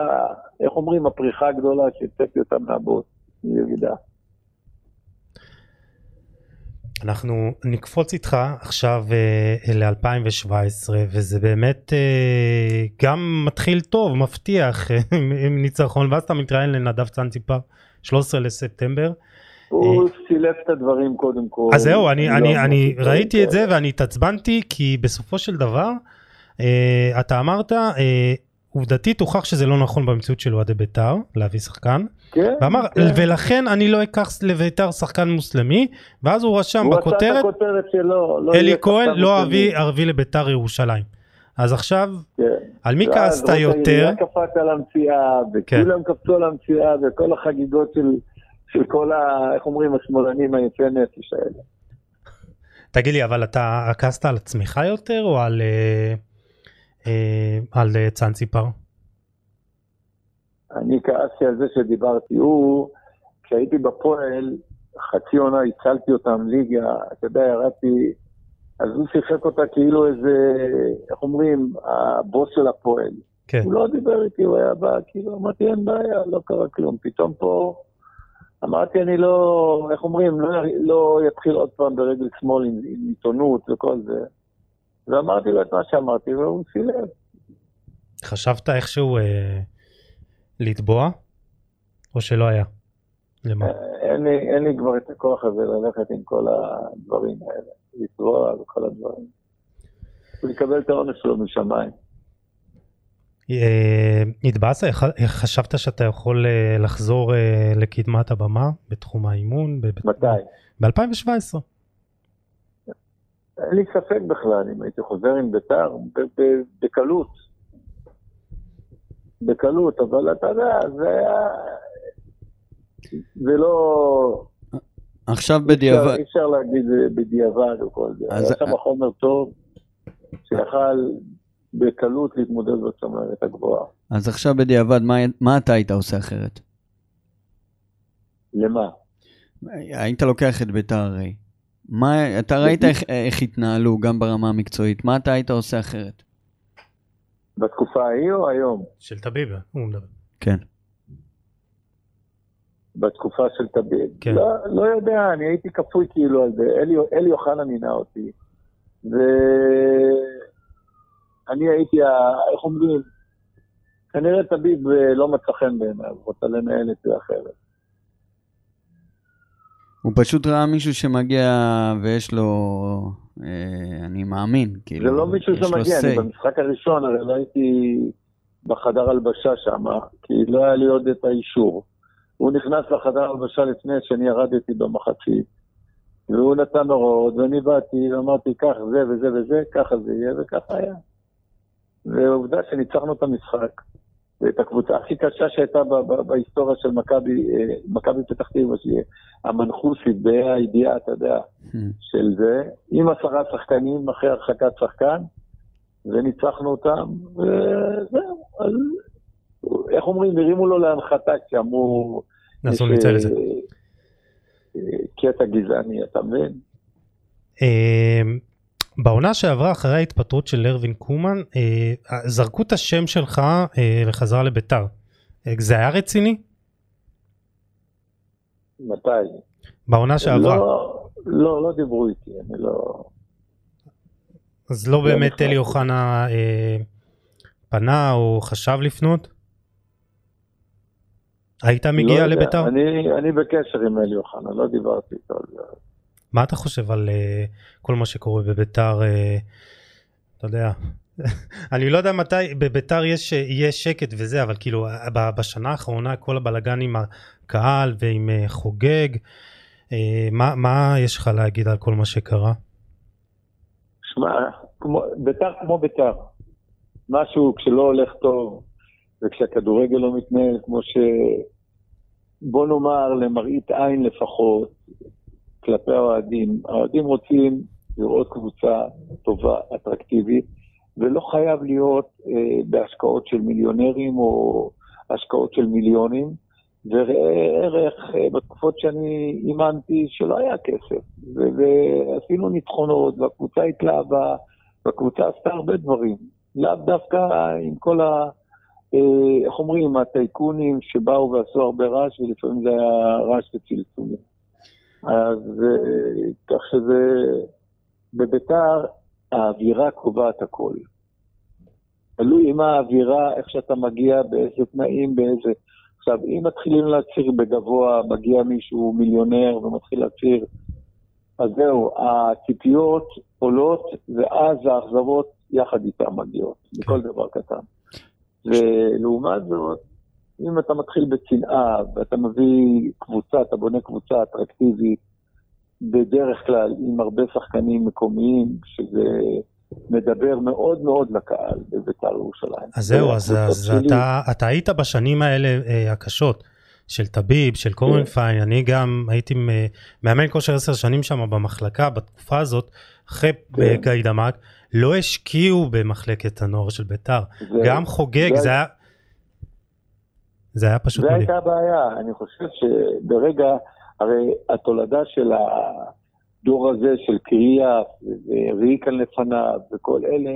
איך אומרים, הפריחה הגדולה שהצאתי אותה מהבוס, מירידה. אנחנו נקפוץ איתך עכשיו אה, ל-2017 וזה באמת אה, גם מתחיל טוב, מבטיח *laughs* עם, ניצחון ואז אתה מתראיין לנדב צנציפר 13 לספטמבר. הוא סילף את הדברים קודם כל. אז זהו, אני, לא אני, אני ראיתי את זה. ואני התעצבנתי כי בסופו של דבר אה, אתה אמרת אה, עובדתית הוכח שזה לא נכון במציאות של אוהדי בית"ר להביא שחקן. כן, ואמר כן. ולכן אני לא אקח לבית"ר שחקן מוסלמי ואז הוא רשם הוא עשה את בכותרת הכותרת שלו, לא אלי כהן לא. אביא ערבי לבית"ר ירושלים. אז עכשיו כן. על מי כעסת ראש יותר? העירייה קפץ על המציאה, כן. וכולם קפצו על המציאה, וכל החגיגות של, של כל ה... איך אומרים, השמאלנים היפי נפש האלה. תגיד לי אבל אתה כעסת על עצמך יותר או על אה, אה, על אה, צאנציפר? אני כעסתי על זה שדיברתי. הוא, כשהייתי בפועל, חצי עונה הצלתי אותם ליגה, אתה יודע, ירדתי, אז הוא שיחק אותה כאילו איזה, איך אומרים, הבוס של הפועל. כן. הוא לא דיבר איתי, הוא היה בא, כאילו, אמרתי, אין בעיה, לא קרה כלום. פתאום פה, אמרתי, אני לא, איך אומרים, לא, לא יתחיל עוד פעם ברגל שמאל עם, עם עיתונות וכל זה. ואמרתי לו את מה שאמרתי, והוא סילב. חשבת איכשהו אה, לתבוע או שלא היה? למה? אין לי, אין לי כבר את הכוח הזה ללכת עם כל הדברים האלה, לתבוע וכל הדברים. הוא יקבל את העונש שלו משמיים. אה, התבאסת? חשבת שאתה יכול אה, לחזור אה, לקדמת הבמה בתחום האימון? מתי? ב-2017. אין לי ספק בכלל אם הייתי חוזר עם ביתר, בקלות. בקלות, אבל אתה יודע, זה. זה לא... עכשיו בדיעבד, אי אפשר להגיד בדיעבד או כל זה. היה שם חומר טוב, שיכל בקלות להתמודד בצמרת הגבוהה. אז עכשיו בדיעבד, מה, מה אתה היית עושה אחרת? למה? היית לוקח את ביתר הרי. מה, אתה ראית איך, איך התנהלו גם ברמה המקצועית, מה אתה היית עושה אחרת? בתקופה ההיא או היום? של טביבה, הוא מדבר. כן. בתקופה של טביב. כן. לא, לא יודע, אני הייתי כפוי כאילו על זה. אלי, אלי אוחנה מינה אותי. ואני הייתי. איך אומרים? כנראה טביב אה, לא מצא חן בעיניו, רוצה לנהל את זה אחרת. הוא פשוט ראה מישהו שמגיע ויש לו, אה, אני מאמין, כאילו, זה לא מישהו שמגיע, אני. במשחק הראשון הרי לא הייתי בחדר הלבשה שם, כי לא היה לי עוד את האישור. הוא נכנס לחדר הלבשה לפני שאני ירדתי במחצית, והוא נתן הוראות, ואני באתי ואמרתי, כך זה וזה וזה, ככה זה יהיה, וככה היה. ועובדה שניצחנו את המשחק, ואת הקבוצה הכי קשה שהייתה בהיסטוריה של מכבי, אה, מכבי פתח תקווה, שהיא המנחוסית, בה"א הידיעה, אתה יודע. Hmm. של זה, עם עשרה שחקנים אחרי הרחקת שחקן, וניצחנו אותם, וזהו. אז איך אומרים, הרימו לו להנחתה כשאמרו... אז הוא ניצל את זה. אה, אה, קטע גזעני, אתה מבין? בעונה שעברה אחרי ההתפטרות של ארווין קומן אה, זרקו את השם שלך אה, לחזרה לביתר. אה, זה היה רציני? מתי? בעונה שעברה. לא, לא, לא דיברו איתי, אני לא... אז לא לא באמת. אלי אוחנה אה, פנה או חשב לפנות? היית לא מגיע יודע. לביתר? אני, אני בקשר עם אלי אוחנה, לא דיברתי איתו על זה. מה אתה חושב על אה, כל מה שקורה בביתר? אה, אתה יודע, *laughs* אני לא יודע מתי בביתר יש יהיה שקט וזה, אבל כאילו ב- בשנה האחרונה כל הבלגן עם הקהל ועם אה, חוגג, אה, מה, מה יש לך להגיד על כל מה שקרה? שמע, ביתר כמו ביתר. משהו כשלא הולך טוב, וכשהכדורגל לא מתנהל כמו ש... בוא נאמר, למראית עין לפחות, כלפי האוהדים. האוהדים רוצים לראות קבוצה טובה, אטרקטיבית, ולא חייב להיות אה, בהשקעות של מיליונרים או השקעות של מיליונים. וראה ערך אה, בתקופות שאני אימנתי שלא היה כסף, ועשינו ניצחונות, והקבוצה התלהבה, והקבוצה עשתה הרבה דברים. לאו דווקא עם כל ה... אה, איך אומרים, הטייקונים שבאו ועשו הרבה רעש, ולפעמים זה היה רעש וצלצולים. אז אה, כך שזה... בביתר האווירה קובעת הכל. תלוי עם האווירה, איך שאתה מגיע, באיזה תנאים, באיזה... עכשיו, אם מתחילים להצהיר בגבוה, מגיע מישהו מיליונר ומתחיל להצהיר, אז זהו, הציפיות עולות, ואז האכזבות יחד איתן מגיעות, מכל דבר קטן. ולעומת זאת, אם אתה מתחיל בצנעה ואתה מביא קבוצה, אתה בונה קבוצה אטרקטיבית, בדרך כלל עם הרבה שחקנים מקומיים, שזה מדבר מאוד מאוד לקהל בבית"ר ירושלים. אז זהו, אז, אז אתה, אתה היית בשנים האלה אה, הקשות. של טביב, של קורנפיין, אני גם הייתי מאמן כושר עשר שנים שם במחלקה בתקופה הזאת, אחרי כן. גיא דמק, לא השקיעו במחלקת הנוער של ביתר, גם חוגג, זה היה... זה היה פשוט. זה הייתה הבעיה, אני חושב שברגע, הרי התולדה של הדור הזה, של קריאף וריקן לפניו וכל אלה,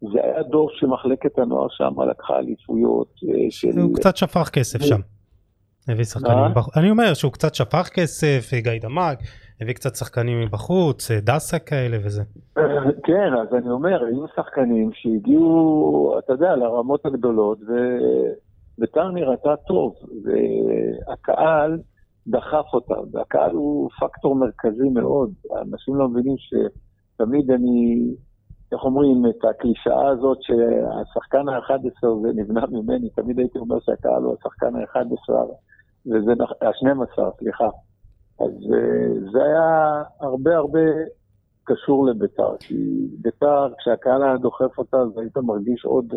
זה היה דור שמחלקת הנוער שם לקחה אליפויות אה, של... הוא קצת שפך כסף שם. הביא שחקנים מבחוץ, אני אומר שהוא קצת שפך כסף, גיא דמק, הביא קצת שחקנים מבחוץ, דסה כאלה וזה. כן, אז אני אומר, היו שחקנים שהגיעו, אתה יודע, לרמות הגדולות, וביתר נראתה טוב, והקהל דחף אותם, והקהל הוא פקטור מרכזי מאוד. אנשים לא מבינים שתמיד אני, איך אומרים, את הקלישאה הזאת שהשחקן ה-11 זה נבנה ממני, תמיד הייתי אומר שהקהל הוא השחקן ה-11. וזה, ה-12, סליחה. אז אה, זה היה הרבה הרבה קשור לביתר, כי ביתר, כשהקהל היה דוחף אותה, אז היית מרגיש עוד,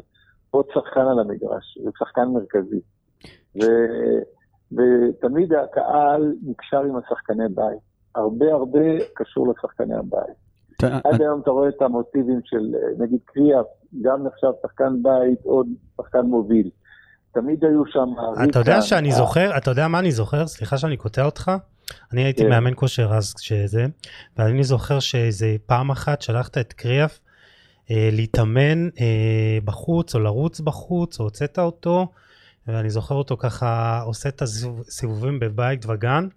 עוד שחקן על המגרש, שחקן מרכזי. ו, ותמיד הקהל נקשר עם השחקני בית. הרבה הרבה קשור לשחקני הבית. עד היום אתה רואה את המוטיבים של, נגיד קריאף, גם נחשב שחקן בית, עוד שחקן מוביל. תמיד היו שם... אתה יודע שאני זוכר, אתה יודע מה אני זוכר? סליחה שאני קוטע אותך. אני הייתי כן. מאמן כושר אז כשזה, ואני זוכר שאיזה פעם אחת שלחת את קריאף להתאמן אה, בחוץ או לרוץ בחוץ, או הוצאת אותו, ואני זוכר אותו ככה עושה את הסיבובים בבית וגן,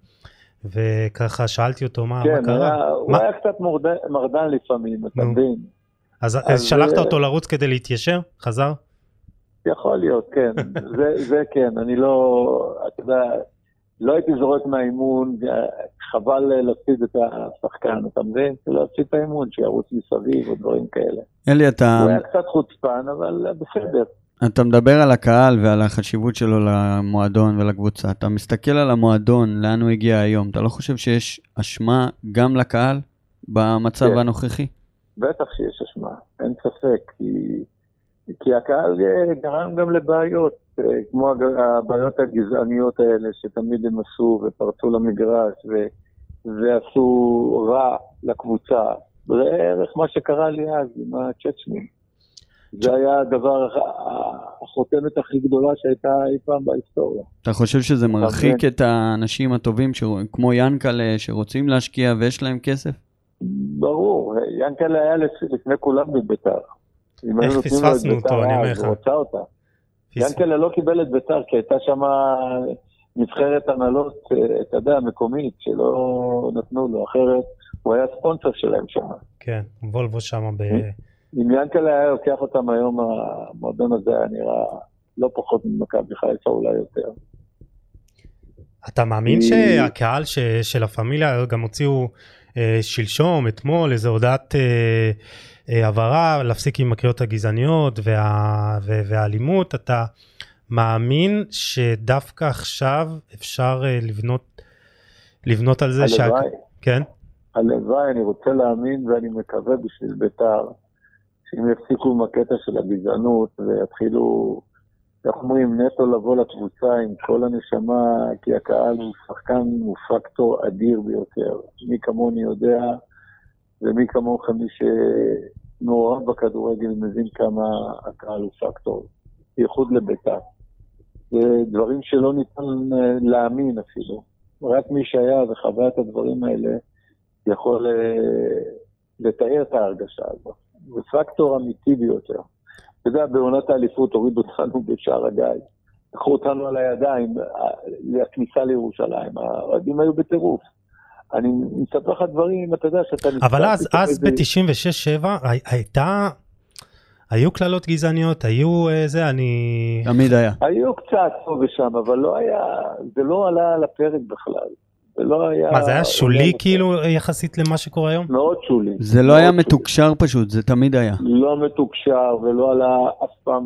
וככה שאלתי אותו מה, כן, מה קרה. כן, הוא מה... היה קצת מורדן, מרדן לפעמים, אתה מבין. אז, אז, אז שלחת אותו לרוץ כדי להתיישר? חזר? יכול להיות, כן. *laughs* זה, זה כן, אני לא, אתה יודע, לא הייתי זורק מהאימון, חבל להפסיד את השחקן, אתה מבין? להפסיד את האימון, שירוץ מסביב או דברים כאלה. אלי, אתה... הוא היה קצת חוצפן, אבל בסדר. אתה מדבר על הקהל ועל החשיבות שלו למועדון ולקבוצה. אתה מסתכל על המועדון, לאן הוא הגיע היום. אתה לא חושב שיש אשמה גם לקהל במצב כן. הנוכחי? בטח שיש אשמה, אין ספק. כי... כי הקהל אה, גרם גם לבעיות, אה, כמו הבעיות הגזעניות האלה שתמיד הם עשו ופרצו למגרש ו, ועשו רע לקבוצה. זה ערך מה שקרה לי אז עם הצ'צ'נים. זה היה הדבר, החותמת הכי גדולה שהייתה אי פעם בהיסטוריה. אתה חושב שזה מרחיק את האנשים הטובים, כמו ינקלה, שרוצים להשקיע ויש להם כסף? ברור, ינקלה היה לפני כולם בביתר. איך פספסנו אותו, אני אומר לך. ינקלה לא קיבל את ביתר, כי הייתה שם נבחרת הנהלות, אה, אתה יודע, מקומית, שלא נתנו לו, אחרת הוא היה ספונסר שלהם שם. כן, וולבו שם ב... אם ינקלה היה לוקח אותם היום, המועדון הזה היה נראה לא פחות ממכבי חיפה, אולי יותר. אתה מאמין שהקהל של הפמיליה גם הוציאו אה, שלשום, אתמול, איזה הודעת... אה, הבהרה, להפסיק עם הקריאות הגזעניות וה, והאלימות, אתה מאמין שדווקא עכשיו אפשר אה, לבנות, לבנות על זה? הלוואי. שה... כן? הלוואי, אני רוצה להאמין ואני מקווה בשביל בית"ר, שאם יפסיקו עם הקטע של הגזענות ויתחילו, איך אומרים, נטו לבוא לקבוצה עם כל הנשמה, כי הקהל הוא שחקן, הוא פקטור אדיר ביותר. מי כמוני יודע ומי כמוכם, מי שמעורב בכדורגל, מבין כמה הקהל הוא פקטור, בייחוד לבית"ר. זה דברים שלא ניתן אה, להאמין אפילו. רק מי שהיה וחווה את הדברים האלה יכול אה, לתאר את ההרגשה הזאת. זה פקטור אמיתי ביותר. אתה יודע, בעונת האליפות הורידו אותנו בשער הגיא. לקחו אותנו על הידיים, אה, לכניסה לירושלים. האוהדים היו בטירוף. אני מספר לך דברים, אתה יודע שאתה... אבל אז, אז ב-96-7 הייתה, היו קללות גזעניות, היו אה, זה, אני... תמיד היה. היו קצת פה ושם, אבל לא היה, זה לא עלה על הפרק בכלל. זה לא היה... מה, זה היה שולי כאילו יחסית למה שקורה היום? מאוד שולי. זה לא היה מתוקשר פשוט, זה תמיד היה. לא מתוקשר ולא עלה אף פעם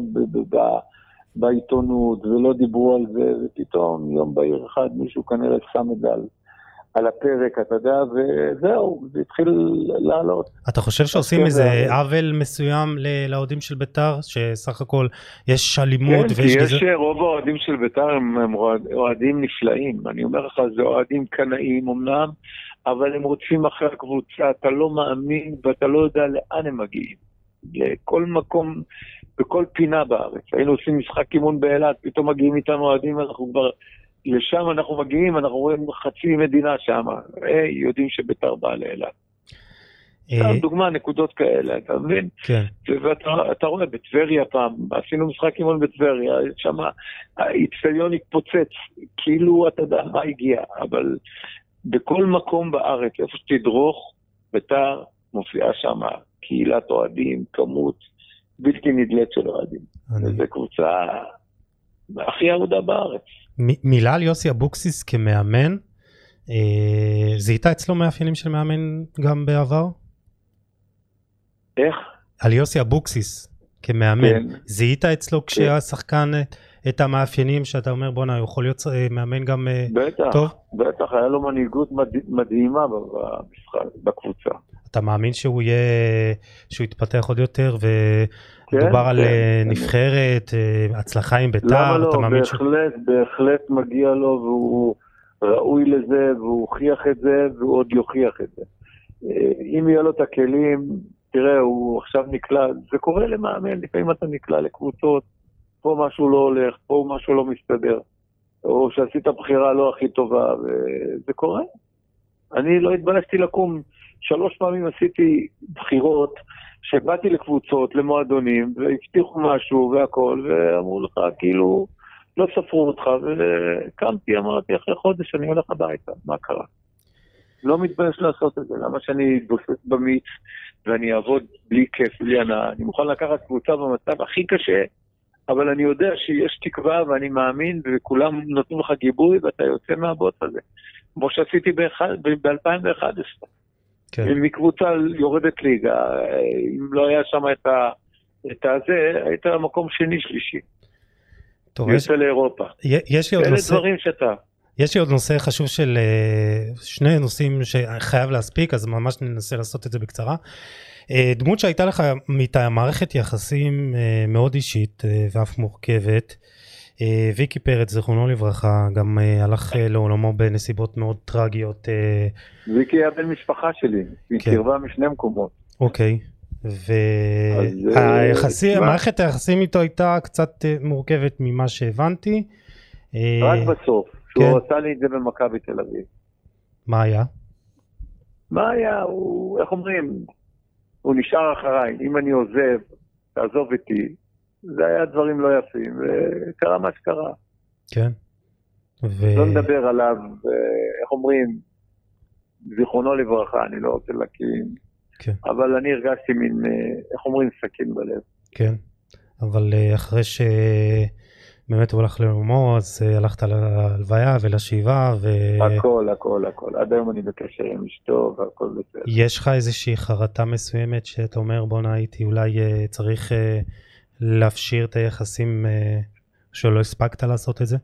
בעיתונות ולא דיברו על זה, ופתאום יום בהיר אחד מישהו כנראה שם את זה על, על הפרק, אתה יודע, וזהו, זה התחיל לעלות. אתה חושב שעושים איזה עוול מסוים לאוהדים של בית"ר, שסך הכל יש אלימות כן, ויש כי גזר... יש רוב האוהדים של בית"ר הם, אוהדים נפלאים, אני אומר לך, זה אוהדים קנאים אמנם, אבל הם רוצים אחרי הקבוצה, אתה לא מאמין ואתה לא יודע לאן הם מגיעים. לכל מקום, בכל פינה בארץ. היינו עושים משחק אימון באילת, פתאום מגיעים איתנו אוהדים, אנחנו כבר... לשם אנחנו מגיעים, אנחנו רואים חצי מדינה שם, היי, יודעים שביתר באה לאילת. אה, דוגמה, נקודות כאלה, אתה מבין? כן. ואתה רואה, בטבריה פעם, עשינו משחק אימון בטבריה, שם האיצטדיון התפוצץ, כאילו אתה יודע מה הגיע, אבל בכל מקום בארץ, איפה שתדרוך, ביתר מופיעה שם קהילת אוהדים, כמות בלתי נדלית של אוהדים. וזו קבוצה הכי אהודה בארץ. מילה על יוסי אבוקסיס כמאמן, אה, זיהית אצלו מאפיינים של מאמן גם בעבר? איך? על יוסי אבוקסיס כמאמן, כן. זיהית אצלו כשהיה שחקן אה, את המאפיינים שאתה אומר בואנה יכול להיות אה, מאמן גם אה, בטח, טוב? בטח, היה לו מנהיגות מד- מדהימה במשחק, בקבוצה. אתה מאמין שהוא יהיה, שהוא יתפתח עוד יותר כן, ודובר על כן, אה, נבחרת, אה, הצלחה עם למה בית"ר, לא? אתה מאמין ש... בהחלט, בהחלט מגיע לו והוא ראוי לזה והוא הוכיח את זה והוא עוד יוכיח את זה. אה, אם יהיה לו את הכלים, תראה, הוא עכשיו נקלע, זה קורה למאמן, לפעמים אתה נקלע לקבוצות, פה משהו לא הולך, פה משהו לא מסתדר, או שעשית בחירה לא הכי טובה, וזה קורה. אני לא התביישתי לקום, שלוש פעמים עשיתי בחירות, שבאתי לקבוצות, למועדונים, והבטיחו משהו והכל, ואמרו לך, כאילו, לא ספרו אותך, וקמתי, אמרתי, אחרי חודש אני הולך הביתה, מה קרה? לא מתבייש לעשות את זה, למה שאני אתבוסס במיץ ואני אעבוד בלי כיף, בלי הנאה? אני מוכן לקחת קבוצה במצב הכי קשה, אבל אני יודע שיש תקווה ואני מאמין, וכולם נותנים לך גיבוי ואתה יוצא מהבוט הזה. כמו שעשיתי ב-2011. כן. מקבוצה יורדת ליגה, אם לא היה שם את ה... את הזה, היית מקום שני שלישי. טוב, יש, לאירופה. יש לי עוד אלה נושא, דברים שאתה... יש לי עוד נושא חשוב של אה, שני נושאים שחייב להספיק, אז ממש ננסה לעשות את זה בקצרה. אה, דמות שהייתה לך מטעם מערכת יחסים אה, מאוד אישית ואף מורכבת. אה, ויקי פרץ, זיכרונו לברכה, גם אה, הלך אה, לעולמו בנסיבות מאוד טרגיות. ויקי היה בן משפחה שלי, היא כן. קרבה משני מקומות. אוקיי. אז, והיחסים, תשמע. מערכת היחסים איתו הייתה קצת מורכבת ממה שהבנתי. רק בסוף, כן. שהוא עשה לי את זה במכבי תל אביב. מה היה? מה היה, הוא, איך אומרים, הוא נשאר אחריי, אם אני עוזב, תעזוב איתי. זה היה דברים לא יפים, וקרה מה שקרה. כן. ו... לא נדבר עליו, איך אומרים, זיכרונו לברכה, אני לא רוצה להקים, כן. אבל אני הרגשתי מין, איך אומרים, סכין בלב. כן, אבל אה, אחרי שבאמת הוא הלך לעולמו, אז אה, הלכת להלוויה ולשבעה, ויש הכל, הכל, הכל. עד היום אני בקשר עם אשתו, והכל בסדר. לך איזושהי חרטה מסוימת שאתה אומר, בואנה הייתי אולי אה, צריך להפשיר את היחסים אה, שלא הספקת לעשות את זה?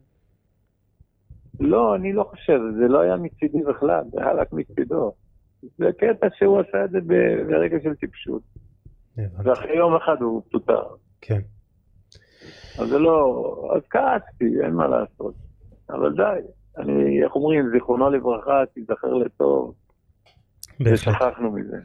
לא, אני לא חושב, זה לא היה מצידי בכלל, זה היה רק מצידו. זה קטע שהוא עשה את זה ברגע של טיפשות. הבנתי. ואחרי יום אחד הוא פוטר. כן, אז זה לא... אז כעסתי, אין מה לעשות. אבל די, אני, איך אומרים, זיכרונו לברכה, תיזכר לטוב, בהחלט. ושכחנו מזה.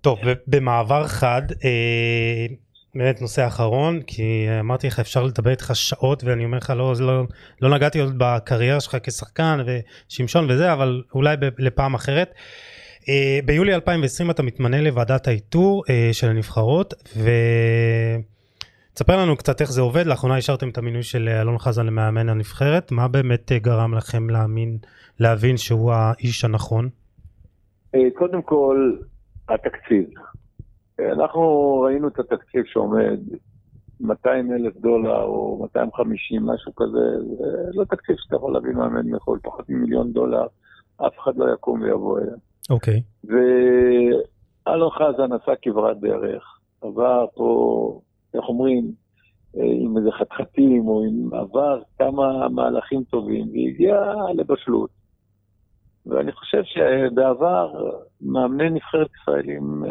טוב, ובמעבר חד, אה, באמת נושא אחרון, כי אמרתי לך אפשר לדבר איתך שעות ואני אומר לך לא, לא, לא נגעתי עוד בקריירה שלך כשחקן ושמשון וזה, אבל אולי ב- לפעם אחרת. אה, ביולי 2020 אתה מתמנה לוועדת האיתור אה, של הנבחרות ותספר לנו קצת איך זה עובד, לאחרונה אישרתם את המינוי של אלון חזן למאמן הנבחרת, מה באמת אה, גרם לכם להאמין, להבין שהוא האיש הנכון? אה, קודם כל, התקציב. אה, אנחנו ראינו את התקציב שעומד 200 אלף דולר או 250, משהו כזה, זה לא תקציב שאתה יכול להביא מאמן מחו"ל, פחות ממיליון דולר, אף אחד לא יקום ויבוא אליהם. אוקיי, ואלון חזן עשה כברת דרך, עבר פה, איך אומרים, עם איזה חתחתים או עם עבר כמה מהלכים טובים, והגיע לבשלות. ואני חושב שבעבר מאמני נבחרת ישראלים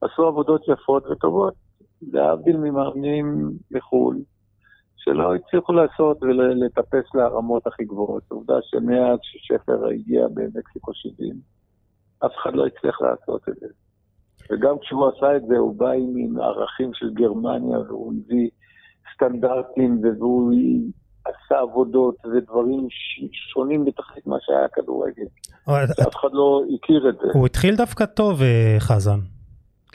עשו עבודות יפות וטובות, להבדיל ממאמנים מחו"ל, שלא הצליחו לעשות ולטפס לרמות הכי גבוהות. עובדה שמאז ששפר הגיע במקסיקו 70, אף אחד לא הצליח לעשות את זה. וגם כשהוא עשה את זה, הוא בא עם ערכים של גרמניה, והוא הביא סטנדרטים, והוא עשה עבודות ודברים שונים בתכלית מה שהיה הכדורגל. אף אחד לא הכיר את זה. הוא התחיל דווקא טוב, אה, חזן.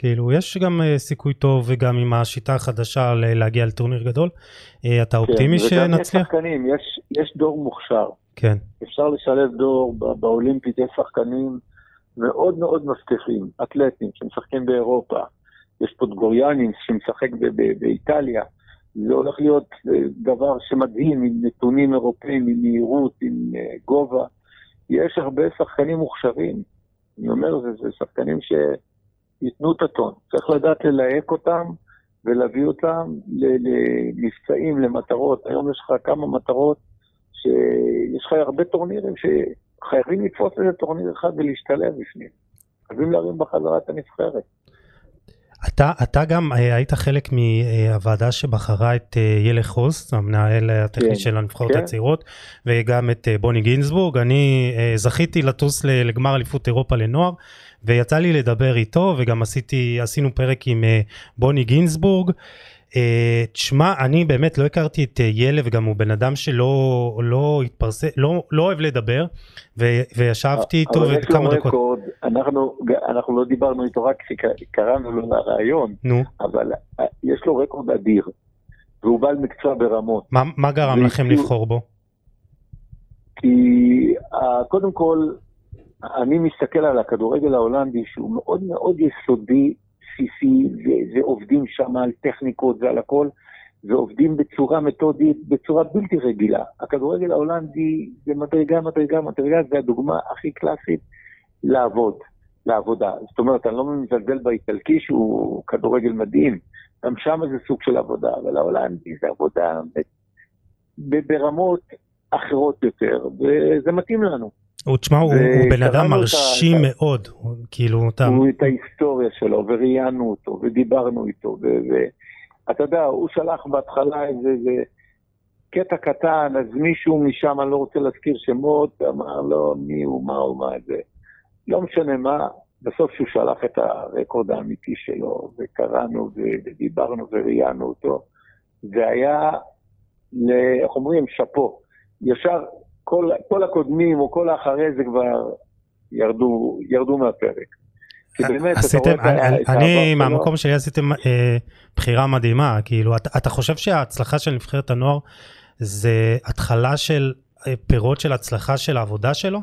כאילו יש גם uh, סיכוי טוב וגם עם השיטה החדשה להגיע לטורניר גדול. Uh, אתה אופטימי כן, שנצליח? יש שחקנים, יש, יש דור מוכשר. כן. אפשר לשלב דור באולימפית, יש שחקנים מאוד מאוד מבטיחים, אתלטים שמשחקים באירופה. יש פה דגוריאנים שמשחק באיטליה. זה הולך להיות אה, דבר שמדהים עם נתונים אירופאים, עם מהירות, עם גובה. יש הרבה שחקנים מוכשרים. אני אומר, זה, זה שחקנים ש... ייתנו את הטון. צריך לדעת ללהק אותם ולהביא אותם למבצעים, למטרות. היום יש לך כמה מטרות שיש לך הרבה טורנירים שחייבים לתפוס איזה טורניר אחד ולהשתלב בפנים. חייבים להרים בחזרה את הנבחרת. אתה, אתה גם אה, היית חלק מהוועדה שבחרה את אה, ילך חוס, המנהל הטכני כן, של הנבחרות כן. הצעירות, וגם את אה, בוני גינזבורג. אני זכיתי לטוס לגמר אליפות אירופה לנוער, ויצא לי לדבר איתו, וגם עשיתי, עשינו פרק עם בוני גינזבורג. אה, תשמע, אני באמת לא הכרתי את אה, ילד, וגם הוא בן אדם שלא לא התפרסם, לא, לא אוהב לדבר, ו, וישבתי איתו וכמה דקות. רקורד, אנחנו, אנחנו לא דיברנו איתו רק כשקראנו לו לרעיון, נו. אבל אה, יש לו רקורד אדיר, והוא בעל מקצוע ברמות. מה, מה גרם לכם לבחור בו? כי קודם כל, אני מסתכל על הכדורגל ההולנדי שהוא מאוד מאוד יסודי בסיסי, ועובדים שם על טכניקות ועל הכל, ועובדים בצורה מתודית, בצורה בלתי רגילה. הכדורגל ההולנדי זה מדרגה, מדרגה, מדרגה, זה הדוגמה הכי קלאסית לעבוד, לעבודה. זאת אומרת, אני לא מזלזל באיטלקי שהוא כדורגל מדהים, גם שם זה סוג של עבודה, אבל ההולנדי זה עבודה ברמות אחרות יותר, וזה מתאים לנו. הוא, תשמע, הוא, הוא בן אדם מרשים. מאוד, כאילו, אתה... הוא את ההיסטוריה שלו, וראיינו אותו, ודיברנו איתו, ואתה יודע, הוא שלח בהתחלה איזה, איזה קטע קטן, אז מישהו משם, אני לא רוצה להזכיר שמות, אמר לו, מי הוא, מה הוא, מה זה. לא משנה מה, בסוף שהוא שלח את הרקורד האמיתי שלו, וקראנו ודיברנו וראיינו אותו, זה היה, איך אומרים, שאפו. ישר כל, כל הקודמים או כל האחרי זה כבר ירדו, ירדו מהפרק. עשיתם, אני, אני מהמקום שלי עשיתם אה, בחירה מדהימה, כאילו, אתה, אתה חושב שההצלחה של נבחרת הנוער זה התחלה של אה, פירות של הצלחה של העבודה שלו?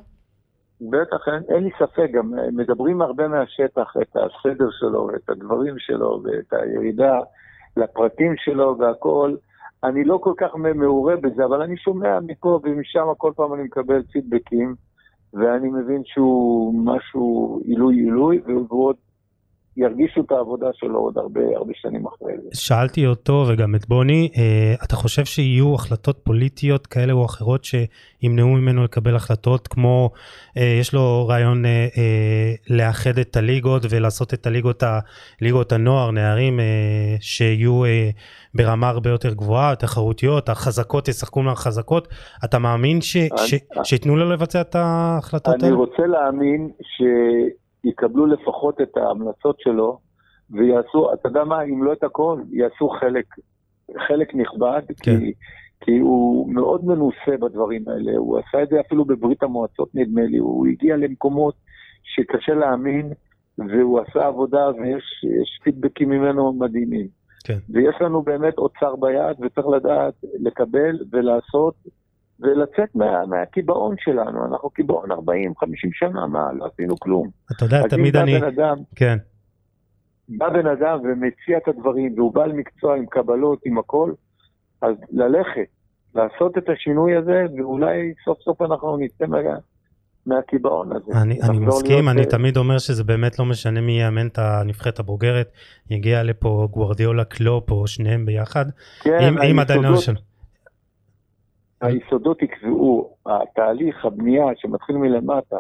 בטח, אין, אין לי ספק, גם אה, מדברים הרבה מהשטח, את הסדר שלו, את הדברים שלו, ואת הירידה לפרטים שלו והכל. אני לא כל כך מעורה בזה, אבל אני שומע מפה ומשם כל פעם אני מקבל פידבקים, ואני מבין שהוא משהו עילוי עילוי, והוא עוד ירגישו את העבודה שלו עוד הרבה הרבה שנים אחרי זה. שאלתי אותו וגם את בוני, אה, אתה חושב שיהיו החלטות פוליטיות כאלה או אחרות שימנעו ממנו לקבל החלטות כמו אה, יש לו רעיון אה, לאחד את הליגות ולעשות את הליגות, הליגות הנוער, נערים שיהיו ברמה הרבה יותר גבוהה, תחרותיות, החזקות ישחקו מהחזקות, אתה מאמין ש, אני, ש, שייתנו לו לבצע את ההחלטות אני האלה? אני רוצה להאמין ש... יקבלו לפחות את ההמלצות שלו ויעשו, אתה יודע מה, אם לא את הכל, יעשו חלק, חלק נכבד, כן. כי, כי הוא מאוד מנוסה בדברים האלה, הוא עשה את זה אפילו בברית המועצות נדמה לי, הוא הגיע למקומות שקשה להאמין, והוא עשה עבודה ויש פידבקים ממנו מדהימים. כן. ויש לנו באמת אוצר ביד, וצריך לדעת לקבל ולעשות ולצאת מה, מהקיבעון שלנו. אנחנו קיבעון 40-50 שנה, מה, לא עשינו כלום. אתה יודע, תמיד אני... בן אדם, כן. בא בן אדם ומציע את הדברים, והוא בעל מקצוע עם קבלות, עם הכל, אז ללכת, לעשות את השינוי הזה, ואולי סוף סוף אנחנו נצא מה, מהקיבעון הזה. אני, אני לחזור מסכים, להיות, אני אה, תמיד אומר שזה באמת לא משנה מי יאמן את הנבחרת הבוגרת, יגיע לפה גוורדיאולה קלופ או שניהם ביחד, כן, אם, אם עדיין לא היסודות- יקבעו, התהליך, הבנייה שמתחיל מלמטה,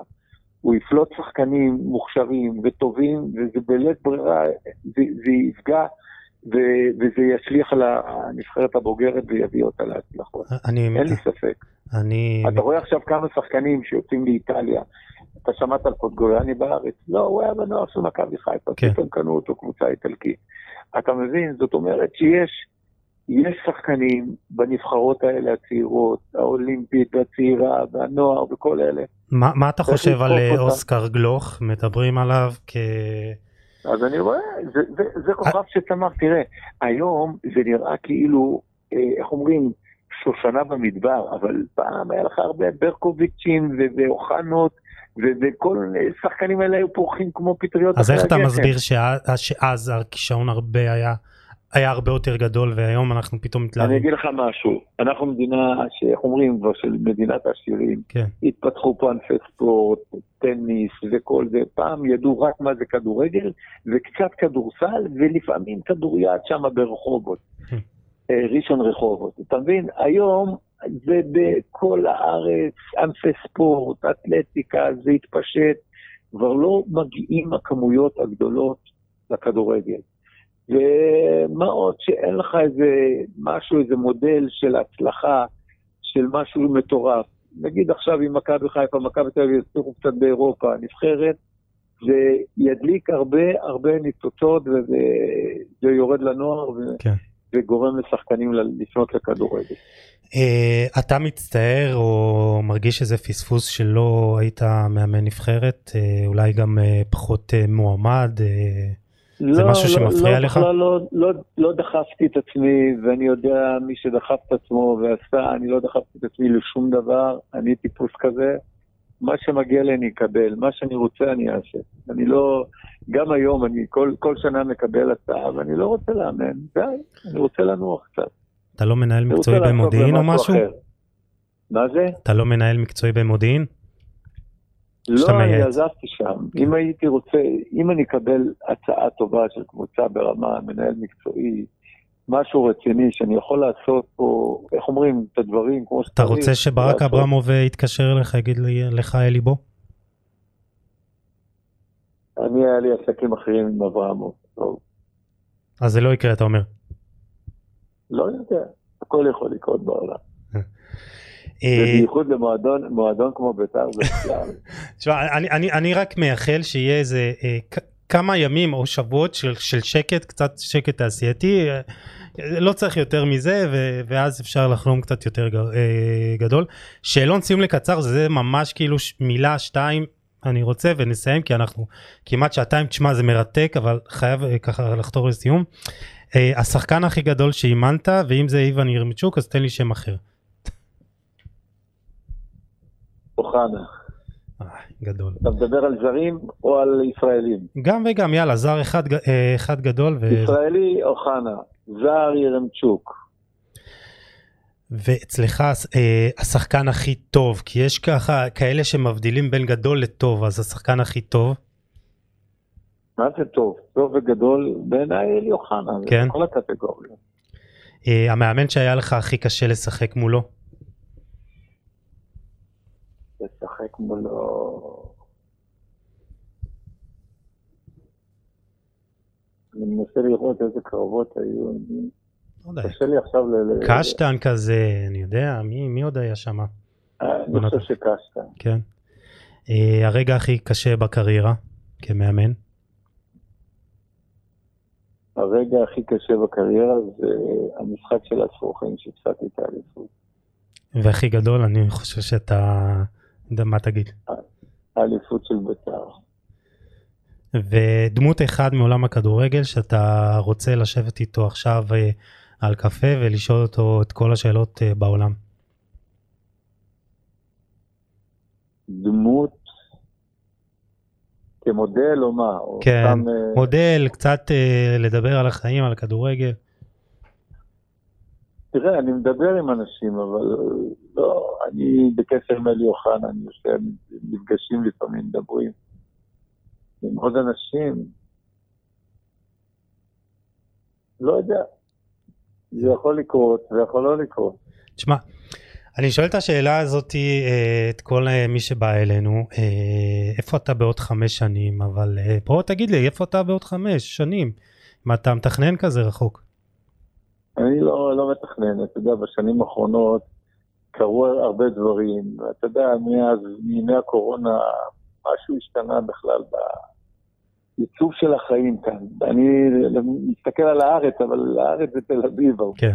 הוא יפלוט שחקנים מוכשרים וטובים, וזה בלית ברירה, זה, זה יפגע ו- וזה ישליך על הנבחרת הבוגרת ויביא אותה להצלחות. אני, אין לי ספק. אני, אתה רואה עכשיו כמה שחקנים שיוצאים לאיטליה. אתה שמעת על פוטגוליאני בארץ? לא, הוא היה בנוער של מכבי חיפה, כן. פתאום קנו אותו קבוצה איטלקית. אתה מבין? זאת אומרת שיש יש שחקנים בנבחרות האלה הצעירות, האולימפית והצעירה והנוער וכל אלה. מה, מה אתה חושב על אה, אותם. אוסקר גלוך? מדברים עליו כ... אז אני רואה, זה, זה, זה כוכב שצמח. תראה, היום זה נראה כאילו, אה, איך אומרים, שושנה במדבר, אבל פעם היה לך הרבה ברקוביצ'ים ואוחנות, וכל השחקנים האלה היו פורחים כמו פטריות אז איך אתה. מסביר שאז הכישרון הרבה היה, היה הרבה יותר גדול והיום אנחנו פתאום אני מתלהבים? אגיד לך משהו, אנחנו מדינה שאיך אומרים כבר של מדינת העשירים, כן. התפתחו פה ענפי ספורט, טניס וכל זה, פעם ידעו רק מה זה כדורגל וקצת כדורסל ולפעמים כדוריד שם ברחובות, אה, ראשון רחובות, אתה מבין? היום זה בכל הארץ, ענפי ספורט, אתלטיקה, זה התפשט, כבר לא מגיעים הכמויות הגדולות לכדורגל. ומה עוד שאין לך איזה משהו, איזה מודל של הצלחה, של משהו מטורף. נגיד עכשיו עם מכבי חיפה, מכבי תל אביב יצליחו קצת באירופה, נבחרת, זה ידליק הרבה הרבה ניצוצות וזה יורד לנוער ו... כן. וגורם לשחקנים לפנות לכדורגל. Uh, אתה מצטער או מרגיש איזה פספוס שלא היית מאמן נבחרת? Uh, אולי גם uh, פחות uh, מועמד? Uh, זה משהו שמפריע לא, לך? בכלל לא, לא, לא דחפתי את עצמי, ואני יודע מי שדחף את עצמו ועשה, אני לא דחפתי את עצמי לשום דבר, אני טיפוס כזה. מה שמגיע לי אני אקבל, מה שאני רוצה אני אעשה. אני לא, גם היום אני כל, כל שנה מקבל הצעה, ואני לא רוצה לאמן, די, אני רוצה לנוח קצת. אתה לא מנהל מקצועי במודיעין או משהו? אחר. מה זה? אתה לא מנהל מקצועי במודיעין? לא, אני. עזבתי שם. אם הייתי רוצה, אם אני אקבל הצעה טובה של קבוצה ברמה, מנהל מקצועי, משהו רציני שאני יכול לעשות פה, איך אומרים, את הדברים כמו שצריך. אתה רוצה שברק לעשות. אברמוב אה, יתקשר אליך, יגיד לי- לך אלי בוא? אני, היה לי עסקים אחרים עם אברמוב. לא, אז זה לא יקרה, אתה אומר. לא יודע, הכל יכול לקרות בעולם. אה, ובייחוד למועדון מועדון כמו בית"ר בכלל. *laughs* תשמע, אני, אני, אני רק מייחל שיהיה איזה אה, כמה ימים או שבועות של, של שקט, קצת שקט תעשייתי, אה, לא צריך יותר מזה, ו, ואז אפשר לחלום קצת יותר גדול. שאלון סיום לקצר זה ממש כאילו מילה, שתיים, אני רוצה ונסיים, כי אנחנו כמעט שעתיים, תשמע זה מרתק, אבל חייב ככה לחתור לסיום. השחקן הכי גדול שאימנת, ואם זה איוון ירמיצ'וק, אז תן לי שם אחר. אוחנה. אה, גדול. אתה מדבר על זרים או על ישראלים? גם וגם, יאללה, זר אחד, אה, אחד גדול. ו... ישראלי, אוחנה. זר, ירמצ'וק. ואצלך אה, השחקן הכי טוב, כי יש ככה כאלה שמבדילים בין גדול לטוב, אז השחקן הכי טוב, מה זה טוב? טוב וגדול בעיניי אלי אוחנה. כן. זה בכל הקטגוריות. אה, המאמן שהיה לך הכי קשה לשחק מולו, לשחק מולו... אני מנסה לראות איזה קרבות היו. לא קשה לי עכשיו ל... קשטן כזה, אני יודע, מי, מי עוד היה שם, אה, אני חושב. שקשטן. כן. אה, הרגע הכי קשה בקריירה, כמאמן, הרגע הכי קשה בקריירה זה המשחק של הסרוחים שהפסדתי את האליפות. והכי גדול, אני חושב שאתה, מה תגיד. האליפות של בית"ר. ודמות אחד מעולם הכדורגל שאתה רוצה לשבת איתו עכשיו אה, על קפה ולשאול אותו את כל השאלות אה, בעולם. דמות כמודל או מה? או כן, סתם, אה, מודל, קצת לדבר על החיים, על הכדורגל. תראה, אני מדבר עם אנשים, אבל לא, אני בקשר עם אלי אוחנה, אני יושב, נפגשים לפעמים, מדברים עם עוד אנשים. לא יודע. זה יכול לקרות, זה יכול לא לקרות. תשמע, אני שואל את השאלה הזאת אה, את כל אה, מי שבא אלינו, אה, איפה אתה בעוד חמש שנים, אבל בוא תגיד לי, איפה אתה בעוד חמש שנים? מה אתה מתכנן כזה רחוק? אני לא, לא מתכנן, אתה יודע, בשנים האחרונות קרו הרבה דברים, אתה יודע, מאז, מימי הקורונה, משהו השתנה בכלל בעיצוב של החיים כאן. אני מסתכל על הארץ, אבל הארץ זה תל אביב. כן.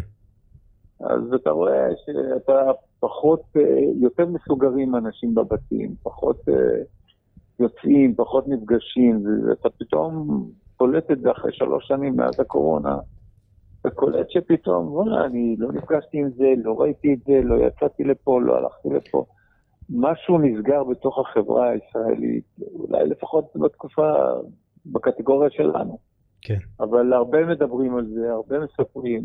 אז אתה רואה שאתה פחות, יותר מסוגרים אנשים בבתים, פחות אה, יוצאים, פחות נפגשים, ואתה פתאום קולט את זה אחרי שלוש שנים מאז הקורונה. אתה קולט שפתאום, וואלה, אני לא נפגשתי עם זה, לא ראיתי את זה, לא יצאתי לפה, לא הלכתי לפה. משהו נסגר בתוך החברה הישראלית, אולי לפחות בתקופה, בקטגוריה שלנו. כן. אבל הרבה מדברים על זה, הרבה מספרים.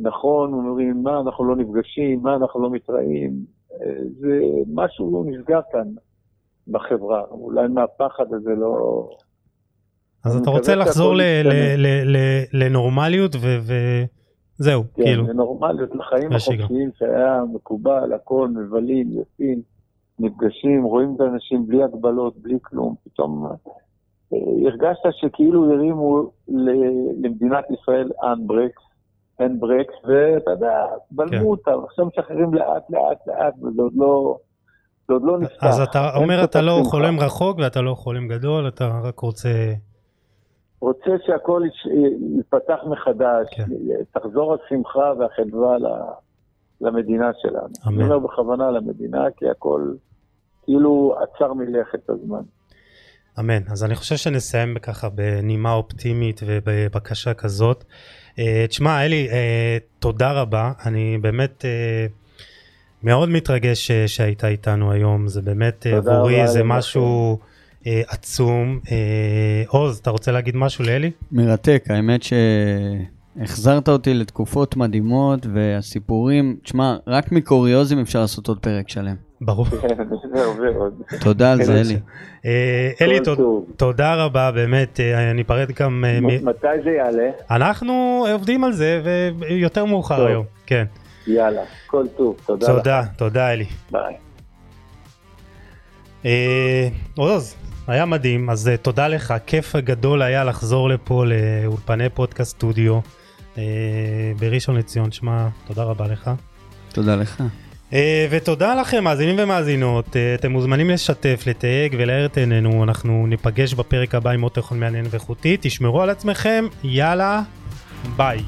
נכון, אומרים, מה, אנחנו לא נפגשים, מה, אנחנו לא מתראים. אה, זה משהו לא נסגר כאן בחברה, אולי מהפחד הזה לא... אז אתה רוצה לחזור לנורמליות וזהו, כן, כאילו. כן, לנורמליות, לחיים החופשיים שהיה מקובל, הכל, מבלים, יוצאים, נפגשים, רואים את האנשים בלי הגבלות, בלי כלום, פתאום אה, הרגשת שכאילו הרימו למדינת ישראל אנברקס, אין ברקס, ואתה יודע, בלמו כן. אותם, עכשיו משחררים לאט לאט לאט, וזה עוד לא... זה עוד לא נפתח. אז אתה אומר אתה לא חולם רחוק ואתה לא חולם גדול, אתה רק רוצה... רוצה שהכל ייפתח מחדש, כן. תחזור השמחה והחדווה למדינה שלנו. אמן. אני אומר בכוונה למדינה, כי הכל כאילו עצר מלכת הזמן. אמן. אז אני חושב שנסיים ככה בנימה אופטימית ובבקשה כזאת. אה, תשמע, אלי, אה, תודה רבה. אני באמת אה, מאוד מתרגש שהיית איתנו היום. זה באמת עבורי, זה משהו עצום. עוז, אתה רוצה להגיד משהו לאלי? מרתק, האמת שהחזרת אותי לתקופות מדהימות, והסיפורים, תשמע, רק מקוריוזים אפשר לעשות עוד פרק שלם. ברור. *laughs* תודה על זה, אלי. אה, אלי, תודה רבה, באמת, אה, אני אפרד גם... אה, מתי זה יעלה? אנחנו עובדים על זה, ויותר מאוחר היום, כן. יאללה, כל טוב, תודה לך. תודה, תודה אלי. ביי. עוז, היה מדהים, אז תודה לך, כיף גדול היה לחזור לפה לאולפני פודקאסט סטודיו בראשון לציון, שמע, תודה רבה לך. תודה לך. Uh, ותודה לכם מאזינים ומאזינות, uh, אתם מוזמנים לשתף, לתייג ולהאר את עינינו, אנחנו ניפגש בפרק הבא עם עוד תוכן מעניין ואיכותי, תשמרו על עצמכם, יאללה, ביי.